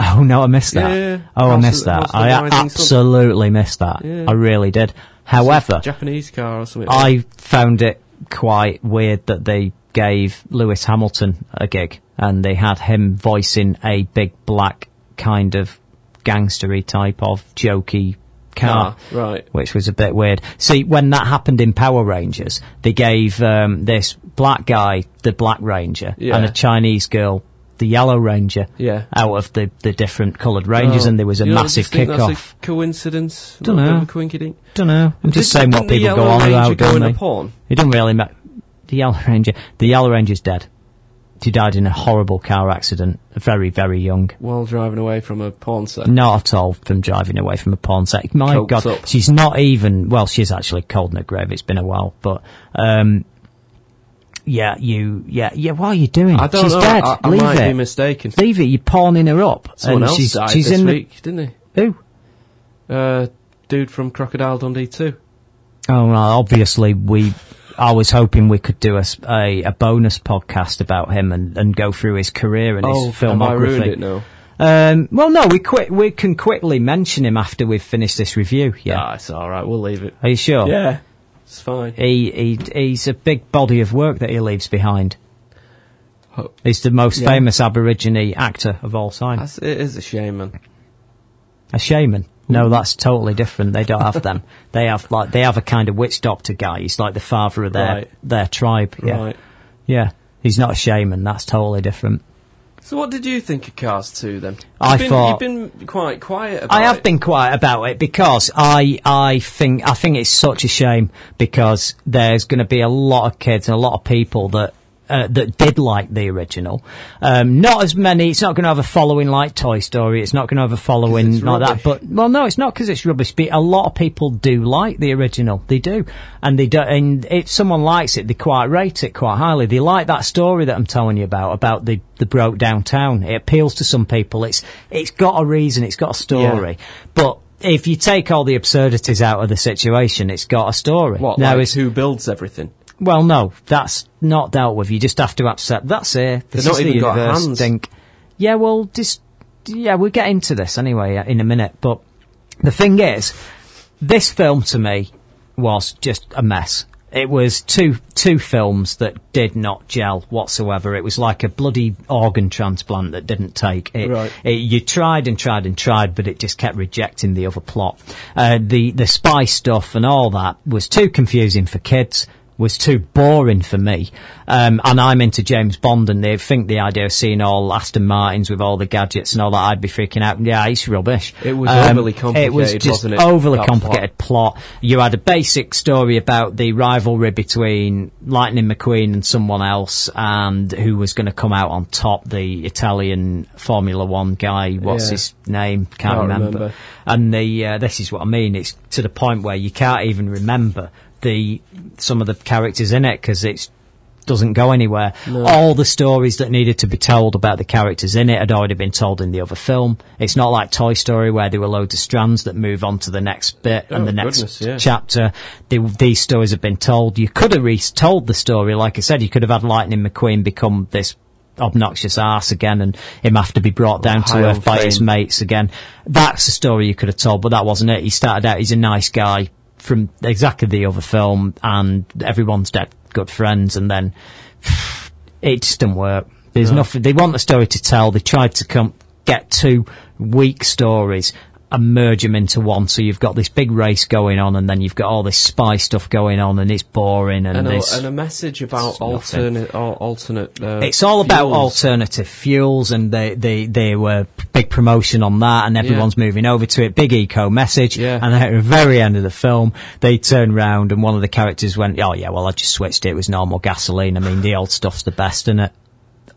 Oh no, I missed that. Yeah, yeah, yeah. Oh, I missed of- that. I Rising Sun. absolutely missed that. I really did. However, Japanese car or something. I found it quite weird that they gave Lewis Hamilton a gig and they had him voicing a big black kind of gangstery type of jokey car. Ah, right. Which was a bit weird. See, when that happened in Power Rangers, they gave um, this black guy the Black Ranger Yeah. and a Chinese girl the Yellow Ranger Yeah. out of the, the different coloured Rangers, Oh. and there was a massive just think kick that's. A coincidence. A Dunno. little bit of a coinkydink. Don't know. I'm just Did- saying what people go on Ranger about, Going don't they? porn? It doesn't really matter. The Yellow Ranger. The Yellow Ranger's dead. She died in a horrible car accident, very, very young. While driving away from a porn set. Not at all from driving away from a porn set. My Coked God, up. she's not even. Well, she's actually cold in her grave. It's been a while, but um, yeah, you, yeah, yeah. What are you doing? I don't she's know. dead. I, I Leave might it. be mistaken. Leave it. You're pawning her up. Someone and else she's, died she's this in week, didn't he? the who? Uh, dude from Crocodile Dundee too. Oh, well, obviously we. I was hoping we could do a a bonus podcast about him and, and go through his career and Oh, his filmography. ruined it now? Um, well, no, we quick we can quickly mention him after we've finished this review. Yeah, Ah, it's all right. We'll leave it. are you sure? Yeah, it's fine. He, he he's a big body of work that he leaves behind. He's the most Yeah. famous Aborigine actor of all time. That's, it is a shame, man. A shaman. No, that's totally different. They don't have them. They have like they have a kind of witch doctor guy. He's like the father of their Right. their tribe. Yeah, Right. yeah. He's not a shaman. That's totally different. So, what did you think of Cars 2 then? I you've been, thought- you've been quite quiet about I have it. been quiet about it because I I think I think it's such a shame because there's going to be a lot of kids and a lot of people that. Uh, that did like the original. Um, not as many. It's not going to have a following like Toy Story. It's not going to have a following like that. But well, no, it's not because it's rubbish. But a lot of people do like the original. They do, and they do. And if someone likes it, they quite rate it quite highly. They like that story that I'm telling you about about the the broke down town. It appeals to some people. It's it's got a reason. It's got a story. But if you take all the absurdities out of the situation, it's got a story. What, now like who builds everything? Well, no, that's not dealt with. You just have to accept that's it. This They've not is the even got hands. thing. Yeah, well, just yeah, we'll get into this anyway uh, in a minute. But the thing is, this film to me was just a mess. it was two two films that did not gel whatsoever. It was like a bloody organ transplant that didn't take. It, Right. it, you tried and tried and tried, but it just kept rejecting the other plot. Uh, the the spy stuff and all that was too confusing for kids. Was too boring for me, um, and I'm into James Bond, and they think the idea of seeing all Aston Martins with all the gadgets and all that, I'd be freaking out. Yeah, it's rubbish. It was Um, overly It was just wasn't it, overly complicated plot. You had a basic story about the rivalry between Lightning McQueen and someone else, and who was going to come out on top. The Italian Formula One guy, what's Yeah. his name? Can't, Can't remember. remember. And the uh, this is what I mean. It's to the point where you can't even remember the some of the characters in it because it doesn't go anywhere. No. All the stories that needed to be told about the characters in it had already been told in the other film. It's not like Toy Story where there were loads of strands that move on to the next bit and Oh, the next goodness, yeah. chapter. The, these stories have been told. You could have retold the story, like I said. You could have had Lightning McQueen become this obnoxious ass again and him have to be brought down to high earth by his mates again. That's a story you could have told, but that wasn't it. He started out, he's a nice guy from exactly the other film and everyone's dead good friends and then it just didn't work. There's No. nothing. They want a story to tell. They tried to come get two weak stories and merge them into one. So you've got this big race going on, and then you've got all this spy stuff going on, and it's boring. And, And, a, and a message about alternate, alternate. Uh, it's all about alternative fuels, and they, they, they were big promotion on that, and everyone's moving over to it. Big eco message, Yeah. and at the very end of the film, they turn round, and one of the characters went, "Oh yeah, well I just switched it. It was normal gasoline. I mean, the old stuff's the best, isn't it?"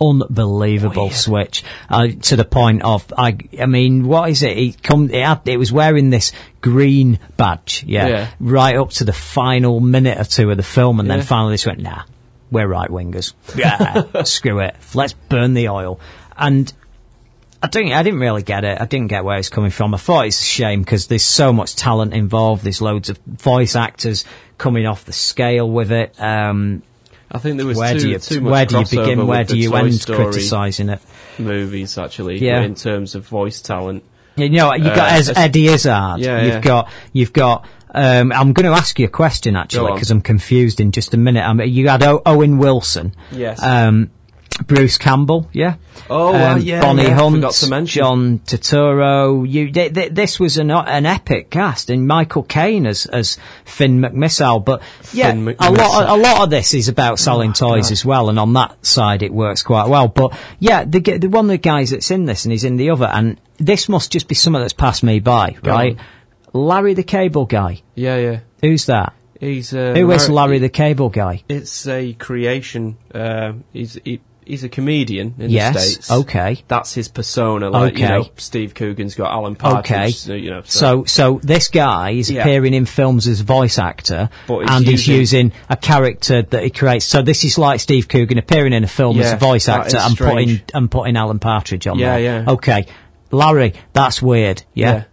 Unbelievable switch uh, to the point of I. I mean, what is it? It come. It, had, it was wearing this green badge, yeah, Yeah. right up to the final minute or two of the film, and then finally just went, "Nah, we're right wingers. Yeah, screw it. Let's burn the oil." And I didn't, I didn't really get it. I didn't get where it's coming from. I thought it's a shame because there's so much talent involved. There's loads of voice actors coming off the scale with it. Um, I think there was where too, do you too much where do you begin? Where do you Toy end criticising it? Movies actually, Yeah. in terms of voice talent. You know, you've got Uh, es- Eddie Izzard. Yeah, you've yeah. got you've got. Um, I'm going to ask you a question actually because I'm confused in just a minute. Um, you had o- Owen Wilson. Yes. Um, Bruce Campbell, yeah. Oh, um, yeah, Bonnie yeah, Hunt. John Turturro. You, th- th- this was an, an epic cast, and Michael Caine as as Finn McMissile. But yeah, a lot McMissile. a lot of this is about selling toys God. as well, and on that side it works quite well. But yeah, the, the one of the guys that's in this and he's in the other, and this must just be something that's passed me by, Go right? on. Larry the Cable Guy. Yeah, yeah. Who's that? He's uh, Who is Larry the Cable Guy? It's a creation. Uh, he's he, he's a comedian in Yes, the states. okay. that's his persona. Like you know, Steve Coogan's got Alan Partridge. Okay. so, you know, So, so this guy is Yeah. appearing in films as voice actor, he's and he's using- using a character that he creates. So this is like Steve Coogan appearing in a film as a voice actor and putting and putting Alan Partridge on Yeah, there. yeah. Yeah. Okay, Larry, that's weird. Yeah.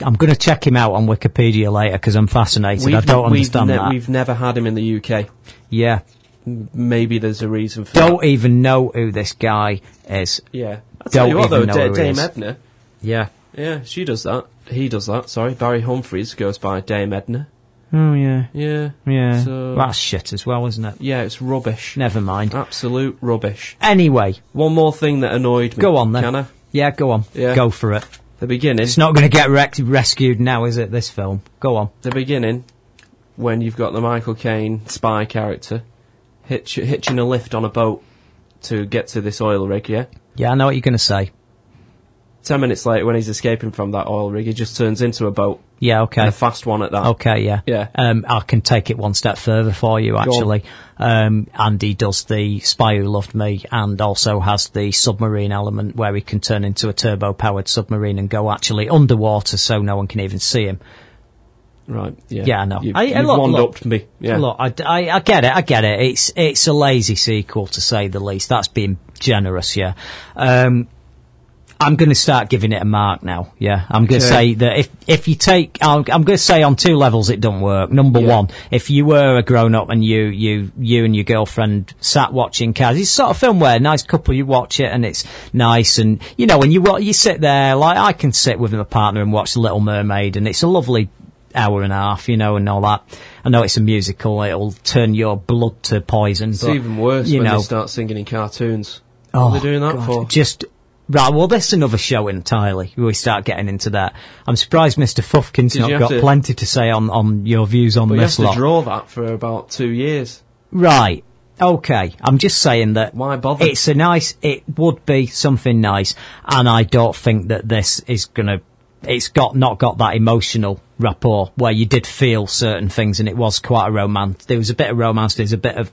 I'm going to check him out on Wikipedia later because I'm fascinated. I don't we've understand ne- that. We've never had him in the UK. Yeah. Maybe there's a reason for Don't that. even know who this guy is. Yeah. I'll tell Don't you what, even though, know who he Dame is. Edna. Yeah. Yeah, she does that. He does that. Sorry, Barry Humphries goes by Dame Edna. Oh yeah. Yeah. Yeah. So That's shit as well, isn't it? yeah, it's rubbish. Never mind. Absolute rubbish. Anyway, One more thing that annoyed me. go on then. Can I? Yeah, go on. Yeah. Go for it. The beginning. It's not going to get rec- rescued now, is it? This film. Go on. the beginning, when you've got the Michael Caine spy character hitch, hitching a lift on a boat to get to this oil rig, yeah? Yeah, I know what you're going to say. Ten minutes later, when he's escaping from that oil rig, he just turns into a boat. Yeah, okay. And a fast one at that. Okay, yeah. Yeah. Um, I can take it one step further for you, actually. Um, Andy does the Spy Who Loved Me and also has the submarine element where he can turn into a turbo-powered submarine and go actually underwater so no one can even see him. Right, yeah. Yeah, I know. You've, I- I- you've look, me. Yeah. Look, I, I, I get it, I get it. It's it's a lazy sequel to say the least. That's being generous, yeah. Um, I'm going to start giving it a mark now. Yeah, I'm going to Okay. say that if if you take, I'll, I'm going to say on two levels it don't work. Number Yeah. one, if you were a grown up and you you you and your girlfriend sat watching Cars, it's sort of film where a nice couple you watch it and it's nice and you know when you you sit there like I can sit with my partner and watch The Little Mermaid and it's a lovely hour and a half, you know, and all that. I know it's a musical; it'll turn your blood to poison. It's but, even worse you when know. they start singing in cartoons. Oh, what are oh, they doing that God. for? Just right. Well, this is another show entirely. We start getting into that. I'm surprised Mr. Fufkin's not got to- plenty to say on on your views on But you have this to lot. draw that for about two years. Right. Okay. I'm just saying that. Why bother? It's a nice. It would be something nice, and I don't think that this is gonna. It's got not got that emotional rapport where you did feel certain things, and it was quite a romance. There was a bit of romance. There was a bit of.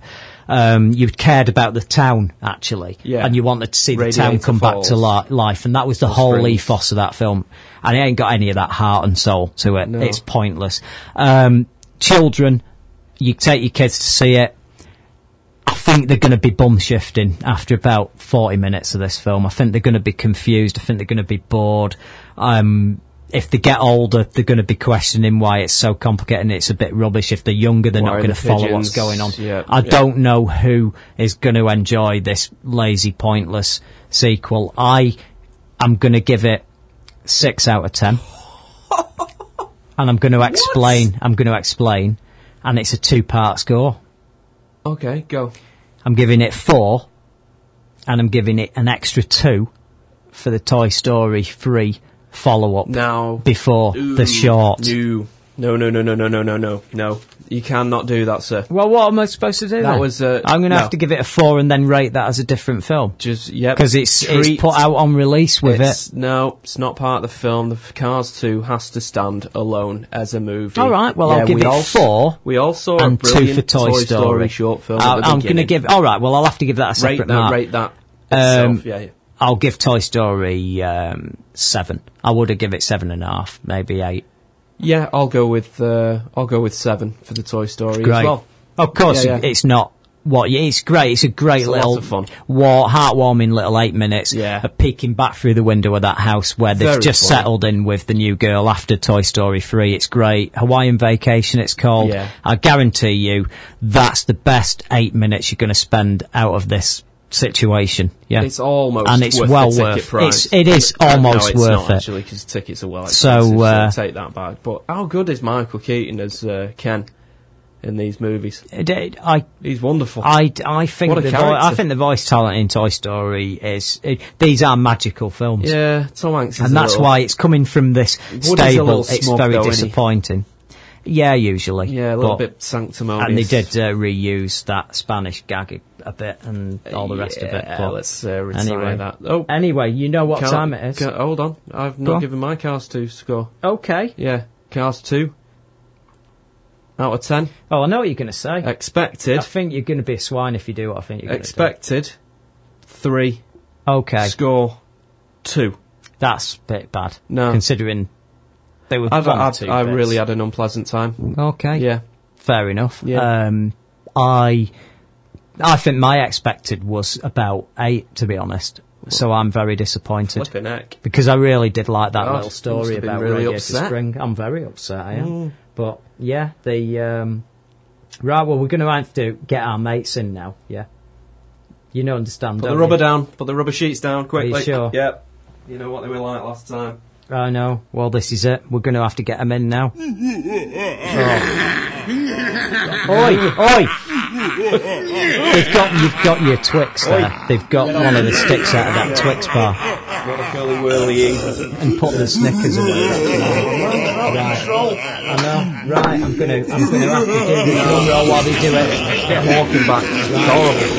Um, you cared about the town actually, Yeah. and you wanted to see the town come back to li- life, and that was the Or whole Springs. ethos of that film. And it ain't got any of that heart and soul to it. No. It's pointless. Um, children, you take your kids to see it. I think they're going to be bum shifting after about 40 minutes of this film. I think they're going to be confused. I think they're going to be bored. Um, if they get older, they're going to be questioning why it's so complicated and it's a bit rubbish. If they're younger, they're Why not going the to follow what's going on. yeah, I yeah. don't know who is going to enjoy this lazy, pointless sequel. I am going to give it six out of ten. and I'm going to explain. I'm going to explain. And it's a two-part score. Okay, go. I'm giving it four, and I'm giving it an extra two for the Toy Story 3 follow up Now before the short. No, no, no, no, no, no, no, no, no. You cannot do that, sir. Well, what am I supposed to do? That then? was, uh, I'm going to no. have to give it a four and then rate that as a different film Just yep. because it's it's put out on release with it's, No, it's not part of the film. The Cars Two has to stand alone as a movie. All right, well, I'll Yeah, give we it all, four We all saw a two brilliant for Toy, Story. short film. I- at the I'm going to give. All right, well, I'll have to give that a separate rate separate that. mark. Rate that. Um, itself, yeah, yeah. I'll give Toy Story um, seven. I would have give it seven and a half, maybe eight. Yeah, I'll go with uh, I'll go with seven for the Toy Story Great. as well. Of course, Yeah, yeah. it's not what it's great. It's a great It's a little, of fun. war, heartwarming little eight minutes. Yeah. of peeking back through the window of that house where they've Very just funny. settled in with the new girl after Toy Story three. It's great. Hawaiian Vacation. It's called. Yeah. I guarantee you, that's the best eight minutes you're going to spend out of this situation. Yeah, It's almost and it's worth well worth. It's, it is Uh, almost no, worth not, it. actually because tickets are well So, expensive. So, uh, take that back. But how good is Michael Keaton as uh, Ken in these movies? It- I He's wonderful. I, I think the vo- I think the voice talent in Toy Story is it, these are magical films. yeah, Tom Hanks, is and that's little- why it's coming from this stable. It's smug very though, disappointing. Yeah, usually. Yeah, a little but- bit sanctimonious. And they did uh, reuse that Spanish gag a, bit and all the rest of it. Yeah, But let's uh, retire anyway, that. Oh, anyway, you know what time it is. Hold on, I've not given my Cars 2 score. okay. Yeah, Cars 2 out of 10. Oh, I know what you're going to say. Expected. I think you're going to be a swine if you do what I think you're going to Expected 3. Okay, Score 2. that's a bit bad. No. considering they were. I've, one I've, two I bits. really had an unpleasant time. Okay. Yeah. Fair enough. Yeah. Um, I, I think my expected was about eight, to be honest. So I'm very disappointed Flipping heck. because I really did like that God, little story have been about really Radiator upset. Spring. I'm very upset. I am. Mm. But yeah, the um, right. Well, we're going to have to get our mates in now. Yeah. You know, understand? Put don't the rubber you? down. Put the rubber sheets down quickly. sure? Yep. You know what they were like last time. Uh, I know. Well, this is it. We're going to have to get them in now. Oi, oi! They've got you've got your Twix there. They've got one of the sticks out of that Twix bar What a Curly Wurly and put the Snickers away. Right. I know. Right. I'm gonna I'm gonna have to do the drum roll while they do it. Get walking back. It's horrible.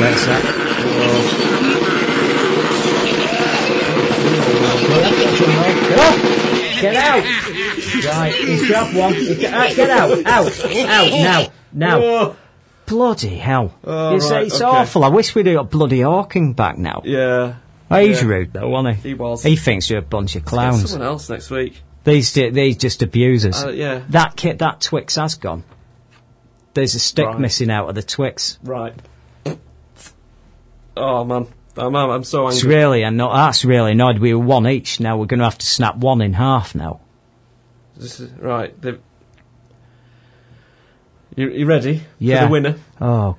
Wait a sec. Get out! Right, he's grabbed one. He's got, uh, get out! Out! Out! Now! Now! Oh, Bloody hell! Oh, it's right, it's okay. awful. I wish we'd got bloody Hawking back now. yeah. He's Yeah. rude though, wasn't he? He was. He thinks you're a bunch of clowns. someone else next week. These these just abusers. Uh, yeah. That kit, that Twix has gone. There's a stick Right. missing out of the Twix. Right. Oh man, I'm, I'm, so It's angry. really anno- That's really annoyed. We were one each. Now we're going to have to snap one in half now. This is, right. The, you, you ready Yeah. for the winner? Oh,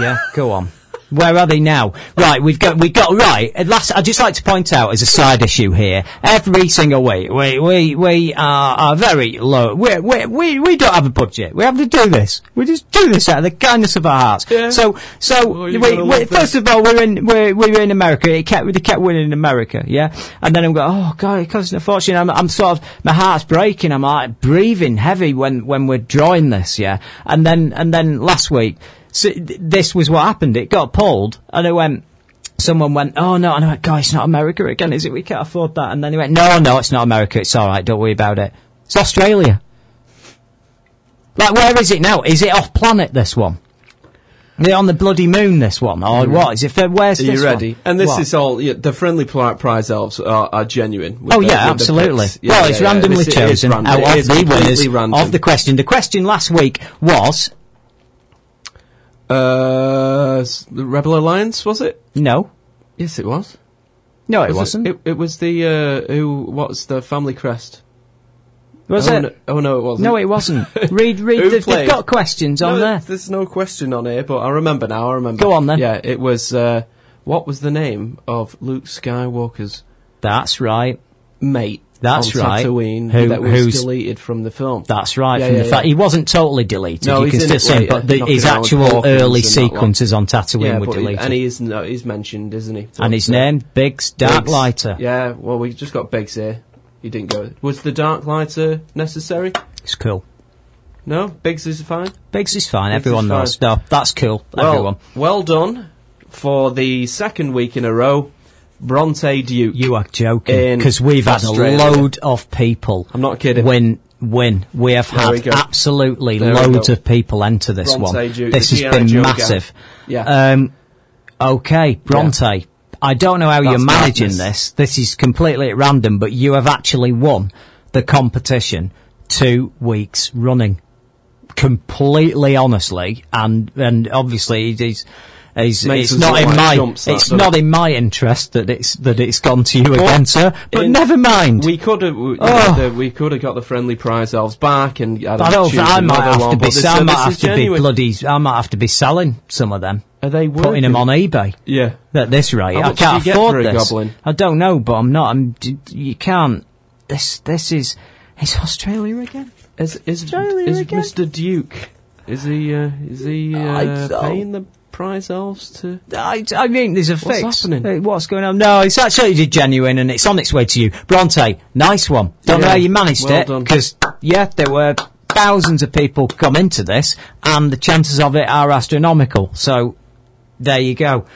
yeah. Go on. Where are they now? Right, we've got we got right. At last, I'd just like to point out as a side issue here. Every single week, we we we are, are very low. We we we we don't have a budget. We have to do this. We just do this out of the kindness of our hearts. Yeah. So so you we, we, first of all, we're in we're we're in America. It kept they kept winning in America, yeah. And then I'm going, oh god, it costs a fortune. I'm I'm sort of my heart's breaking. I'm like breathing heavy when when we're drawing this, yeah. And then and then last week, so th- this was what happened. It got pulled, and it went. Someone went, oh no, and I went, God, it's not America again, is it? We can't afford that. And then he went, no, no, it's not America. It's all right. Don't worry about it. It's Australia. Like, where is it now? Is it off planet? This one? It on the bloody moon? This one, or mm-hmm. what? Is it? Where's Are this you ready? one? And this What? is all. Yeah, the friendly pri- prize elves are, are genuine. Oh the- yeah, absolutely. Yeah, well, yeah, it's randomly chosen random. out of the winners random. of the question. The question last week was Uh, s- the Rebel Alliance was it? no, Yes, it was. no, it Was wasn't. It, it was the uh, who? What's the family crest? was oh, it? No, oh no, it wasn't. No, it wasn't. read, read. Who they've, they've played? got questions on no, there. There's no question on here, but I remember now. I remember. Go on then. Yeah, it was. Uh, what was the name of Luke Skywalker's That's right. mate? That's right. Tatooine Who- that was who's- deleted from the film. That's right. Yeah, from yeah, the fact he wasn't totally deleted. No, you can still see, but the, his actual early and that lot. sequences on Tatooine yeah, were but he, deleted. and he's no, he's mentioned, isn't he? and his uh, name, Biggs Dark Biggs. Lighter. Yeah, well, we just got Biggs here. He didn't go. Was the Darklighter necessary? It's cool. No, Biggs is fine. Biggs is fine. Biggs Everyone is knows. fine. No, that's cool. Well, Everyone. well done for the second week in a row. Bronte Duke. You are joking because we've had a load of people. I'm not kidding. Win, win. We have There had go. absolutely There loads of people enter this Bronte one. Duke, this has been massive. Yeah. Um, okay, Bronte. I don't know how you're managing madness. this. This is completely at random, but you have actually won the competition two weeks running. Completely honestly, and and obviously it is. Is, it's not in my that, it's doesn't it? in my interest that it's that it's gone to you But again, sir. But in- never mind. We could have, we, Oh. we could have got the friendly prize elves back and. I don't. I might have one, to be. this- I might have is to be bloody. I might have to be selling some of them, Are they putting them on eBay. Yeah. At this rate, I can't afford this. goblin? I don't know, but I'm not. I'm. You can't. This. This is. It's Australia again. Is is, Australia is again. Mr. Duke? Is he? Uh, is he uh, paying the prize elves to? I, I mean, there's a What's fix. happening? Uh, What's going on? No, it's actually genuine and it's on its way to you. Bronte, nice one. Don't know Yeah, how you managed well it done. because yeah, there were thousands of people come into this, and the chances of it are astronomical. So there you go.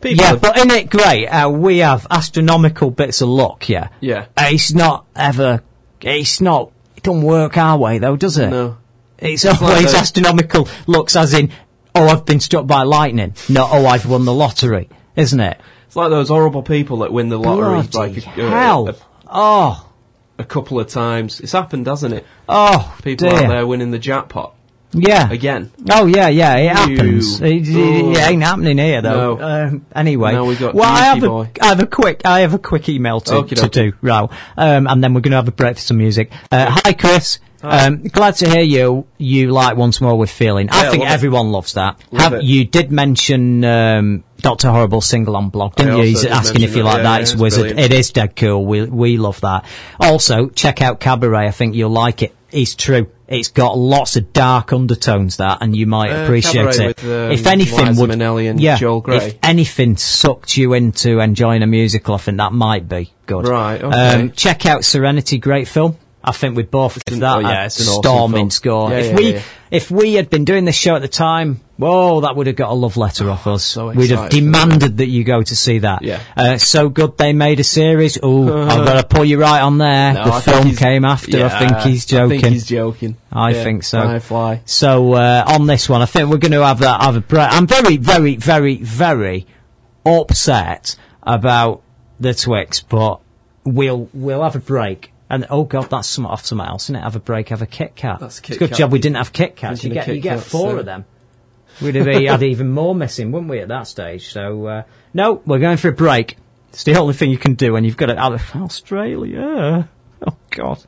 People yeah, but isn't it great how we have astronomical bits of luck? Yeah, Yeah. It's not ever. It's not. It don't work our way though, does it? No. It's always astronomical looks as in, oh, I've been struck by lightning. Not, oh, I've won the lottery. Isn't it? It's like those horrible people that win the lottery Bloody like a, hell. a, oh, a couple of times. It's happened, hasn't it? oh, People dear. out there winning the jackpot Yeah. again. Oh yeah, yeah, it happens. It, it- it ain't happening here though. No. Um, anyway, Now we got well, I have a, boy. I have a quick, I have a quick email to, to do, Raoul. Um, and then we're going to have a break for some music. Uh, hi, Chris. Um, glad to hear you. You like once more with feeling. I think love it. everyone loves that. Love have it. you did mention um, Doctor Horrible Sing-Along Blog, didn't I you? He's asking if you like Yeah, that. yeah, it's it's wizard. brilliant. It is dead cool. We we love that. Also, check out Cabaret. I think you'll like it. It's true. It's got lots of dark undertones that, and you might Uh, appreciate it. with, um, if anything Liza would, Minnelli and yeah, Joel Grey. if anything sucked you into enjoying a musical, I think that might be good. Right, okay. Um, check out Serenity, great film. I think we'd both give an- that oh, yeah, a awesome storming film. score. Yeah, if yeah, we if we had been doing this show at the time, whoa, that would have got a love letter off us. so We'd have demanded that you go to see that. Yeah. Uh, so good they made a series. Oh, I've got to pull you right on there. No, the I film came after. I think he's joking. I think he's joking. I think so. I fly. So uh, on this one, I think we're going to have that. Have a break. I'm very, very, very, very upset about the Twix, but we'll we'll have a break. And oh god, that's off something else, isn't it? Have a break, have a Kit Kat. That's it's Kit a good Kat. job we didn't have Kit Kats. You get you get Kats, four uh, of them. We'd have had even more missing, wouldn't we, at that stage? So uh, no, we're going for a break. It's the only thing you can do when you've got it out of Australia. Oh god.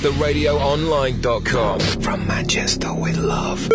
ManchesterRadioOnline.com. From Manchester with love.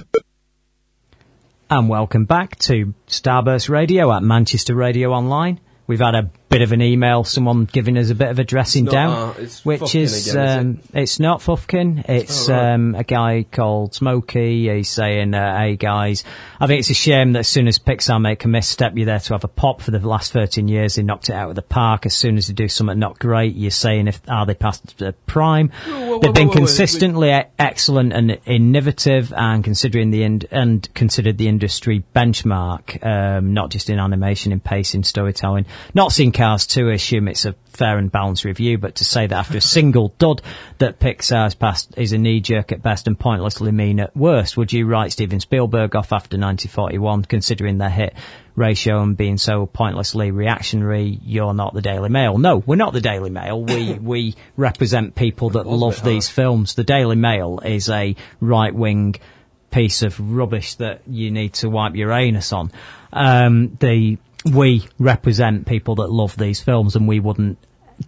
And welcome back to Starburst Radio at Manchester Radio Online. We've had a bit of an email, someone giving us a bit of a dressing not, down, uh, which is, again, is um, it's not Fufkin, it's Oh, right. um, a guy called Smokey. He's saying, uh, "Hey guys, I think it's a shame that as soon as Pixar make a misstep, you're there to have a pop. For the last 13 years, they knocked it out of the park. As soon as they do something not great, you're saying if are they past the prime? whoa, They've whoa, been whoa, consistently excellent and innovative, and considering the ind- and considered the industry benchmark, um, not just in animation, in pacing, storytelling. Not seen Cars 2, assume it's a fair and balanced review, but to say that after a single dud that Pixar's past is a knee jerk at best and pointlessly mean at worst, would you write Steven Spielberg off after 1941, considering their hit ratio and being so pointlessly reactionary? You're not the Daily Mail. No, we're not the Daily Mail. We we represent people that love these films. The Daily Mail is a right wing piece of rubbish that you need to wipe your anus on. Um, the we represent people that love these films, and we wouldn't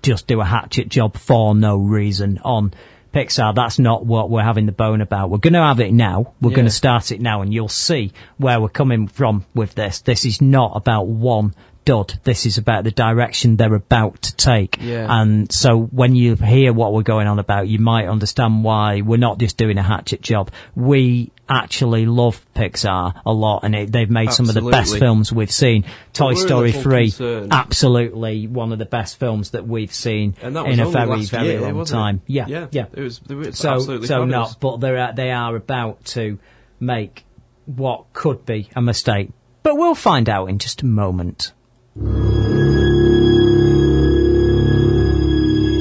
just do a hatchet job for no reason on Pixar. That's not what we're having the bone about. We're going to have it now. We're going to start it now, and you'll see where we're coming from with this. This is not about one dud. This is about the direction they're about to take. Yeah. And so when you hear what we're going on about, you might understand why we're not just doing a hatchet job. We actually love Pixar a lot and it, they've made some of the best films we've seen. Toy Story 3, concerned. absolutely one of the best films that we've seen And that was in a very, very year, long wasn't it? time. Yeah. Yeah, Yeah. it was- it was so, absolutely so fabulous. not, but they're, they are about to make what could be a mistake. But we'll find out in just a moment.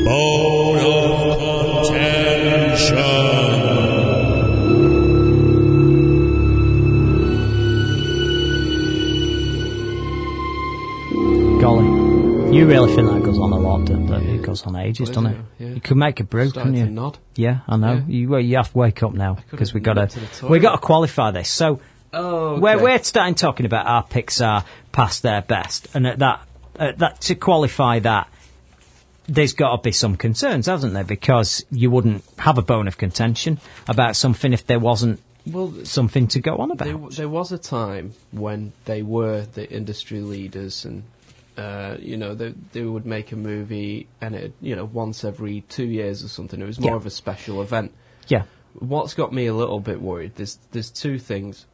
Bone of contention. Golly. You really think that goes on a lot, doesn't it? It goes on ages, doesn't it? Yeah. You could make a brew, Starting couldn't you? nod. Yeah, I know. Yeah. You well, you have to wake up now because we got to to we got to qualify this. So Oh, we're we're starting talking about our Pixar past their best, and at that at that to qualify that. There's got to be some concerns, hasn't there? Because you wouldn't have a bone of contention about something if there wasn't Well, something to go on about. There, there was a time when they were the industry leaders, and uh, you know they they would make a movie, and it you know once every two years or something. It was more Yeah. of a special event. Yeah. What's got me a little bit worried? There's there's two things.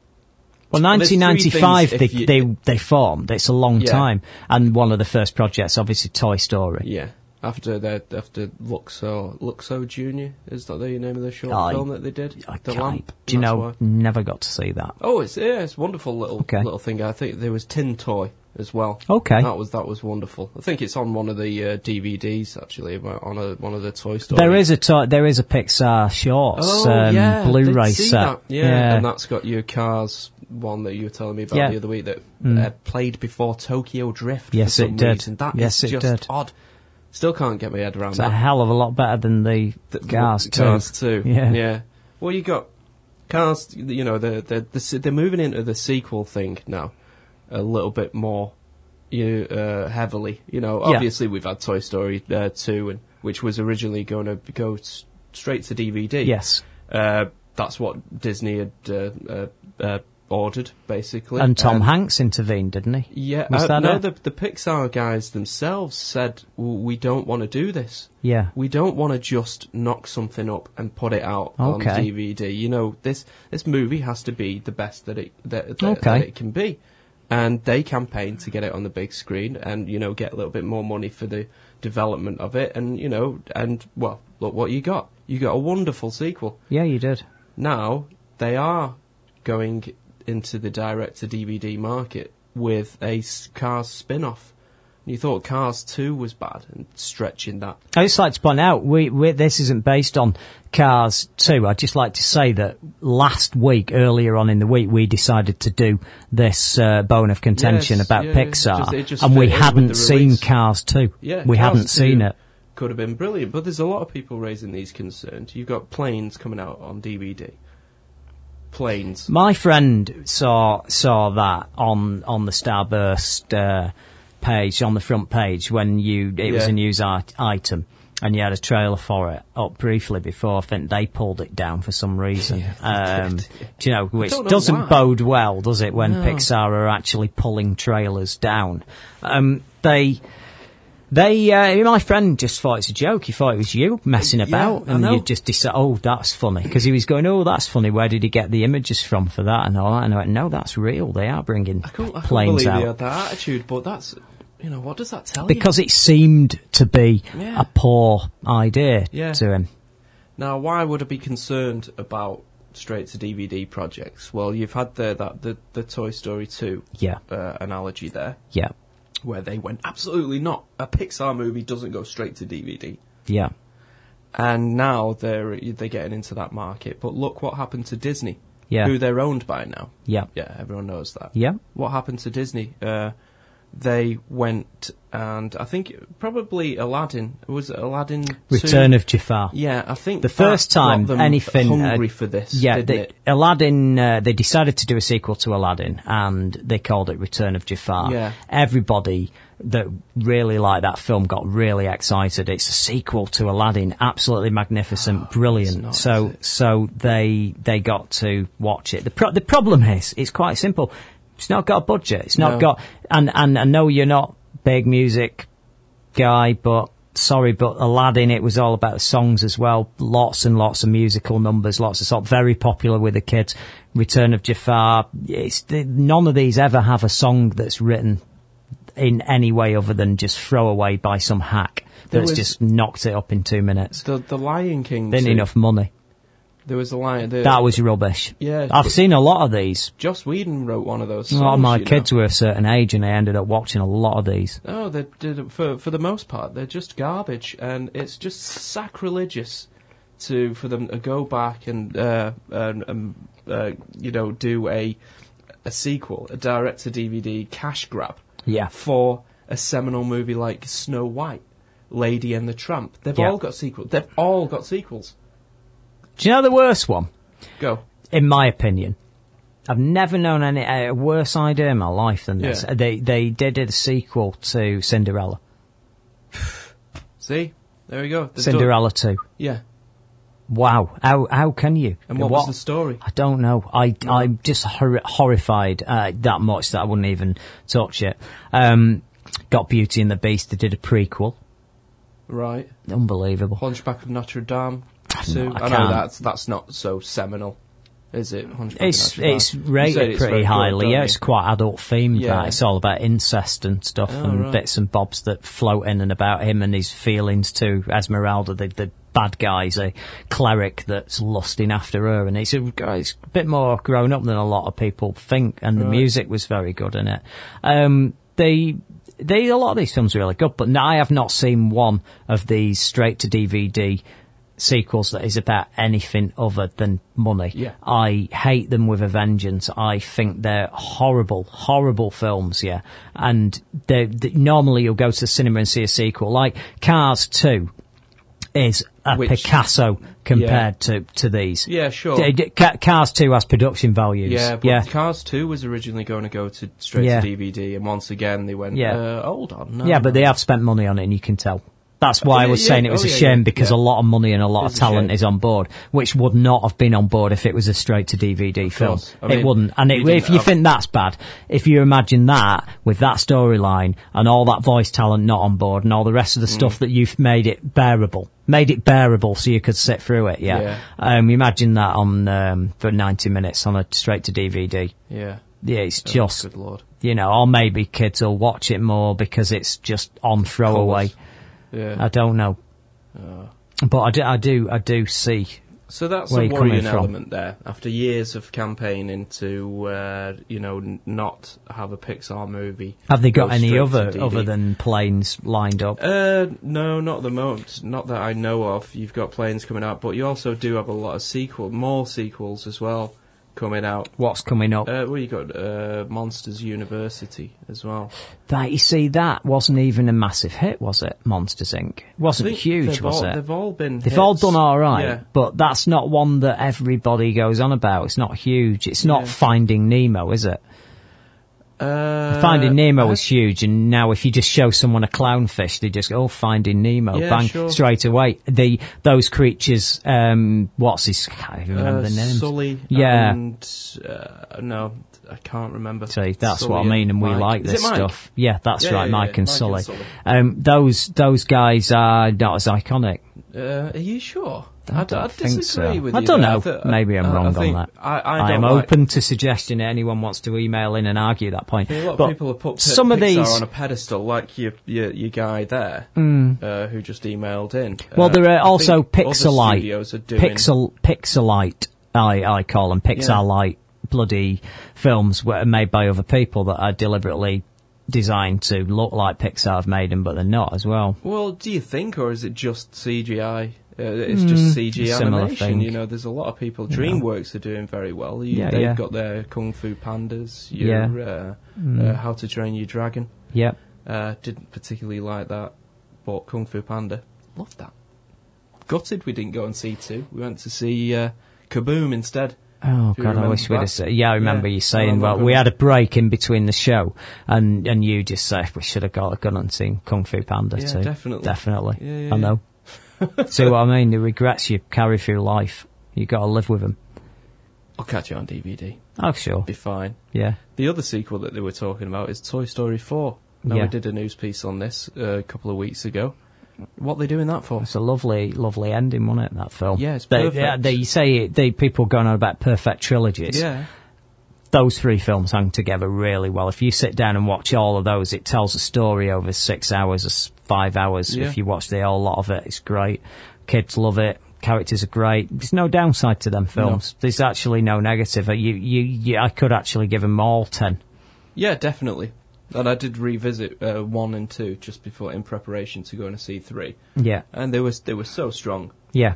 Well, There's 1995 things they, you- they they formed. It's a long Yeah. time, and one of the first projects, obviously, Toy Story. Yeah. After their after Luxo Luxo Junior is that the name of the short I- film that they did? I the can't- lamp. Do you know? why. Never got to see that. Oh, it's yeah, it's a wonderful little Okay. little thing. I think there was Tin Toy as well. Okay. that was that was wonderful. I think it's on one of the uh, DVDs actually, on a, one of the Toy Story. There is a toy, there is a Pixar shorts oh um, yeah, Blu-ray set. that. Yeah, and that's got your Cars one that you were telling me about Yeah. the other week that Mm. uh, played before Tokyo Drift. Yes, for it did. Reason. That is Yes, it just did. odd. Still can't get my head around it's that. a hell of a lot better than the, Cars too. Cars too. Yeah. yeah. Well, you got Cars. You know, they're they're, the they're moving into the sequel thing now, a little bit more, you uh, heavily. You know, Yeah. obviously we've had Toy Story uh, two, and which was originally going to go s- straight to DVD. Yes. Uh, that's what Disney had uh, uh, uh, ordered, basically. And Tom Um, Hanks intervened, didn't he? Yeah, Was uh, that no, the, the Pixar guys themselves said, we don't want to do this. Yeah. We don't want to just knock something up and put it out Okay. on DVD. You know, this this movie has to be the best that it that, that, Okay. that it can be. And they campaigned to get it on the big screen and, you know, get a little bit more money for the development of it and, you know, and well, look what you got. You got a wonderful sequel. Yeah, you did. Now they are going into the direct to DVD market with a s- Cars spin off. You thought Cars 2 was bad and stretching that. I just like to point out, we, we this isn't based on Cars 2. I'd just like to say that last week, earlier on in the week, we decided to do this uh, bone of contention Yes, about yeah, it Pixar, just- it just and we fit in with hadn't seen. Cars 2. Yeah, we Cars hadn't 2 seen it. Could have been brilliant, but there's a lot of people raising these concerns. You've got planes coming out on DVD. Planes. My friend saw saw that on on the Starburst uh, page on the front page when you it was a news art, item and you had a trailer for it up briefly before. I think they pulled it down for some reason. um, do you know which know doesn't why. bode well, does it? When No. Pixar are actually pulling trailers down, um, they. They, uh, my friend just thought it's a joke. He thought it was you messing about, I and you just decided, oh, that's funny, because he was going, oh, that's funny. Where did he get the images from for that and all that? And I went, no, that's real. They are bringing I can't, I can't planes believe out he had that attitude, but that's, you know, what does that tell you? because it seemed to be Yeah. a poor idea Yeah. to him. Now, why would I be concerned about straight to DVD projects? Well, you've had the that the, the Toy Story two Yeah. uh, analogy there, Yeah, where they went absolutely not. A Pixar movie doesn't go straight to DVD, yeah, and now they're they're getting into that market. But look what happened to Disney, Yeah. who they're owned by now. yeah, Yeah, everyone knows that. yeah. What happened to Disney? Uh, they went and I think probably Aladdin was it Aladdin. 2? Return of Jafar. Yeah, I think The first time anything uh, hungry for this. Yeah, they, it? Aladdin. Uh, they decided to do a sequel to Aladdin, and they called it Return of Jafar. Yeah. Everybody that really liked that film got really excited. It's a sequel to Aladdin, absolutely magnificent, brilliant. not, so, so they they got to watch it. The pro- the problem is, it's quite simple. It's not got a budget. It's not No. got, and, and I know you're not big music guy, but sorry, but Aladdin, it was all about the songs as well. Lots and lots of musical numbers, lots of sort, very popular with the kids. Return of Jafar. It's, none of these ever have a song that's written in any way other than just throwaway by some hack that's was- just knocked it up in two minutes. The the Lion King. Didn't too. enough money. There was a lion. The, That was rubbish. Yeah, I've seen a lot of these. Joss Whedon wrote one of those. A lot of my you know. kids were a certain age and they ended up watching a lot of these. Oh, they did for for the most part. They're just garbage, and it's just sacrilegious to for them to go back and uh, and um, uh, you know do a a sequel, a direct to DVD cash grab. Yeah. For a seminal movie like Snow White, Lady and the Tramp, they've Yeah. all got sequels. They've all got sequels. Do you know the worst one? Go. In my opinion. I've never known any a worse idea in my life than this. Yeah. They they did a sequel to Cinderella. See, there we go. Done- Cinderella 2. Yeah. Wow. How how can you? And what was the story? I don't know. I I'm just hor- horrified uh, that much that I wouldn't even touch it. Um, got Beauty and the Beast. They did a prequel. Right. Unbelievable. Hunchback of Notre Dame. No, Too. I I, know can't. that's that's not so seminal, is it? It's of Notre Dame? it's rated it's pretty very good, highly. yeah, it's quite adult themed. Yeah. That it's all about incest and stuff Oh, and right. bits and bobs that float in and about him and his feelings to Esmeralda, the the bad guy's a cleric that's lusting after her, and it's a, it's a bit more grown up than a lot of people think. And the Right. music was very good in it. Um, they. They, a lot of these films are really good, but I have not seen one of these straight to DVD sequels that is about anything other than money. Yeah. I hate them with a vengeance. I think they're horrible, horrible films, yeah. And they normally you'll go to the cinema and see a sequel. Like Cars 2 is a Which- Picasso compared to, to these. Yeah, sure. Cars 2 has production values. Yeah, but yeah. Cars 2 was originally going to go to straight Yeah. to DVD, and once again they went, Yeah. uh, hold on, no. yeah, but they have spent money on it, and you can tell. That's why I was yeah, saying it was oh, a shame yeah, because yeah. a lot of money and a lot It's of talent is on board, which would not have been on board if it was a straight to DVD film. I it wouldn't. And it, if you have- think that's bad, if you imagine that with that storyline and all that voice talent not on board and all the rest of the Mm. stuff that you've made it bearable, made it bearable so you could sit through it. Yeah. Um, imagine that on um, for ninety minutes on a straight to DVD. Yeah. Yeah, it's Oh, just good lord. you know, or maybe kids will watch it more because it's just on throwaway. Yeah. I don't know, Oh. but I do, I do, I do see. So that's where a you're coming worrying from. element there. After years of campaigning to, uh, you know, n- not have a Pixar movie. Have they got any other other than planes lined up? Uh, no, not at the moment. Not that I know of. You've got planes coming out, but you also do have a lot of sequel, more sequels as well coming out. What's coming up? Uh, well, you got uh, Monsters University as well. That you see, that wasn't even a massive hit, was it? Monsters Inc. Wasn't huge, they've was all, it? They've all been. They've all done all right, Yeah. but that's not one that everybody goes on about. It's not huge. It's not Yeah. Finding Nemo, is it? Uh, Finding Nemo was huge, and now if you just show someone a clownfish, they just go, "Oh, Finding Nemo!" Yeah, bang sure. straight away. The those creatures, um, what's his? I can't even remember uh, the names. Sully. Yeah. And, uh, no, I can't remember. See, that's Sully what I mean, and we like Is this stuff. Yeah, that's Yeah, right, yeah, Mike, and Mike Sully. and Sully. Um, those those guys are not as iconic. Uh, are you sure? I I, don't I think disagree so. with I don't there. know. th- Maybe I'm I- I wrong on that. I, I, am like- open to suggestion. Anyone wants to email in and argue that point. I think a lot but of people have put Pi- some of Pixar these. on a pedestal, like your your, your guy there, Mm. uh, who just emailed in. Well, Uh, there I are also Pixelite, studios are doing Pixel, Pixelite. I I call them Pixarlite bloody films that are made by other people that are deliberately designed to look like Pixar have made them, but they're not as well. Well, do you think, or is it just CGI? Uh, it's just Mm, CG similar animation. thing. You know, there's a lot of people. DreamWorks are doing very well. You, Yeah, they've yeah. got their Kung Fu Pandas. Your, Yeah. uh, Mm. uh, How to Train Your Dragon. Yep. Uh, didn't particularly like that, but Kung Fu Panda, loved that. Gutted we didn't go and see two. We went to see uh, Kaboom instead. Oh God, I wish we'd have said. Yeah, I remember Yeah. you saying. Well, we had a break in between the show, and and you just said we should have got a gun and seen Kung Fu Panda Yeah, too. definitely. definitely. Yeah, yeah, I know. See what I mean? The regrets you carry through life, you got to live with them. I'll catch it on DVD. Oh, sure. Be fine. Yeah. The other sequel that they were talking about is Toy Story 4. Now, Yeah. we did a news piece on this uh, a couple of weeks ago. What are they doing that for? It's a lovely, lovely ending, wasn't it? That film. Yeah, it's perfect. They, they say they people going on about perfect trilogies. Yeah. Those three films hang together really well. If you sit down and watch all of those, it tells a story over six hours or five hours. Yeah. If you watch the whole lot of it, it's great. Kids love it. Characters are great. There's no downside to them films. There's actually no negative. Uh, You, you, you, I could actually give them all ten. Yeah, definitely. And I did revisit uh, one and two just before in preparation to go and see three. Yeah. and they were they were so strong. Yeah.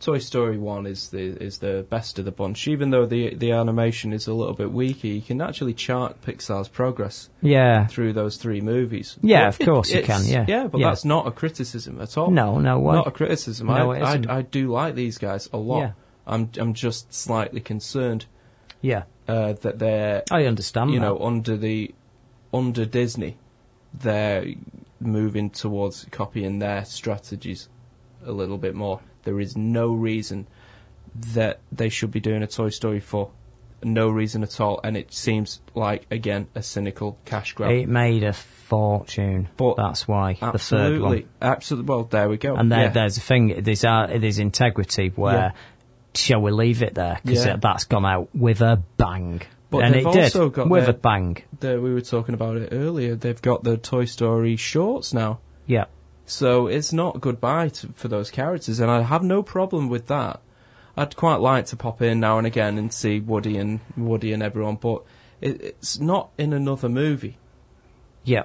Toy Story one is the is the best of the bunch. Even though the the animation is a little bit weaker, you can actually chart Pixar's progress. Yeah. through those three movies. Yeah, of course you can, yeah. yeah, but Yeah. that's not a criticism at all. No, no way. not a criticism. No, I, it I. I do like these guys a lot. Yeah. I'm I'm just slightly concerned. Yeah. uh, that they're I understand you that. know under the under Disney, they're moving towards copying their strategies a little bit more. There is no reason that they should be doing a Toy Story 4. No reason at all, and it seems like again a cynical cash grab. It made a fortune. But that's why the third absolutely, one. absolutely. Well, there we go. And there, Yeah. there's a thing. There's uh, there's integrity where Yeah. shall we leave it there because Yeah. that's gone out with a bang. But and they've it did also got with their- a bang. the, we were talking about it earlier. They've got the Toy Story shorts now. Yeah. So it's not goodbye to, for those characters, and I have no problem with that. I'd quite like to pop in now and again and see Woody and Woody and everyone, but it, it's not in another movie Yeah.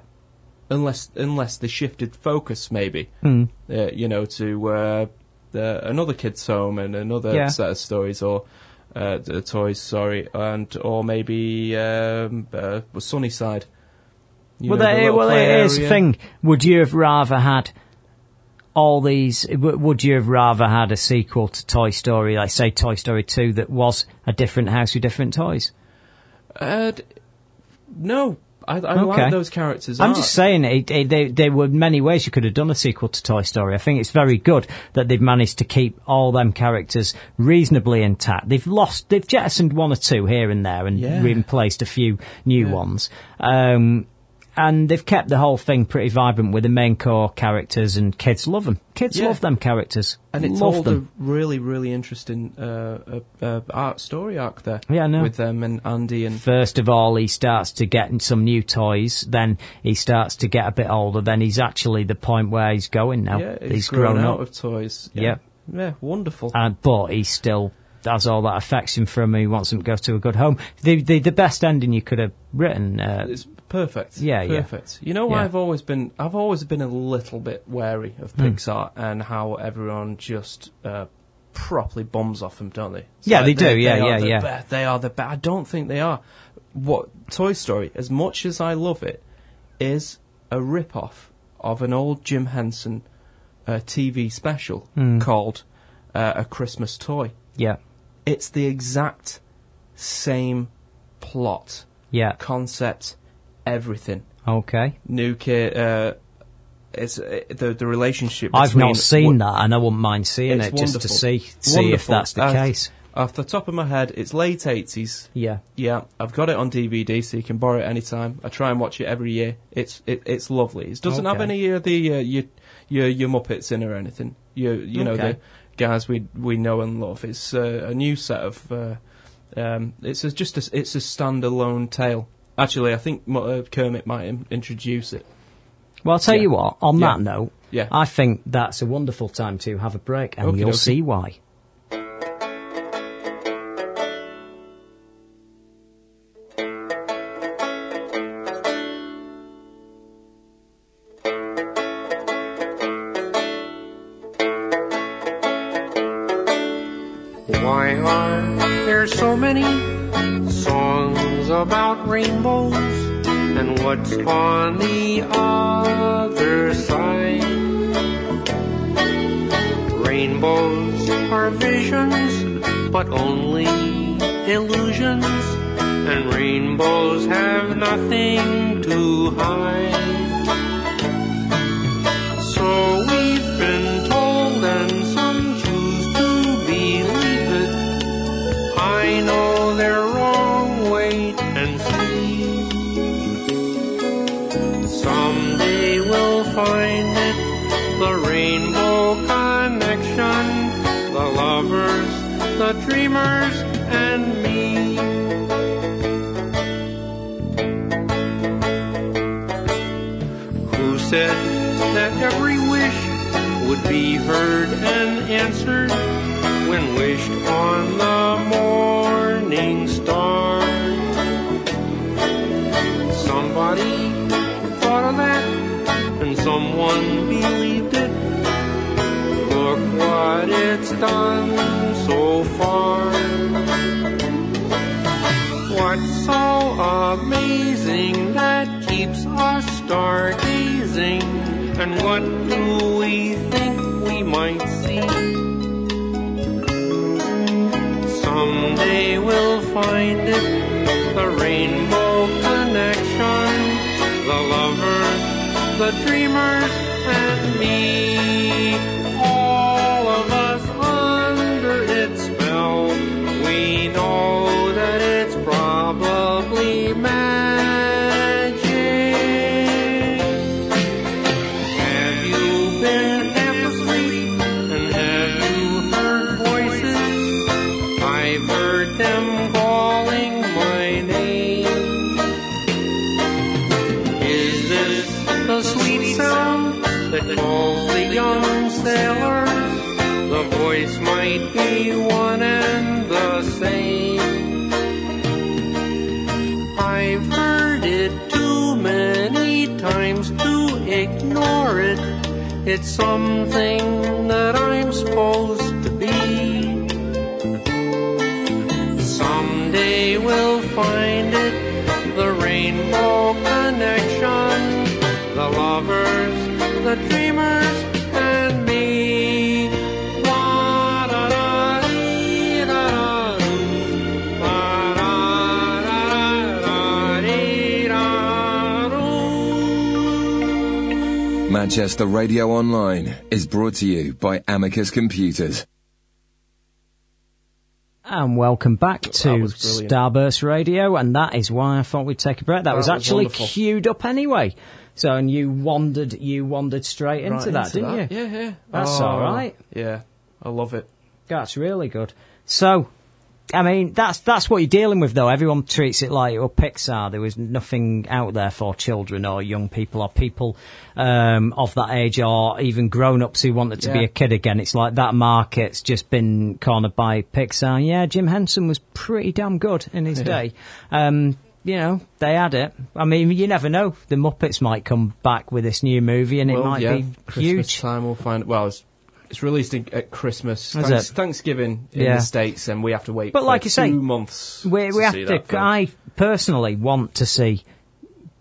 unless unless they shifted focus, maybe. Mm. Uh, you know, to uh, the, another kid's home and another Yeah. set of stories, or uh, the toys, sorry, and or maybe um, uh, Sunnyside. You well, know, the there, well, the area. thing. Would you have rather had all these? Would you have rather had a sequel to Toy Story, like say Toy Story Two, that was a different house with different toys? Uh, no, I, I Okay. like those characters. I'm art. just saying, it, it, they, there were many ways you could have done a sequel to Toy Story. I think it's very good that they've managed to keep all them characters reasonably intact. They've lost, they've jettisoned one or two here and there and Yeah. replaced a few new ones. Um, and they've kept the whole thing pretty vibrant with the main core characters, and kids love them. Kids Yeah. love them characters. and it's love all them. the really, really interesting uh, uh, uh, art story arc there. Yeah, I know. With them and Andy and First of all, he starts to get some new toys. Then he starts to get a bit older. Then he's actually the point where he's going now. yeah, he's grown, grown out up. of toys. Yeah. yeah, wonderful. Uh, but he still has all that affection for him. He wants him to go to a good home. The the, the best ending you could have written. Uh, it's perfect. Yeah, yeah. perfect. You know, Yeah. I've always been, I've always been a little bit wary of Hmm. Pixar and how everyone just uh, properly bombs off them, don't they? It's Yeah, they do, yeah, are yeah, the yeah. they are the best. I don't think they are. What Toy Story, as much as I love it, is a rip-off of an old Jim Henson uh, TV special Hmm. called uh, A Christmas Toy. yeah, It's the exact same plot, yeah. concept, everything. Okay. New kid. Uh, it's uh, the the relationship. I've not seen that, and I wouldn't mind seeing it just to wonderful. see see if that's the Uh, case. Off the top of my head, it's late eighties. Yeah. Yeah, I've got it on DVD, so you can borrow it anytime. I try and watch it every year. It's it, it's lovely. It doesn't have any of the uh, your, your your Muppets in or anything. You you know Okay. the guys we we know and love. It's uh, a new set of. Uh, um, it's a, just a, it's a standalone tale. Actually, I think uh, Kermit might in- introduce it. Well, I'll tell Yeah. you what. On Yeah. that note, Yeah. I think that's a wonderful time to have a break, and Okie you'll see. Why dreamers, and me. Who said that every wish would be heard and answered when wished on the morning star? Somebody thought of that and someone believed it. Look what it's done so far. What's so amazing that keeps us stargazing? And what do we think we might see? Someday we'll find it, the rainbow connection, the lovers, the dreamers, Something that I'm supposed Manchester Radio Online is brought to you by Amicus Computers. And welcome back to. Starburst Radio, and that is why I thought we'd take a break. That, That was was actually wonderful. queued up anyway. So, and you wandered, you wandered straight into Right that, into didn't that. you? Yeah, yeah. That's Oh, all right. Yeah, I love it. That's really good. So, I mean, that's that's what you're dealing with, though. Everyone treats it like, oh, Pixar. There was nothing out there for children or young people or people um, of that age or even grown-ups who wanted to be a kid again. It's like that market's just been cornered by Pixar. Yeah, Jim Henson was pretty damn good in his Yeah. day. Um, you know, they had it. I mean, you never know. The Muppets might come back with this new movie, and it might yeah, be Christmas huge. time we'll find. Well, it's, it's released at Christmas. Is Thanks, it? Thanksgiving in Yeah. the states, and we have to wait. But for like you two say, months. We, to we have see to. that film. I personally want to see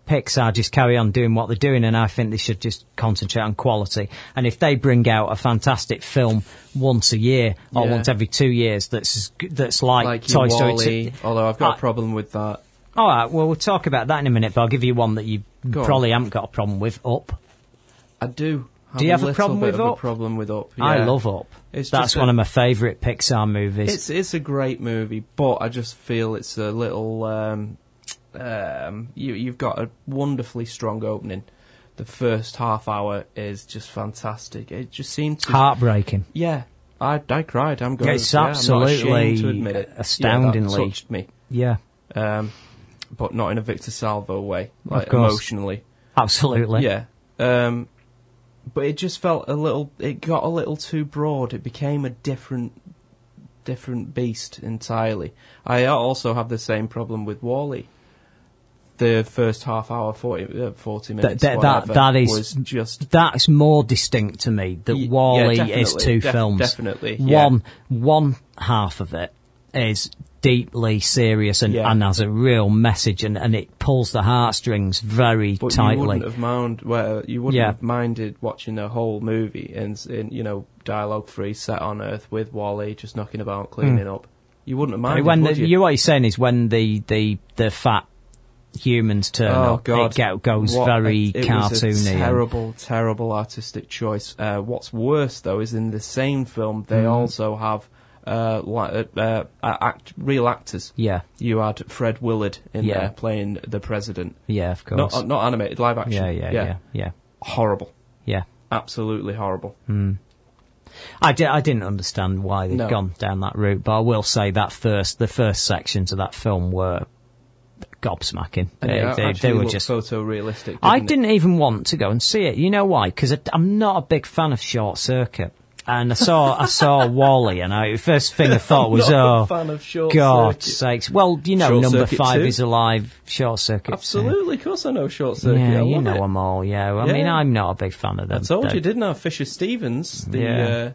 Pixar just carry on doing what they're doing, and I think they should just concentrate on quality. And if they bring out a fantastic film once a year or Yeah. once every two years, that's that's like, like Toy Story. Wall-E, 2 although I've got I- a problem with that. All right, well we'll talk about that in a minute, but I'll give you one that you Go on. probably haven't got a problem with. Up. I do. Do you have a little problem with Up? A problem with Up. I love Up. It's That's a- one of my favourite Pixar movies. It's it's a great movie, but I just feel it's a little. Um, um, you you've got a wonderfully strong opening. The first half hour is just fantastic. It just seemed to heartbreaking. Yeah, I I cried. I'm going. It's yeah, absolutely to admit it. astoundingly- yeah, touched me. Yeah. Um, but not in a Victor Salva way, like course. emotionally. Absolutely. Yeah. Um, but it just felt a little. It got a little too broad. It became a different, different beast entirely. I also have the same problem with WALL-E. The first half hour, 40, uh, 40 minutes, that, that, that is was just that's more distinct to me. That Y- yeah, WALL-E is two def- films. definitely, yeah. One one half of it is deeply serious and, Yeah. and has a real message, and, and it pulls the heartstrings very But you tightly. wouldn't have mind, well, you wouldn't Yeah. have minded watching the whole movie in, in you know, dialogue free, set on Earth with WALL-E just knocking about, cleaning up. You wouldn't have minded, when the, you? you what you're saying is when the the the fat humans turn oh up, God, it go, goes What very it cartoony. A and- terrible, terrible artistic choice. Uh, what's worse though is in the same film they Mm. also have uh, li- uh, uh, act, real actors. Yeah. You had Fred Willard in Yeah. there playing the president. Yeah, of Not, course. uh, not animated, live action. Yeah, yeah, yeah, yeah. Horrible. Yeah. Absolutely horrible. Hmm. I, di- I didn't understand why they'd No. gone down that route, but I will say that first, the first sections of that film were gobsmacking. And They, it they, actually they were looked just. photorealistic. I it? didn't even want to go and see it. You know why? Because I'm not a big fan of Short Circuit. And I saw I saw WALL-E, and I first thing I thought was, not a "Oh, fan of Short God's Circuit." sakes!" Well, you know, Short number five too? is alive. Short Circuit. too. Absolutely, of course I know Short Circuit. Yeah, I you know it. them all. Yeah, I mean, I'm not a big fan of them. I told They're- you, didn't I? Fisher Stevens, the Yeah.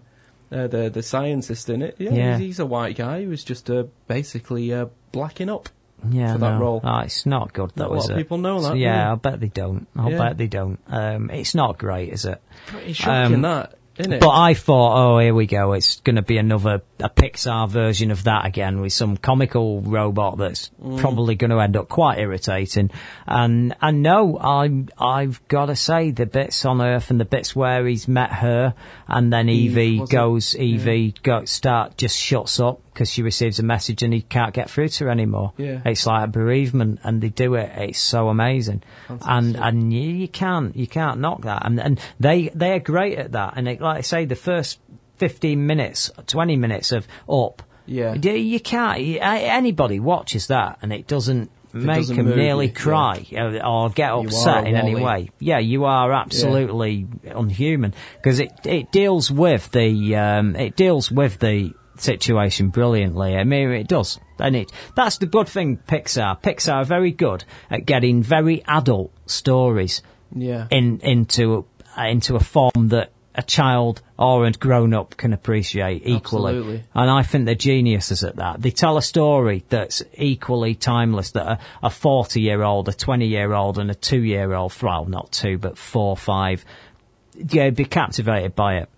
uh, uh, the the scientist in it. Yeah, Yeah. He's, he's a white guy who was just uh, basically uh, blacking up yeah, for that no. role. Oh, it's not good Not though, a lot is of it? people know that, do yeah. I bet they don't. I Yeah. bet they don't. Um, it's not great, is it? Pretty shocking Um, that, isn't it? But I thought, oh, here we go. It's going to be another a Pixar version of that again with some comical robot that's Mm. probably going to end up quite irritating. And and no, I'm I've got to say the bits on Earth and the bits where he's met her, and then Eve, Evie was it? goes, Yeah. Evie go start just shuts up because she receives a message and he can't get through to her anymore. Yeah. It's like a bereavement, and they do it. It's so amazing, and and you, you can't you can't knock that. And and they they are great at that. And it, like I say, the first fifteen minutes, twenty minutes of up, Yeah. you, can't. Anybody watches that, and it doesn't. Make them nearly you, cry or, or get upset in any way. Yeah, you are absolutely unhuman because it it deals with the um, it deals with the situation brilliantly. I mean, it does, and it that's the good thing. Pixar, Pixar are very good at getting very adult stories Yeah. in into uh, into a form that a child or a grown up can appreciate equally. Absolutely. And I think they're geniuses at that. They tell a story that's equally timeless that a, a 40 year old, a 20 year old and a two year old, well, not two, but four, five, yeah, be captivated by it.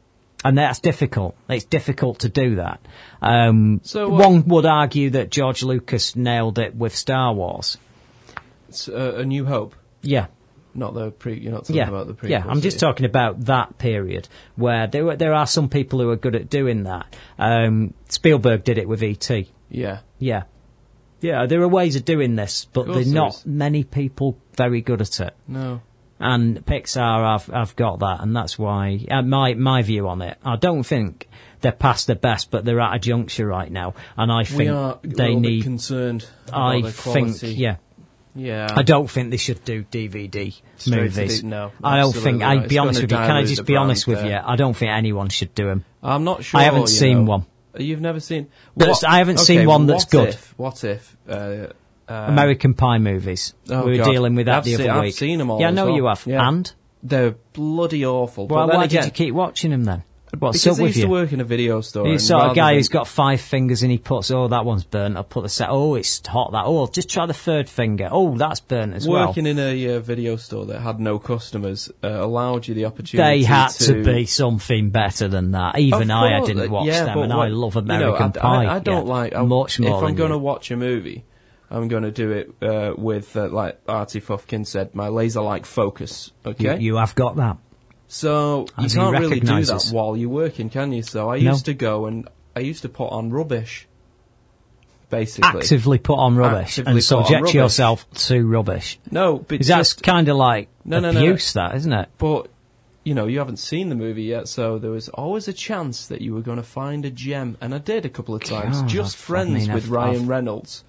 And that's difficult. It's difficult to do that. Um, So, uh, one would argue that George Lucas nailed it with Star Wars. It's, uh, a New Hope. Yeah. Not the pre. You're not talking yeah, about the pre. yeah. I'm just here. talking about that period where there there are some people who are good at doing that. Um, Spielberg did it with E.T. Yeah. Yeah, yeah. There are ways of doing this, but Of course there are not many people very good at it. No. And Pixar, I've I've got that, and that's why uh, my my view on it. I don't think they're past their best, but they're at a juncture right now, and I think we are they need. concerned. I think, yeah. Yeah. I don't think they should do DVD Straight movies. No, I don't think. I'd be honest with you. Can I just be honest brand with you? I don't think anyone should do them. I'm not sure. I haven't seen know. one. You've never seen. That's- I haven't seen one that's what good. If, what if? Uh, uh, American Pie movies. oh we were God. dealing with that I've the seen, other I've seen them all. Yeah, I know well. you have. Yeah. And they're bloody awful. well, but why again, did you keep watching them then? What's because I with used you? to work in a video store. Sort of rather guy than- who's got five fingers and he puts, oh, that one's burnt. I'll put the set. Oh, it's hot. That. Oh, just try the third finger. Oh, that's burnt as well. Working in a uh, video store that had no customers uh, allowed you the opportunity. They had to, to be something better than that. Even I, I didn't watch yeah, them, and I what- love you know, American I, Pie. I, I don't yeah. like I, much more. If I'm going to watch a movie, I'm going to do it uh, with, uh, like Artie Fufkin said, my laser-like focus. Okay. you, you have got that. So you As he can't really do that while you're working, can you? So I No. used to go and I used to put on rubbish, basically. Actively put on rubbish Actively and subject rubbish. yourself to rubbish. No, but that's kind of like No, no, no. abuse, that isn't it? But you know, you haven't seen the movie yet, so there was always a chance that you were going to find a gem, and I did a couple of times. God, Just I've- I friends mean, with I've- Ryan I've- Reynolds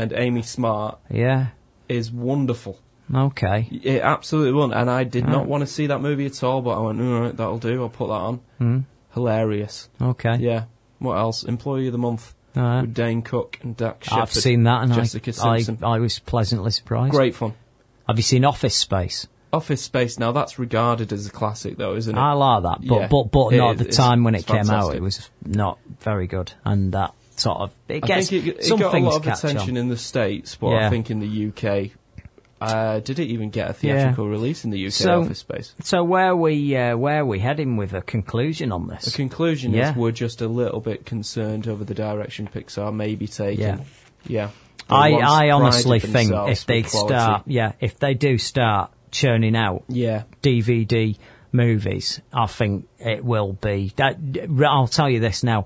and Amy Smart Yeah. is wonderful. Okay. It absolutely won, and I did not want to see that movie at all, but I went, all right, that'll do. I'll put that on. Hmm. Hilarious. Okay. Yeah. What else? Employee of the Month All right. with Dane Cook and Dax Shepard. I've seen that, and Jessica I, I, Simpson. I was pleasantly surprised. Great fun. Have you seen Office Space? Office Space. Now that's regarded as a classic, though, isn't it? I like that, but Yeah. but but It not is- at the it's- time when it it's came out. fantastic. It was not very good, and that sort of it gets I think it, it got a lot of attention on. in the States, but Yeah. I think in the UK, uh, did it even get a theatrical release in the UK So- Office Space? So where we uh, where we heading with a conclusion on this? The conclusion Yeah. is we're just a little bit concerned over the direction Pixar may be taking. Yeah. Yeah. I I honestly think if they start yeah if they do start churning out Yeah. DVD movies, I think it will be that. I'll tell you this now.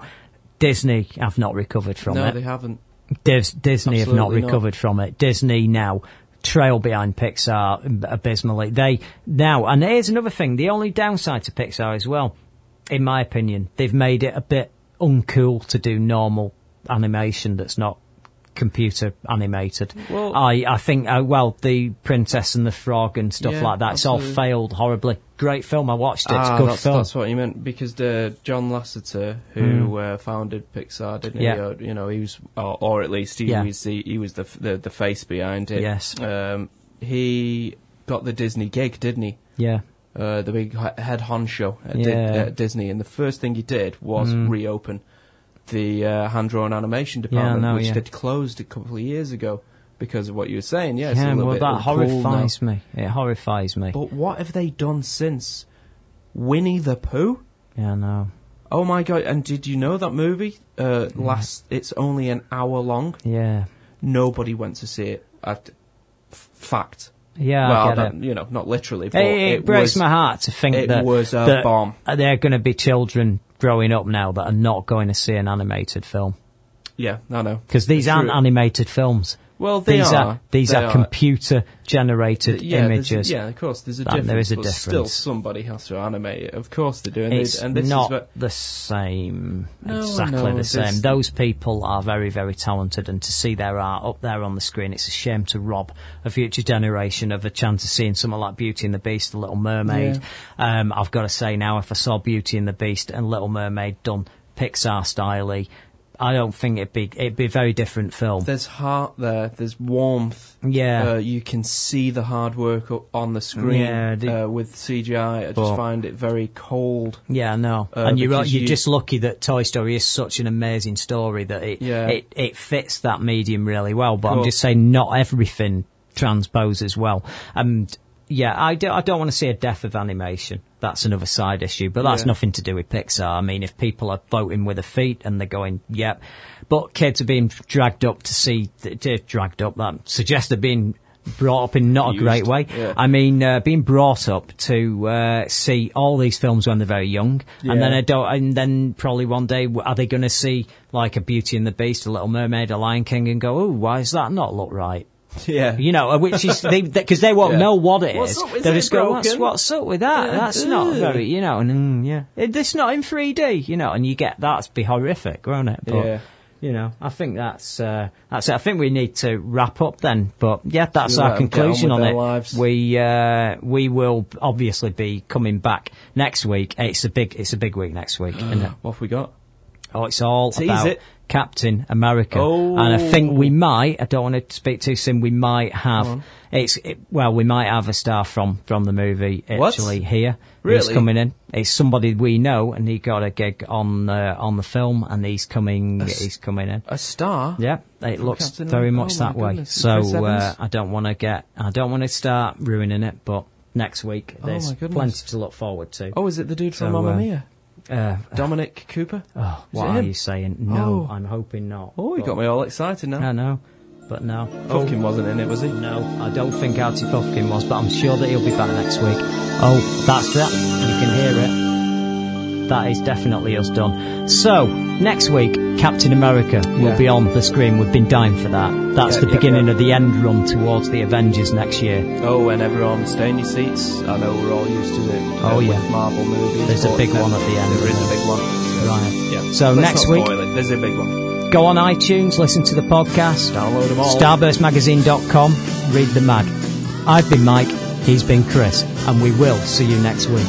Disney have not recovered from no, it. No, they haven't. Dis- Disney have not Absolutely not. recovered from it. Disney now trail behind Pixar abysmally. They now, and here's another thing: the only downside to Pixar as well, in my opinion, they've made it a bit uncool to do normal animation that's not computer animated. Well- I I think uh, well the Princess and the Frog and stuff Yeah, like that. It's all failed horribly. Great film. I watched it. It's ah, a good that's, film. that's what you meant because the John Lasseter, who uh, founded Pixar, didn't he? Yeah. Or, you know, he was, or, or at least he Yeah. was the he was the the, the face behind it. Yes. Um, he got the Disney gig, didn't he? Yeah. Uh, the big he- head honcho at, Di- at Disney, and the first thing he did was Mm. reopen the uh, hand-drawn animation Yeah, department, which yeah. had closed a couple of years ago because of what you were saying. Yeah, it's a yeah, well, that horrifies me. It horrifies me. But what have they done since Winnie the Pooh? Yeah, I know. Oh my god! And did you know that movie? Uh, last, it's only an hour long. Yeah. Nobody went to see it. At f- fact. Yeah, well, I get not- it. you know, not literally. But It, it, it breaks was, my heart to think it that was a that bomb. There are going to be children growing up now that are not going to see an animated film Yeah, I know. because these It's aren't true. animated films. Well, these are. these They are, are. computer generated yeah, images. Yeah, of course, there's a difference. there is a difference. Still, somebody has to animate it. Of course they do. And, it's they, and this not the same, No, exactly no, the this- same. Those people are very, very talented, and to see their art up there on the screen, it's a shame to rob a future generation of a chance of seeing something like Beauty and the Beast, The Little Mermaid. Um, I've got to say now, if I saw Beauty and the Beast and Little Mermaid done Pixar style, I don't think it'd be it'd be a very different film. There's heart there. There's warmth. Yeah. Uh, you can see the hard work on the screen Yeah, the- uh, with CGI. I just But- find it very cold. Yeah, no, Uh, and you're you're you- just lucky that Toy Story is such an amazing story that it Yeah. it, it fits that medium really well. But I'm just saying, not everything transposes well. And yeah, I, do, I don't want to see a death of animation. That's another side issue, but that's Yeah. nothing to do with Pixar. I mean, if people are voting with their feet and they're going, yep, but kids are being dragged up to see, dragged up, that suggests they're being brought up in not a Used, great way. yeah. I mean, uh, being brought up to uh, see all these films when they're very young, and then Yeah. I don't, and then probably one day are they going to see like a Beauty and the Beast, a Little Mermaid, a Lion King, and go, oh, why does that not look right? Yeah. You know, uh, which is they because they won't Yeah. know what it is. What's up? Is They'll it just go, what's, what's up with that? Yeah. That's not very, you know, and mm, yeah, it, it's not in 3D, you know, and you get that's be horrific, won't it? But, Yeah. You know, I think that's uh, that's it. I think we need to wrap up then. But yeah, that's Should we our let 'em get on conclusion on it. lives? We uh, we will obviously be coming back next week. It's a big it's a big week next week, isn't it? What have we got? Oh, it's all Tease about it. Captain America, Oh. and I think we might. I don't want to speak too soon. We might have. It's it, well, we might have a star from from the movie What? actually here. He's Really? coming in. It's somebody we know, and he got a gig on uh, on the film, and he's coming. A he's coming in. A star? Yeah, it looks Captain very much Oh that way. goodness. So uh, I don't want to get. I don't want to start ruining it, but next week Oh there's goodness. plenty to look forward to. Oh, is it the dude from So, Mamma uh, Mia? Uh, Dominic Cooper? oh, what are him? you saying? No, Oh. I'm hoping not. Oh, you but- got me all excited now. I know, but no. Fufkin wasn't in it, was he? No, I don't think Artie Fufkin was, but I'm sure that he'll be back next week. Oh, that's that. You can hear it. That is definitely us done. So, next week, Captain America will Yeah. be on the screen. We've been dying for that. That's Yeah, the yeah, beginning of the end run towards the Avengers next year. Oh, and everyone stay in your seats. I know we're all used to it. Oh, uh, yeah. Marvel movies. There's a big one at the end, There is a big one. Right. Yeah. So Let's next week- it. There's a big one. Go on iTunes, listen to the podcast. Download them all. Starburstmagazine.com, read the mag. I've been Mike, he's been Chris, and we will see you next week.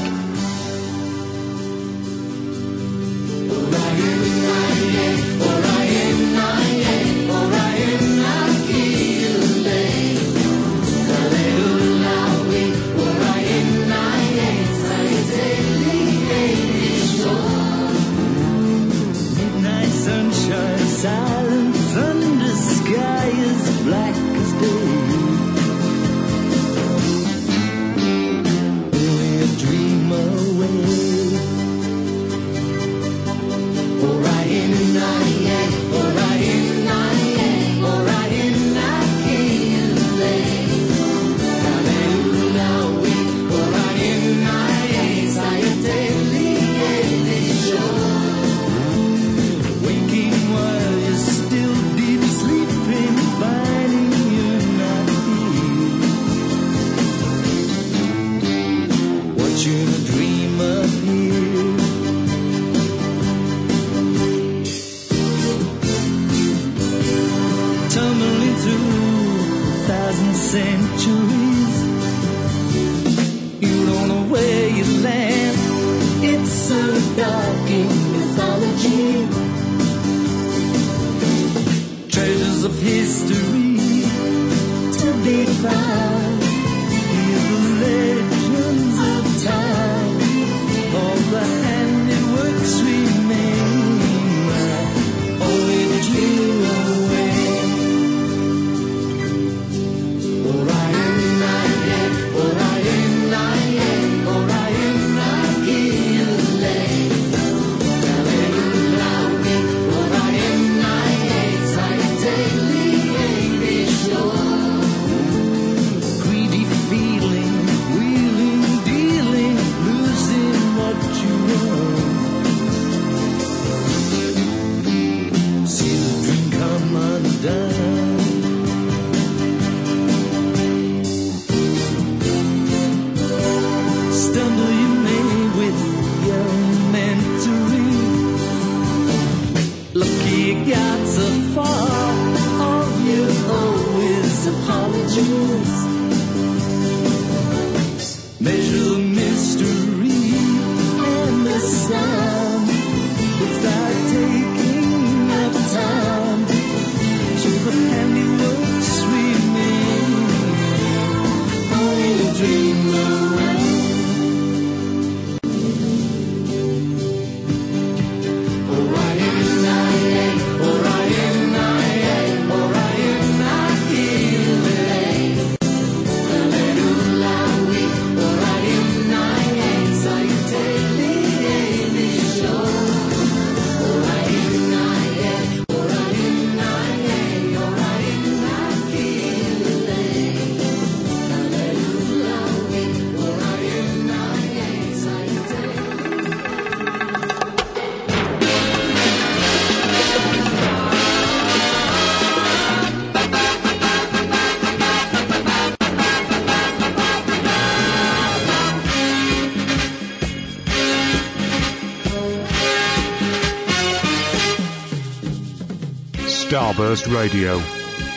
Starburst Radio,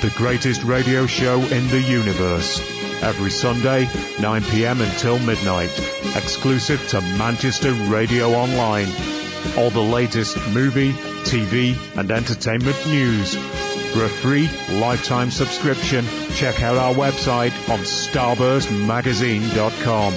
the greatest radio show in the universe. Every Sunday, 9 p.m. until midnight, exclusive to Manchester Radio Online. All the latest movie, TV, and entertainment news. For a free lifetime subscription, check out our website on starburstmagazine.com.